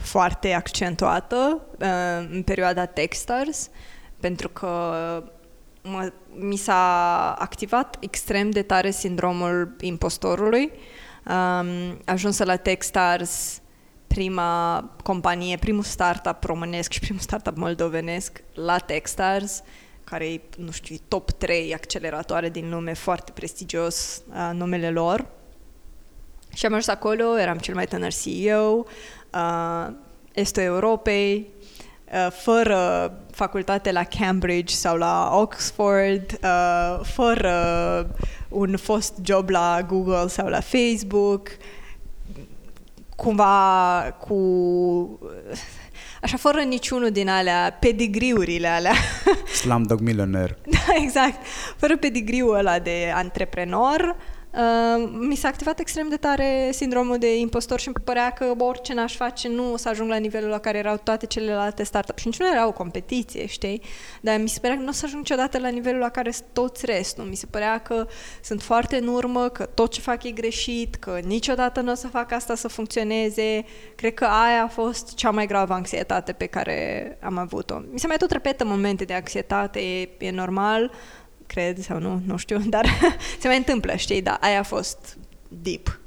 [SPEAKER 1] foarte accentuată uh, în perioada Techstars, pentru că mă, mi s-a activat extrem de tare sindromul impostorului. Um, ajunsă la Techstars prima companie, primul startup românesc și primul startup moldovenesc la Techstars, care e, nu știu, e top 3 acceleratoare din lume, foarte prestigios uh, numele lor. Și am ajuns acolo, eram cel mai tânăr CEO, uh, estul Europei, uh, fără facultate la Cambridge sau la Oxford, uh, fără un fost job la Google sau la Facebook, cumva cu așa fără niciunul din alea pedigriurile alea
[SPEAKER 2] Slumdog Millionaire.
[SPEAKER 1] da, exact. Fără pedigriul ăla de antreprenor, uh, mi s-a activat extrem de tare sindromul de impostor și îmi părea că orice n-aș face nu o să ajung la nivelul la care erau toate celelalte startup și nici nu era o competiție, știi? Dar mi se părea că nu o să ajung niciodată la nivelul la care sunt toți restul. Mi se părea că sunt foarte în urmă, că tot ce fac e greșit, că niciodată nu o să fac asta să funcționeze. Cred că aia a fost cea mai gravă anxietate pe care am avut-o. Mi se mai tot repetă momente de anxietate, e, e normal, cred sau nu, nu știu, dar se mai întâmplă, știi, dar aia a fost deep.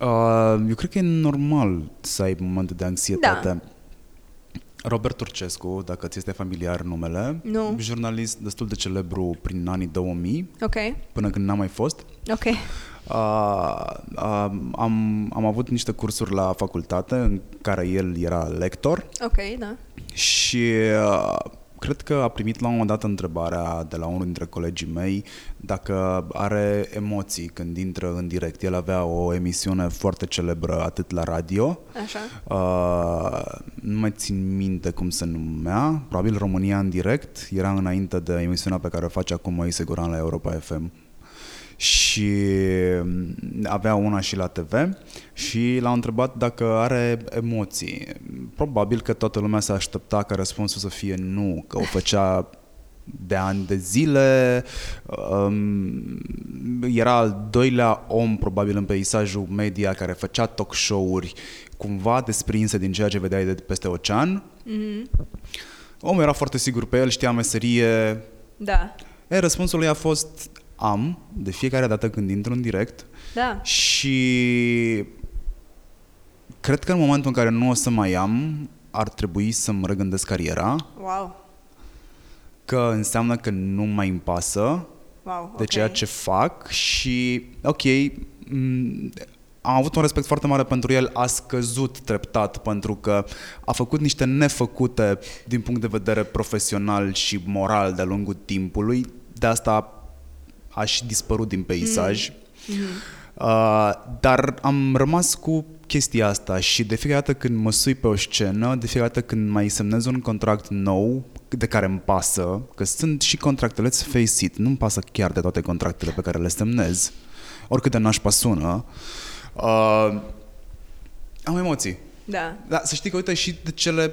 [SPEAKER 2] Uh, eu cred că e normal să ai momente de anxietate.
[SPEAKER 1] Da.
[SPEAKER 2] Robert Turcescu, dacă ți este familiar numele,
[SPEAKER 1] Nu.
[SPEAKER 2] jurnalist destul de celebru prin anii 2000,
[SPEAKER 1] Ok,
[SPEAKER 2] până când n-a mai fost.
[SPEAKER 1] ok.
[SPEAKER 2] Uh, uh, am, am avut niște cursuri la facultate în care el era lector
[SPEAKER 1] Ok, da.
[SPEAKER 2] și uh, cred că a primit la un moment dat întrebarea de la unul dintre colegii mei dacă are emoții când intră în direct. El avea o emisiune foarte celebră atât la radio,
[SPEAKER 1] Așa.
[SPEAKER 2] uh, nu mai țin minte cum se numea, probabil România în direct, era înainte de emisiunea pe care o face acum Moise Guran la Europa FM. Și mm, avea una și la TV și l-a întrebat dacă are emoții. Probabil că toată lumea s-a aștepta ca răspunsul să fie nu, că o făcea de ani de zile. Um, era al doilea om, probabil, în peisajul media care făcea talk show-uri cumva desprinse din ceea ce vedeai de peste ocean. Mm-hmm. Omul era foarte sigur pe el, știa meserie.
[SPEAKER 1] Da.
[SPEAKER 2] E, răspunsul lui a fost am, de fiecare dată când intru în direct.
[SPEAKER 1] Da.
[SPEAKER 2] Și cred că în momentul în care nu o să mai am, ar trebui să-mi regândesc cariera.
[SPEAKER 1] Wow.
[SPEAKER 2] Că înseamnă că nu mai îmi pasă
[SPEAKER 1] Wow,
[SPEAKER 2] de
[SPEAKER 1] ok.
[SPEAKER 2] ceea ce fac și, ok, m- am avut un respect foarte mare pentru el, a scăzut treptat pentru că a făcut niște nefăcute din punct de vedere profesional și moral de-a lungul timpului, de asta aș și dispărut din peisaj. Uh, dar am rămas cu chestia asta și de fiecare dată când mă sui pe o scenă, de fiecare dată când mai semnez un contract nou de care îmi pasă, că sunt și contractele, let's face it, nu-mi pasă chiar de toate contractele pe care le semnez, oricât de nașpa sună, uh, am emoții.
[SPEAKER 1] Da.
[SPEAKER 2] Da, să știi că, uite, și de cele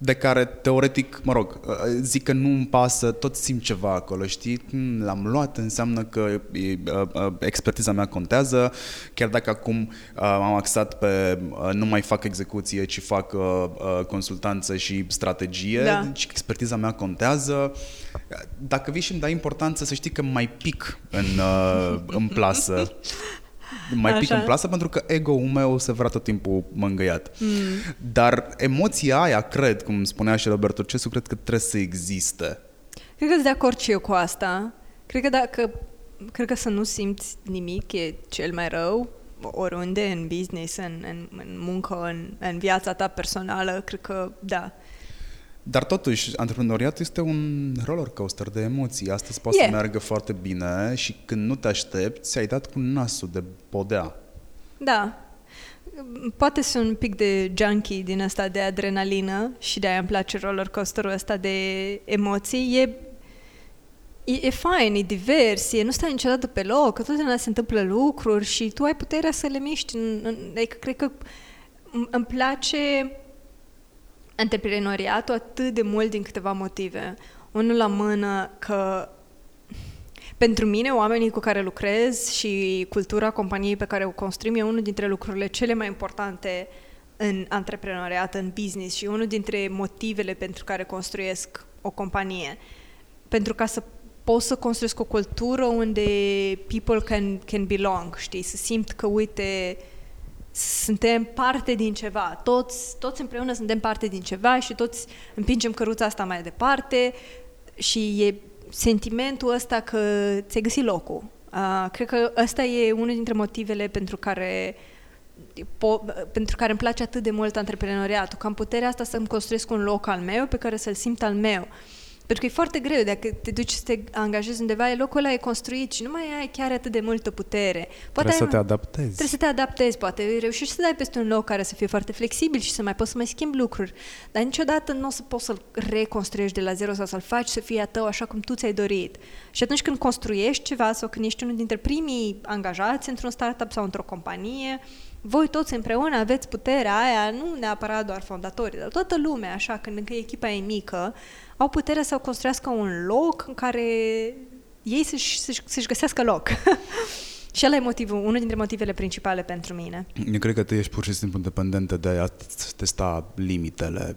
[SPEAKER 2] de care, teoretic, mă rog, uh, zic că nu îmi pasă, tot simt ceva acolo, știi? Hmm, L-am luat, înseamnă că e, uh, uh, expertiza mea contează, chiar dacă acum uh, m-am axat pe uh, nu mai fac execuție, ci fac uh, uh, consultanță și strategie,
[SPEAKER 1] Da.
[SPEAKER 2] deci expertiza mea contează. Dacă vii și îmi dai importanță, să știi că mai pic în, uh, în plasă. Mai pic
[SPEAKER 1] Așa.
[SPEAKER 2] în plasă pentru că ego-ul meu se vrea tot timpul mângâiat. Mm. Dar emoția aia, cred, cum spunea și Robert Turcescu, cred că trebuie să existe.
[SPEAKER 1] Cred că sunt de acord și eu cu asta. Cred că dacă cred că să nu simți nimic e cel mai rău oriunde, în business, în, în, în muncă, în, în viața ta personală, cred că da.
[SPEAKER 2] Dar totuși, antreprenoriatul este un roller coaster de emoții. Astăzi poate
[SPEAKER 1] E.
[SPEAKER 2] să meargă foarte bine și când nu te aștepți, ai dat cu nasul de podea.
[SPEAKER 1] Da. Poate sunt un pic de junkie din asta de adrenalină și de-aia îmi place roller coasterul ăsta de emoții. E, e, e fain, e divers, e, nu stai niciodată pe loc, că totdeauna se întâmplă lucruri și tu ai puterea să le miști. În, în, adică cred că îmi- îmi place antreprenoriatul atât de mult din câteva motive. Unul la mână că pentru mine, oamenii cu care lucrez și cultura companiei pe care o construim e unul dintre lucrurile cele mai importante în antreprenoriat, în business și unul dintre motivele pentru care construiesc o companie. Pentru ca să pot să construiesc o cultură unde people can, can belong, știi, să simt că, uite, suntem parte din ceva, toți, toți împreună suntem parte din ceva și toți împingem căruța asta mai departe și e sentimentul ăsta că ți-ai găsit locul. Uh, cred că ăsta e unul dintre motivele pentru care po- pentru care îmi place atât de mult antreprenoriatul, că am puterea asta să-mi construiesc un loc al meu pe care să-l simt al meu. Pentru că e foarte greu, dacă te duci să te angajezi undeva, locul ăla e construit și nu mai ai chiar atât de multă putere.
[SPEAKER 2] Trebuie
[SPEAKER 1] ai
[SPEAKER 2] să te adaptezi.
[SPEAKER 1] Trebuie să te adaptezi, poate reușești să dai peste un loc care să fie foarte flexibil și să mai poți să mai schimbi lucruri, dar niciodată nu o să poți să-l reconstruiești de la zero sau să-l faci să fie a tău așa cum tu ți-ai dorit. Și atunci când construiești ceva sau când ești unul dintre primii angajați într-un startup sau într-o companie, voi toți împreună aveți puterea aia, nu neapărat doar fondatorii, dar toată lumea, așa, când încă echipa e mică, au puterea să construiască un loc în care ei să-și, să-și, să-și găsească loc. Și ăla e motivul, unul dintre motivele principale pentru mine.
[SPEAKER 2] Eu cred că tu ești pur și simplu dependentă de a testa limitele.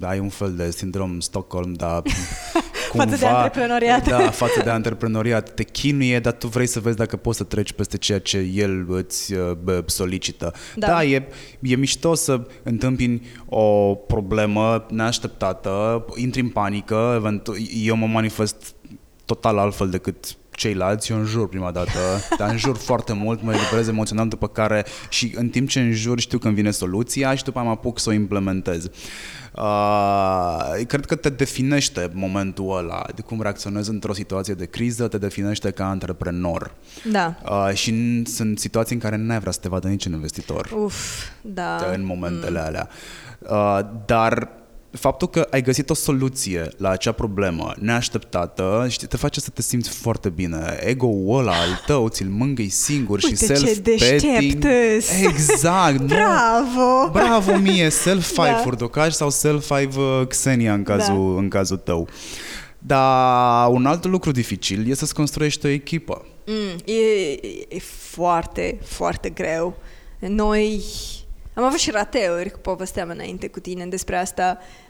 [SPEAKER 2] Ai un fel de sindrom Stockholm, dar cumva...
[SPEAKER 1] Față de antreprenoriat.
[SPEAKER 2] Da, față de antreprenoriat. Te chinuie, dar tu vrei să vezi dacă poți să treci peste ceea ce el îți uh, bă, solicită.
[SPEAKER 1] Da.
[SPEAKER 2] Da, e, e mișto să întâmpini o problemă neașteptată, intri în panică, eventu- eu mă manifest total altfel decât ceilalți, eu înjur prima dată, dar înjur foarte mult, mă eliberez emoțional, după care și în timp ce înjur știu când vine soluția și după aia mă apuc să o implementez. Uh, cred că te definește momentul ăla, de cum reacționezi într-o situație de criză, te definește ca antreprenor.
[SPEAKER 1] Da.
[SPEAKER 2] Uh, și n- sunt situații în care n-ai vrea să te vadă niciun investitor
[SPEAKER 1] Uf, da.
[SPEAKER 2] în momentele alea. Uh, dar faptul că ai găsit o soluție la acea problemă neașteptată știi, te face să te simți foarte bine. Ego-ul ăla al tău ți-l mângâi singur
[SPEAKER 1] Uite
[SPEAKER 2] și
[SPEAKER 1] ce
[SPEAKER 2] self-petting.
[SPEAKER 1] deștept-s.
[SPEAKER 2] Exact. nu?
[SPEAKER 1] Bravo!
[SPEAKER 2] Bravo mie, self-five
[SPEAKER 1] Da.
[SPEAKER 2] Furdocaj sau self-five uh, Xenia în cazul, în cazul tău. Dar un alt lucru dificil e să-ți construiești o echipă.
[SPEAKER 1] Mm, e, e foarte, foarte greu. Noi am avut și rateuri, că povesteam înainte cu tine despre asta. Uh,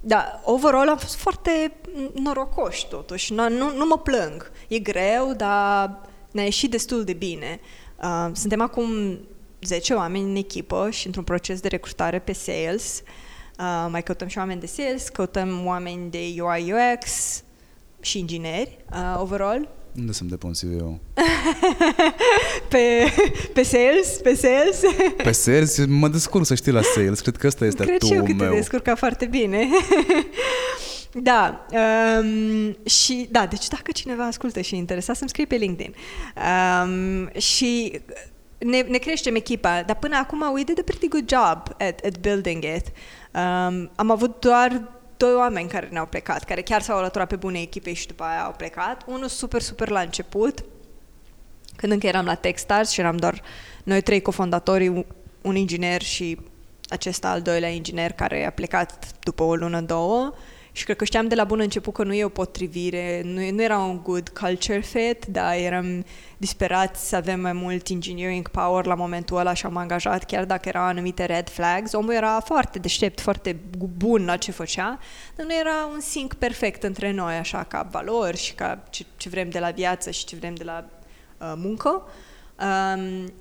[SPEAKER 1] da, overall am fost foarte norocoși totuși. Nu, nu, nu mă plâng. E greu, dar ne-a ieșit destul de bine. Uh, suntem acum 10 oameni în echipă și într-un proces de recrutare pe sales. Uh, mai căutăm și oameni de sales, căutăm oameni de UI UX și ingineri uh, overall.
[SPEAKER 2] Unde să-mi depun CV-ul?
[SPEAKER 1] Pe, pe sales, pe sales.
[SPEAKER 2] Pe sales mă descurc să știi la sales. Cred că ăsta este
[SPEAKER 1] Cred și eu
[SPEAKER 2] atu
[SPEAKER 1] că te
[SPEAKER 2] meu.
[SPEAKER 1] descurca foarte bine. da, um, și da, deci dacă cineva ascultă și e interesat să-mi scrie pe LinkedIn. Um, și ne, ne creștem echipa, dar până acum we did a pretty good job at, at building it. Um, am avut doar doi oameni care ne-au plecat, care chiar s-au alăturat pe bune echipe și după aia au plecat. Unul super, super la început, când încă eram la Techstars și eram doar noi trei cofondatorii, un- un inginer și acesta al doilea inginer care a plecat după o lună, două. Și cred că știam de la bun început că nu e o potrivire, nu, e- nu era un good culture fit, dar eram disperați să avem mai mult engineering power la momentul ăla și am angajat, chiar dacă erau anumite red flags. Omul era foarte deștept, foarte bun la ce făcea, dar nu era un sync perfect între noi, așa, ca valori și ca ce, ce vrem de la viață și ce vrem de la uh, muncă. Um,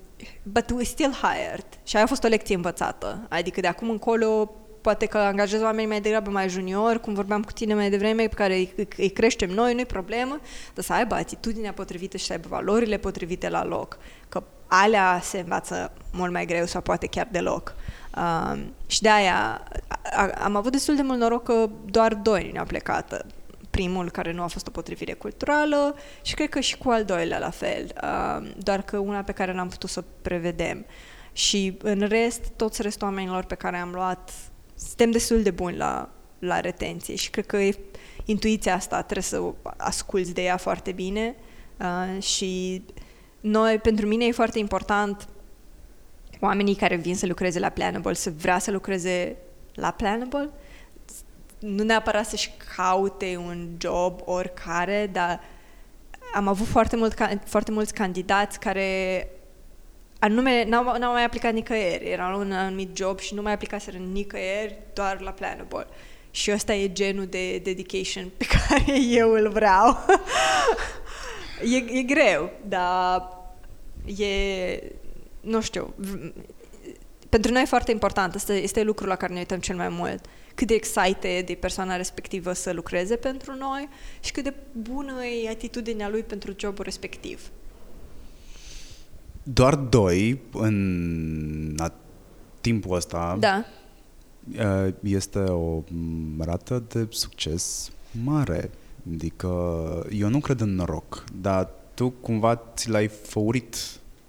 [SPEAKER 1] but we still hired. Și aia a fost o lecție învățată. Adică de acum încolo poate că angajez oameni mai degrabă mai junior, cum vorbeam cu tine mai devreme, pe care îi, îi creștem noi, nu-i problemă, dar să aibă atitudinea potrivită și să aibă valorile potrivite la loc. Că alea se învață mult mai greu sau poate chiar deloc. Um, și de aia a, a, am avut destul de mult noroc că doar doi ne-au plecat primul care nu a fost o potrivire culturală și cred că și cu al doilea la fel, uh, doar că una pe care n-am putut să o prevedem. Și în rest, toți restul oamenilor pe care am luat, suntem destul de buni la, la retenție și cred că e, intuiția asta trebuie să o asculți de ea foarte bine uh, și noi, pentru mine e foarte important oamenii care vin să lucreze la Planable să vrea să lucreze la Planable nu neapărat să-și caute un job oricare, dar am avut foarte, mult, foarte mulți candidați care anume n-au, n-au mai aplicat nicăieri. Era un anumit job și nu mai aplicaseră nicăieri, doar la Planable. Și ăsta e genul de dedication pe care eu îl vreau. e, e greu, dar e, nu știu, pentru noi e foarte important. Asta este lucrul la care ne uităm cel mai mult. Cât de excited de persoana respectivă să lucreze pentru noi și cât de bună e atitudinea lui pentru jobul respectiv.
[SPEAKER 2] Doar doi în a, timpul ăsta
[SPEAKER 1] Da.
[SPEAKER 2] uh, este o rată de succes mare. Adică eu nu cred în noroc, dar tu cumva ți l-ai făurit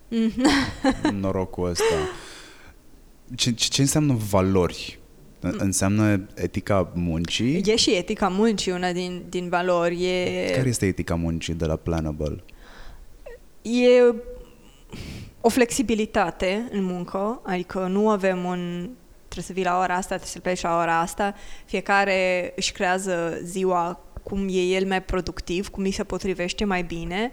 [SPEAKER 2] norocul ăsta. Ce, ce, ce înseamnă valori? Înseamnă etica muncii?
[SPEAKER 1] E și etica muncii una din, din valori. E,
[SPEAKER 2] Care este etica muncii de la Planable?
[SPEAKER 1] e o flexibilitate în muncă, adică nu avem un trebuie să vii la ora asta, trebuie să pleci la ora asta. Fiecare își creează ziua cum e el mai productiv, cum îi se potrivește mai bine.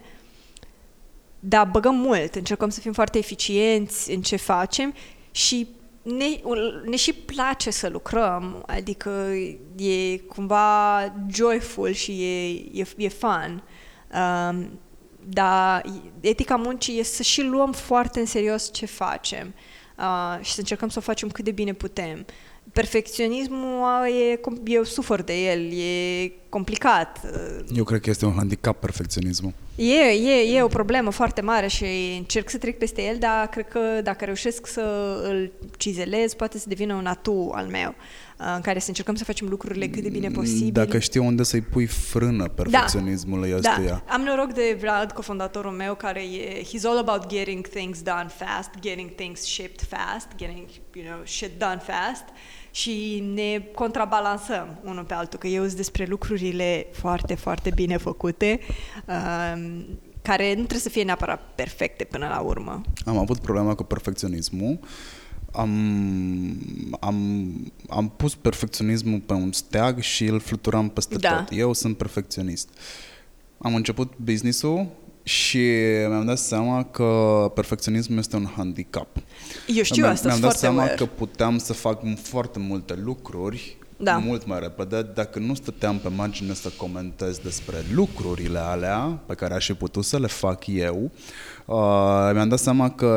[SPEAKER 1] Dar băgăm mult, încercăm să fim foarte eficienți în ce facem și ne, ne și place să lucrăm, adică e cumva joyful și e, e, e fun. Um, dar etica muncii e să și luăm foarte în serios ce facem uh, și să încercăm să o facem cât de bine putem. Perfecționismul e, eu sufăr de el, e complicat.
[SPEAKER 2] Eu cred că este un handicap perfecționismul.
[SPEAKER 1] E, e, e o problemă foarte mare și încerc să trec peste el, dar cred că dacă reușesc să îl cizelez, poate să devină un atu al meu, în care să încercăm să facem lucrurile cât de bine posibil.
[SPEAKER 2] Dacă știu unde să-i pui frână perfecționismului
[SPEAKER 1] da,
[SPEAKER 2] ăstuia.
[SPEAKER 1] Da. Am noroc de Vlad, cofondatorul meu, care e, he's all about getting things done fast, getting things shipped fast, getting, you know, shit done fast și ne contrabalansăm unul pe altul, că eu sunt despre lucrurile foarte, foarte bine făcute, um, care nu trebuie să fie neapărat perfecte până la urmă.
[SPEAKER 2] Am avut problema cu perfecționismul. Am, am, am pus perfecționismul pe un steag și îl fluturam peste
[SPEAKER 1] Da.
[SPEAKER 2] tot. Eu sunt perfecționist. Am început business-ul și mi-am dat seama că perfecționismul este un handicap.
[SPEAKER 1] Eu știu
[SPEAKER 2] mi-am,
[SPEAKER 1] asta,
[SPEAKER 2] mi-am
[SPEAKER 1] sunt
[SPEAKER 2] dat
[SPEAKER 1] foarte
[SPEAKER 2] seama
[SPEAKER 1] aware.
[SPEAKER 2] că puteam să fac foarte multe lucruri
[SPEAKER 1] Da.
[SPEAKER 2] mult mai repede dacă nu stăteam pe margine să comentez despre lucrurile alea pe care aș fi putut să le fac eu. Uh, mi-am dat seama că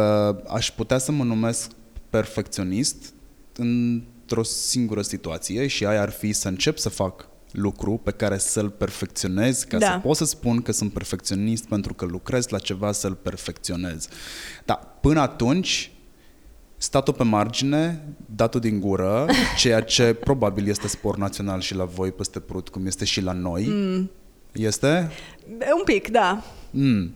[SPEAKER 2] aș putea să mă numesc perfecționist într-o singură situație și aia ar fi să încep să fac lucru pe care să-l perfecționez, ca
[SPEAKER 1] Da.
[SPEAKER 2] să pot să spun că sunt perfecționist pentru că lucrez la ceva să-l perfecționez. Dar până atunci, statul pe margine, datul din gură, ceea ce probabil este spor național și la voi peste prut, cum este și la noi. Mm. Este?
[SPEAKER 1] Un pic, da.
[SPEAKER 2] Mm.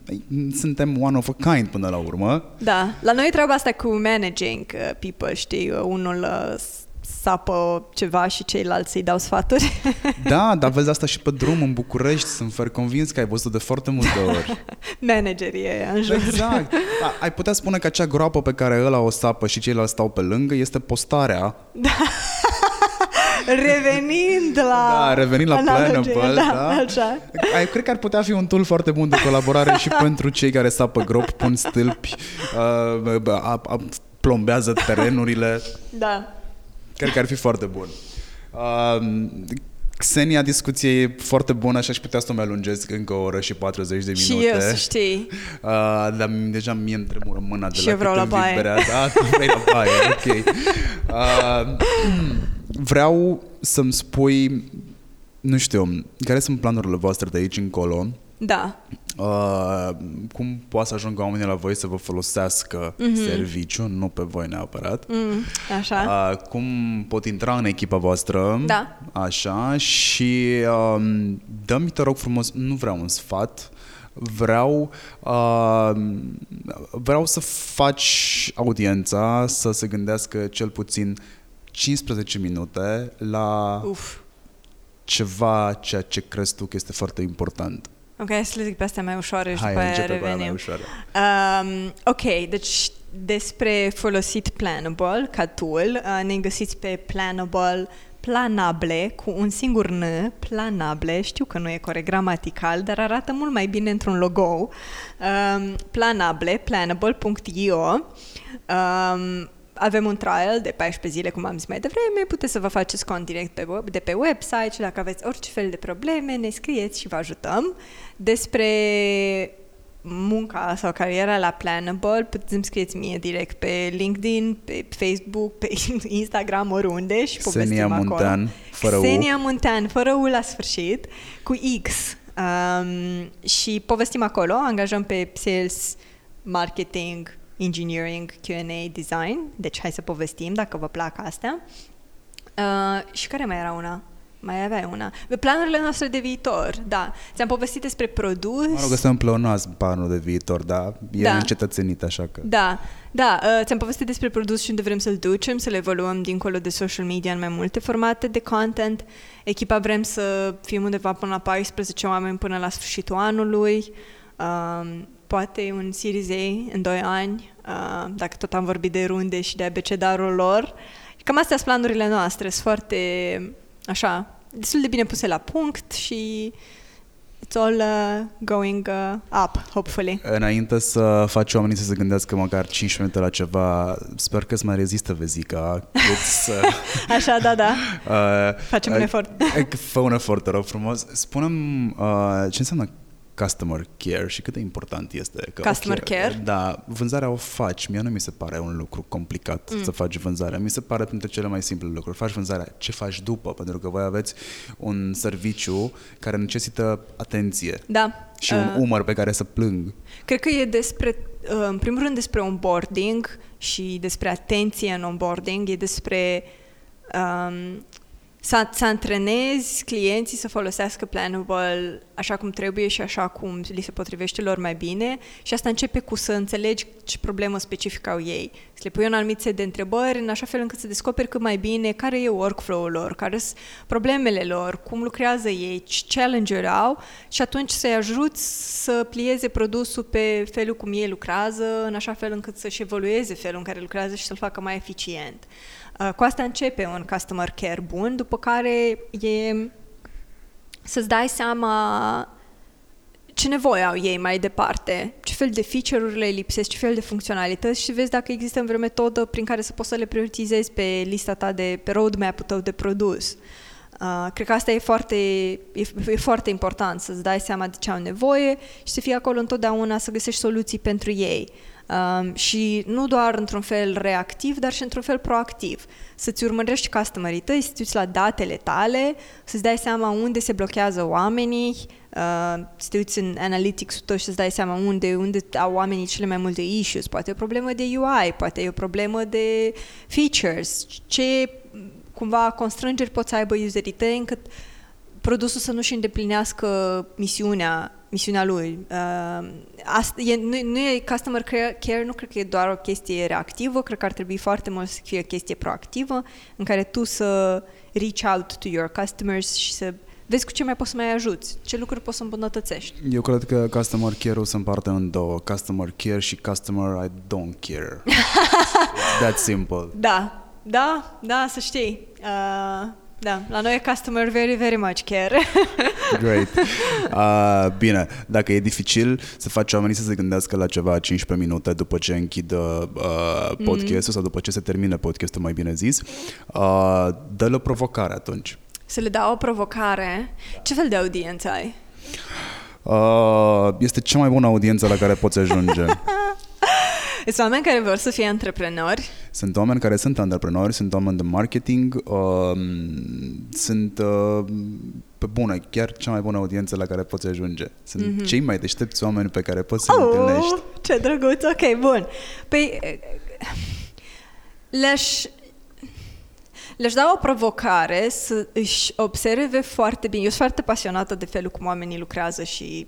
[SPEAKER 2] Suntem one of a kind până la urmă.
[SPEAKER 1] Da, la noi treaba asta cu managing uh, people, știi, uh, unul uh, sapă ceva și ceilalți îi dau sfaturi.
[SPEAKER 2] Da, dar vezi asta și pe drum în București, sunt fer convins că ai văzut de foarte multe ori.
[SPEAKER 1] Managerii e în jur.
[SPEAKER 2] Exact. Da, ai putea spune că acea groapă pe care ăla o sapă și ceilalți stau pe lângă este postarea
[SPEAKER 1] Revenind la
[SPEAKER 2] Da, revenind la
[SPEAKER 1] analogie,
[SPEAKER 2] Planable,
[SPEAKER 1] da,
[SPEAKER 2] da.
[SPEAKER 1] Așa.
[SPEAKER 2] Ai, cred că ar putea fi un tool foarte bun de colaborare și pentru cei care sapă grop, pun stâlpi, uh, a, a, plombează terenurile.
[SPEAKER 1] Da.
[SPEAKER 2] Cred că ar fi foarte bun. Uh, Xenia, discuție e foarte bună și aș putea să o mai alungesc încă o oră și 40 de minute.
[SPEAKER 1] Și eu, să știi.
[SPEAKER 2] Uh, dar deja mie îmi tremură mâna de
[SPEAKER 1] Și
[SPEAKER 2] la
[SPEAKER 1] eu vreau
[SPEAKER 2] cât
[SPEAKER 1] la
[SPEAKER 2] îmi
[SPEAKER 1] baie.
[SPEAKER 2] vibrează. Da, tu vrei la baie, ok. Uh, vreau să-mi spui, nu știu, care sunt planurile voastre de aici încolo?
[SPEAKER 1] Da.
[SPEAKER 2] Uh, cum poate să ajungă oamenii la voi să vă folosească mm-hmm. serviciu, nu pe voi neapărat.
[SPEAKER 1] Mm, așa.
[SPEAKER 2] Uh, cum pot intra în echipa voastră
[SPEAKER 1] Da.
[SPEAKER 2] Așa Și um, dă-mi, te rog frumos Nu vreau un sfat Vreau uh, Vreau să faci audiența Să se gândească cel puțin 15 minute La
[SPEAKER 1] Uf.
[SPEAKER 2] ceva Ceea ce crezi tu că este foarte important
[SPEAKER 1] Ok, hai să le zic pe astea mai ușoare și
[SPEAKER 2] Hai,
[SPEAKER 1] după aia
[SPEAKER 2] începe pe aia mai
[SPEAKER 1] revenim.
[SPEAKER 2] ușoară.
[SPEAKER 1] Um, ok, deci despre folosit Planable ca tool, uh, ne găsiți pe Planable, planable, cu un singur N, planable, știu că nu e corect gramatical, dar arată mult mai bine într-un logo. Um, planable, planable.io um, avem un trial de 14 zile, cum am zis mai devreme, puteți să vă faceți cont direct pe web, de pe website și dacă aveți orice fel de probleme, ne scrieți și vă ajutăm. Despre munca sau cariera la Planable, puteți să-mi scrieți mie direct pe LinkedIn, pe Facebook, pe Instagram, oriunde și povestim
[SPEAKER 2] Xenia
[SPEAKER 1] acolo.
[SPEAKER 2] Muntean, fără U.
[SPEAKER 1] Xenia Muntean, fără U la sfârșit, cu X. Um, și povestim acolo, angajăm pe sales, marketing, engineering, Q&A, design. Deci hai să povestim dacă vă plac astea. Uh, și care mai era una? Mai avea una. Planurile noastre de viitor, da. Ți-am povestit despre produs.
[SPEAKER 2] Mă rog, ăsta împlăunați planul de viitor, dar e
[SPEAKER 1] Da.
[SPEAKER 2] încetățenit, așa că...
[SPEAKER 1] Da, da, uh, ți-am povestit despre produs și unde vrem să-l ducem, să le evoluăm dincolo de social media în mai multe formate de content. Echipa vrem să fim undeva până la 14 oameni până la sfârșitul anului. Um, poate un Series A în 2 ani, uh, dacă tot am vorbit de runde și de abecedarul lor. Cam astea sunt planurile noastre, sunt foarte, așa, destul de bine puse la punct și it's all uh, going uh, up, hopefully.
[SPEAKER 2] Înainte să faci oamenii să se gândească măcar 5 minute la ceva, sper că îți mai rezistă vezica, cât să...
[SPEAKER 1] Așa, da, da.
[SPEAKER 2] Uh,
[SPEAKER 1] Facem un efort.
[SPEAKER 2] uh, Fă un efort, te rog frumos. Spune-mi uh, ce înseamnă customer care și cât de important este. Că,
[SPEAKER 1] Customer care?
[SPEAKER 2] Da, vânzarea o faci. Mie nu mi se pare un lucru complicat mm. să faci vânzarea. Mi se pare printre cele mai simple lucruri. Faci vânzarea. Ce faci după? Pentru că voi aveți un serviciu care necesită atenție
[SPEAKER 1] Da.
[SPEAKER 2] și un umăr pe care să plâng.
[SPEAKER 1] Cred că e despre, uh, în primul rând despre onboarding și despre atenție în onboarding, e despre um, să, să antrenezi clienții să folosească Planable așa cum trebuie și așa cum li se potrivește lor mai bine și asta începe cu să înțelegi ce problemă specifică au ei. Să le pui un anumit set de întrebări în așa fel încât să descoperi cât mai bine care e workflow-ul lor, care sunt problemele lor, cum lucrează ei, ce challenge-uri au și atunci să-i ajuți să plieze produsul pe felul cum ei lucrează, în așa fel încât să-și evolueze felul în care lucrează și să-l facă mai eficient. Uh, cu asta începe un customer care bun, după care e să-ți dai seama ce nevoie au ei mai departe, ce fel de feature-uri le lipsesc, ce fel de funcționalități și vezi dacă există vreo metodă prin care să poți să le prioritizezi pe lista ta de, pe roadmap-ul tău de produs. Uh, cred că asta e foarte, e, e foarte important, să-ți dai seama de ce au nevoie și să fii acolo întotdeauna să găsești soluții pentru ei. Um, și nu doar într-un fel reactiv, dar și într-un fel proactiv. Să-ți urmărești customerii tăi, să-ți uiți la datele tale, să-ți dai seama unde se blochează oamenii, uh, să te uiți în analytics-ul tău și să-ți dai seama unde, unde au oamenii cele mai multe issues. Poate e o problemă de UI, poate e o problemă de features, ce cumva constrângeri pot să aibă userii tăi încât produsul să nu-și îndeplinească misiunea misiunea lui. Uh, asta, e, nu, nu e customer care, nu cred că e doar o chestie reactivă, cred că ar trebui foarte mult să fie o chestie proactivă, în care tu să reach out to your customers și să vezi cu ce mai poți să mai ajuți, ce lucruri poți să îmbunătățești.
[SPEAKER 2] Eu cred că customer care-ul se împarte în două, customer care și customer I don't care. that simple.
[SPEAKER 1] Da, da, da, să știi. Uh, da, la noi e customer very, very much care.
[SPEAKER 2] Great. Uh, bine, dacă e dificil să faci oamenii să se gândească la ceva 15 minute după ce închid uh, podcastul mm. sau după ce se termine podcastul, mai bine zis, uh, dă-le o provocare atunci.
[SPEAKER 1] Să le dau o provocare? Ce fel de audiență ai?
[SPEAKER 2] Uh, este cea mai bună audiență la care poți ajunge.
[SPEAKER 1] Sunt oameni care vor să fie antreprenori.
[SPEAKER 2] Sunt oameni care sunt antreprenori, sunt oameni de marketing, uh, sunt uh, pe bună, chiar cea mai bună audiență la care poți ajunge. Sunt mm-hmm. cei mai deștepți oameni pe care poți să oh, întâlnești.
[SPEAKER 1] Ce drăguț, ok, bun. Păi le-aș, le-aș da o provocare să își observe foarte bine. Eu sunt foarte pasionată de felul cum oamenii lucrează și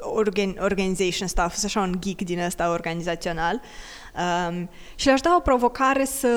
[SPEAKER 1] organ, organization stuff, sunt așa un geek din ăsta organizațional. Um, și le-aș da o provocare să,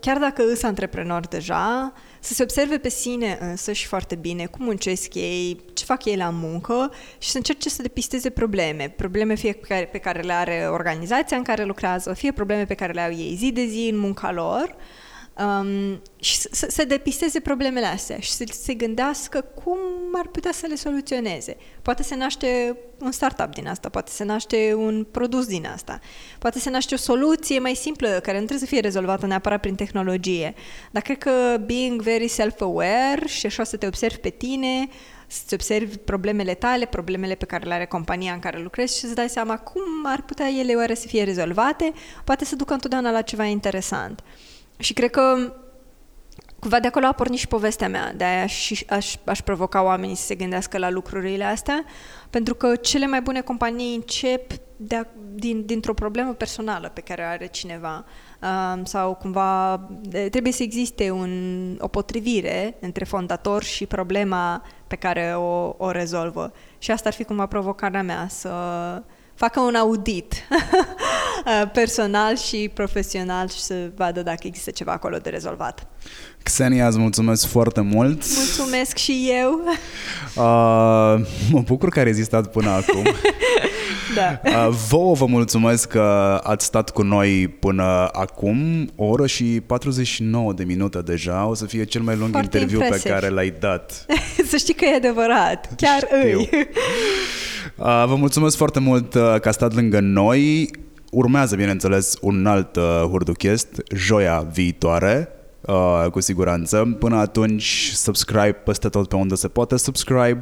[SPEAKER 1] chiar dacă îs antreprenor deja, să se observe pe sine însă și foarte bine cum muncesc ei, ce fac ei la muncă și să încerce să depisteze probleme. Probleme fie pe care, pe care le are organizația în care lucrează, fie probleme pe care le au ei zi de zi în munca lor. Uh, um, și să, să depisteze problemele astea și să se gândească cum ar putea să le soluționeze. Poate se naște un startup din asta, poate se naște un produs din asta, poate se naște o soluție mai simplă care nu trebuie să fie rezolvată neapărat prin tehnologie. Dar cred că being very self-aware și așa să te observi pe tine, să-ți observi problemele tale, problemele pe care le are compania în care lucrezi și să-ți dai seama cum ar putea ele oare să fie rezolvate, poate să ducă întotdeauna la ceva interesant. Și cred că cumva de acolo a pornit și povestea mea, de aia și aș, aș provoca oamenii să se gândească la lucrurile astea, pentru că cele mai bune companii încep de, din, dintr-o problemă personală pe care o are cineva uh, sau cumva de, trebuie să existe un, o potrivire între fondator și problema pe care o, o rezolvă. Și asta ar fi cumva provocarea mea, să facă un audit uh, personal și profesional și să vadă dacă există ceva acolo de rezolvat.
[SPEAKER 2] Xenia, îți mulțumesc foarte mult.
[SPEAKER 1] Mulțumesc și eu.
[SPEAKER 2] Uh, mă bucur că ai rezistat până acum.
[SPEAKER 1] da.
[SPEAKER 2] Uh, vouă vă mulțumesc că ați stat cu noi până acum, o oră și 49 de minute deja. O să fie cel mai lung foarte interviu impresiv. pe care l-ai dat.
[SPEAKER 1] să știi că e adevărat. Chiar Știu. îi.
[SPEAKER 2] Uh, vă mulțumesc foarte mult uh, că ați stat lângă noi. Urmează, bineînțeles, un alt uh, Hurduchest, joia viitoare uh, cu siguranță. Până atunci, subscribe peste tot pe unde se poate subscribe,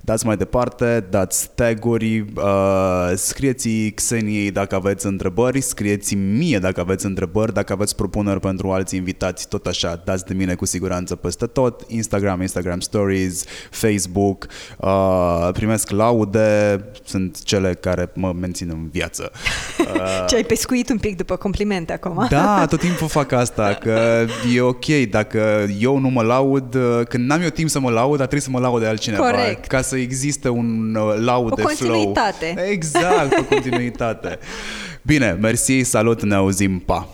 [SPEAKER 2] dați mai departe, dați taguri, uh, scrieți Xeniei dacă aveți întrebări, scrieți mie dacă aveți întrebări, dacă aveți propuneri pentru alți invitați, tot așa, dați de mine cu siguranță peste tot, Instagram, Instagram Stories, Facebook, uh, primesc laude, sunt cele care mă mențin în viață.
[SPEAKER 1] Uh, Ce ai pescuit un pic după complimente acum.
[SPEAKER 2] Da, tot timpul fac asta, că eu ok dacă eu nu mă laud, uh, când n-am eu timp să mă laud, dar trebuie să mă laud de altcineva.
[SPEAKER 1] Corect.
[SPEAKER 2] Ca să existe un uh, laud
[SPEAKER 1] O
[SPEAKER 2] de flow.
[SPEAKER 1] continuitate.
[SPEAKER 2] Exact, o continuitate. Bine, mersi, salut, ne auzim, pa!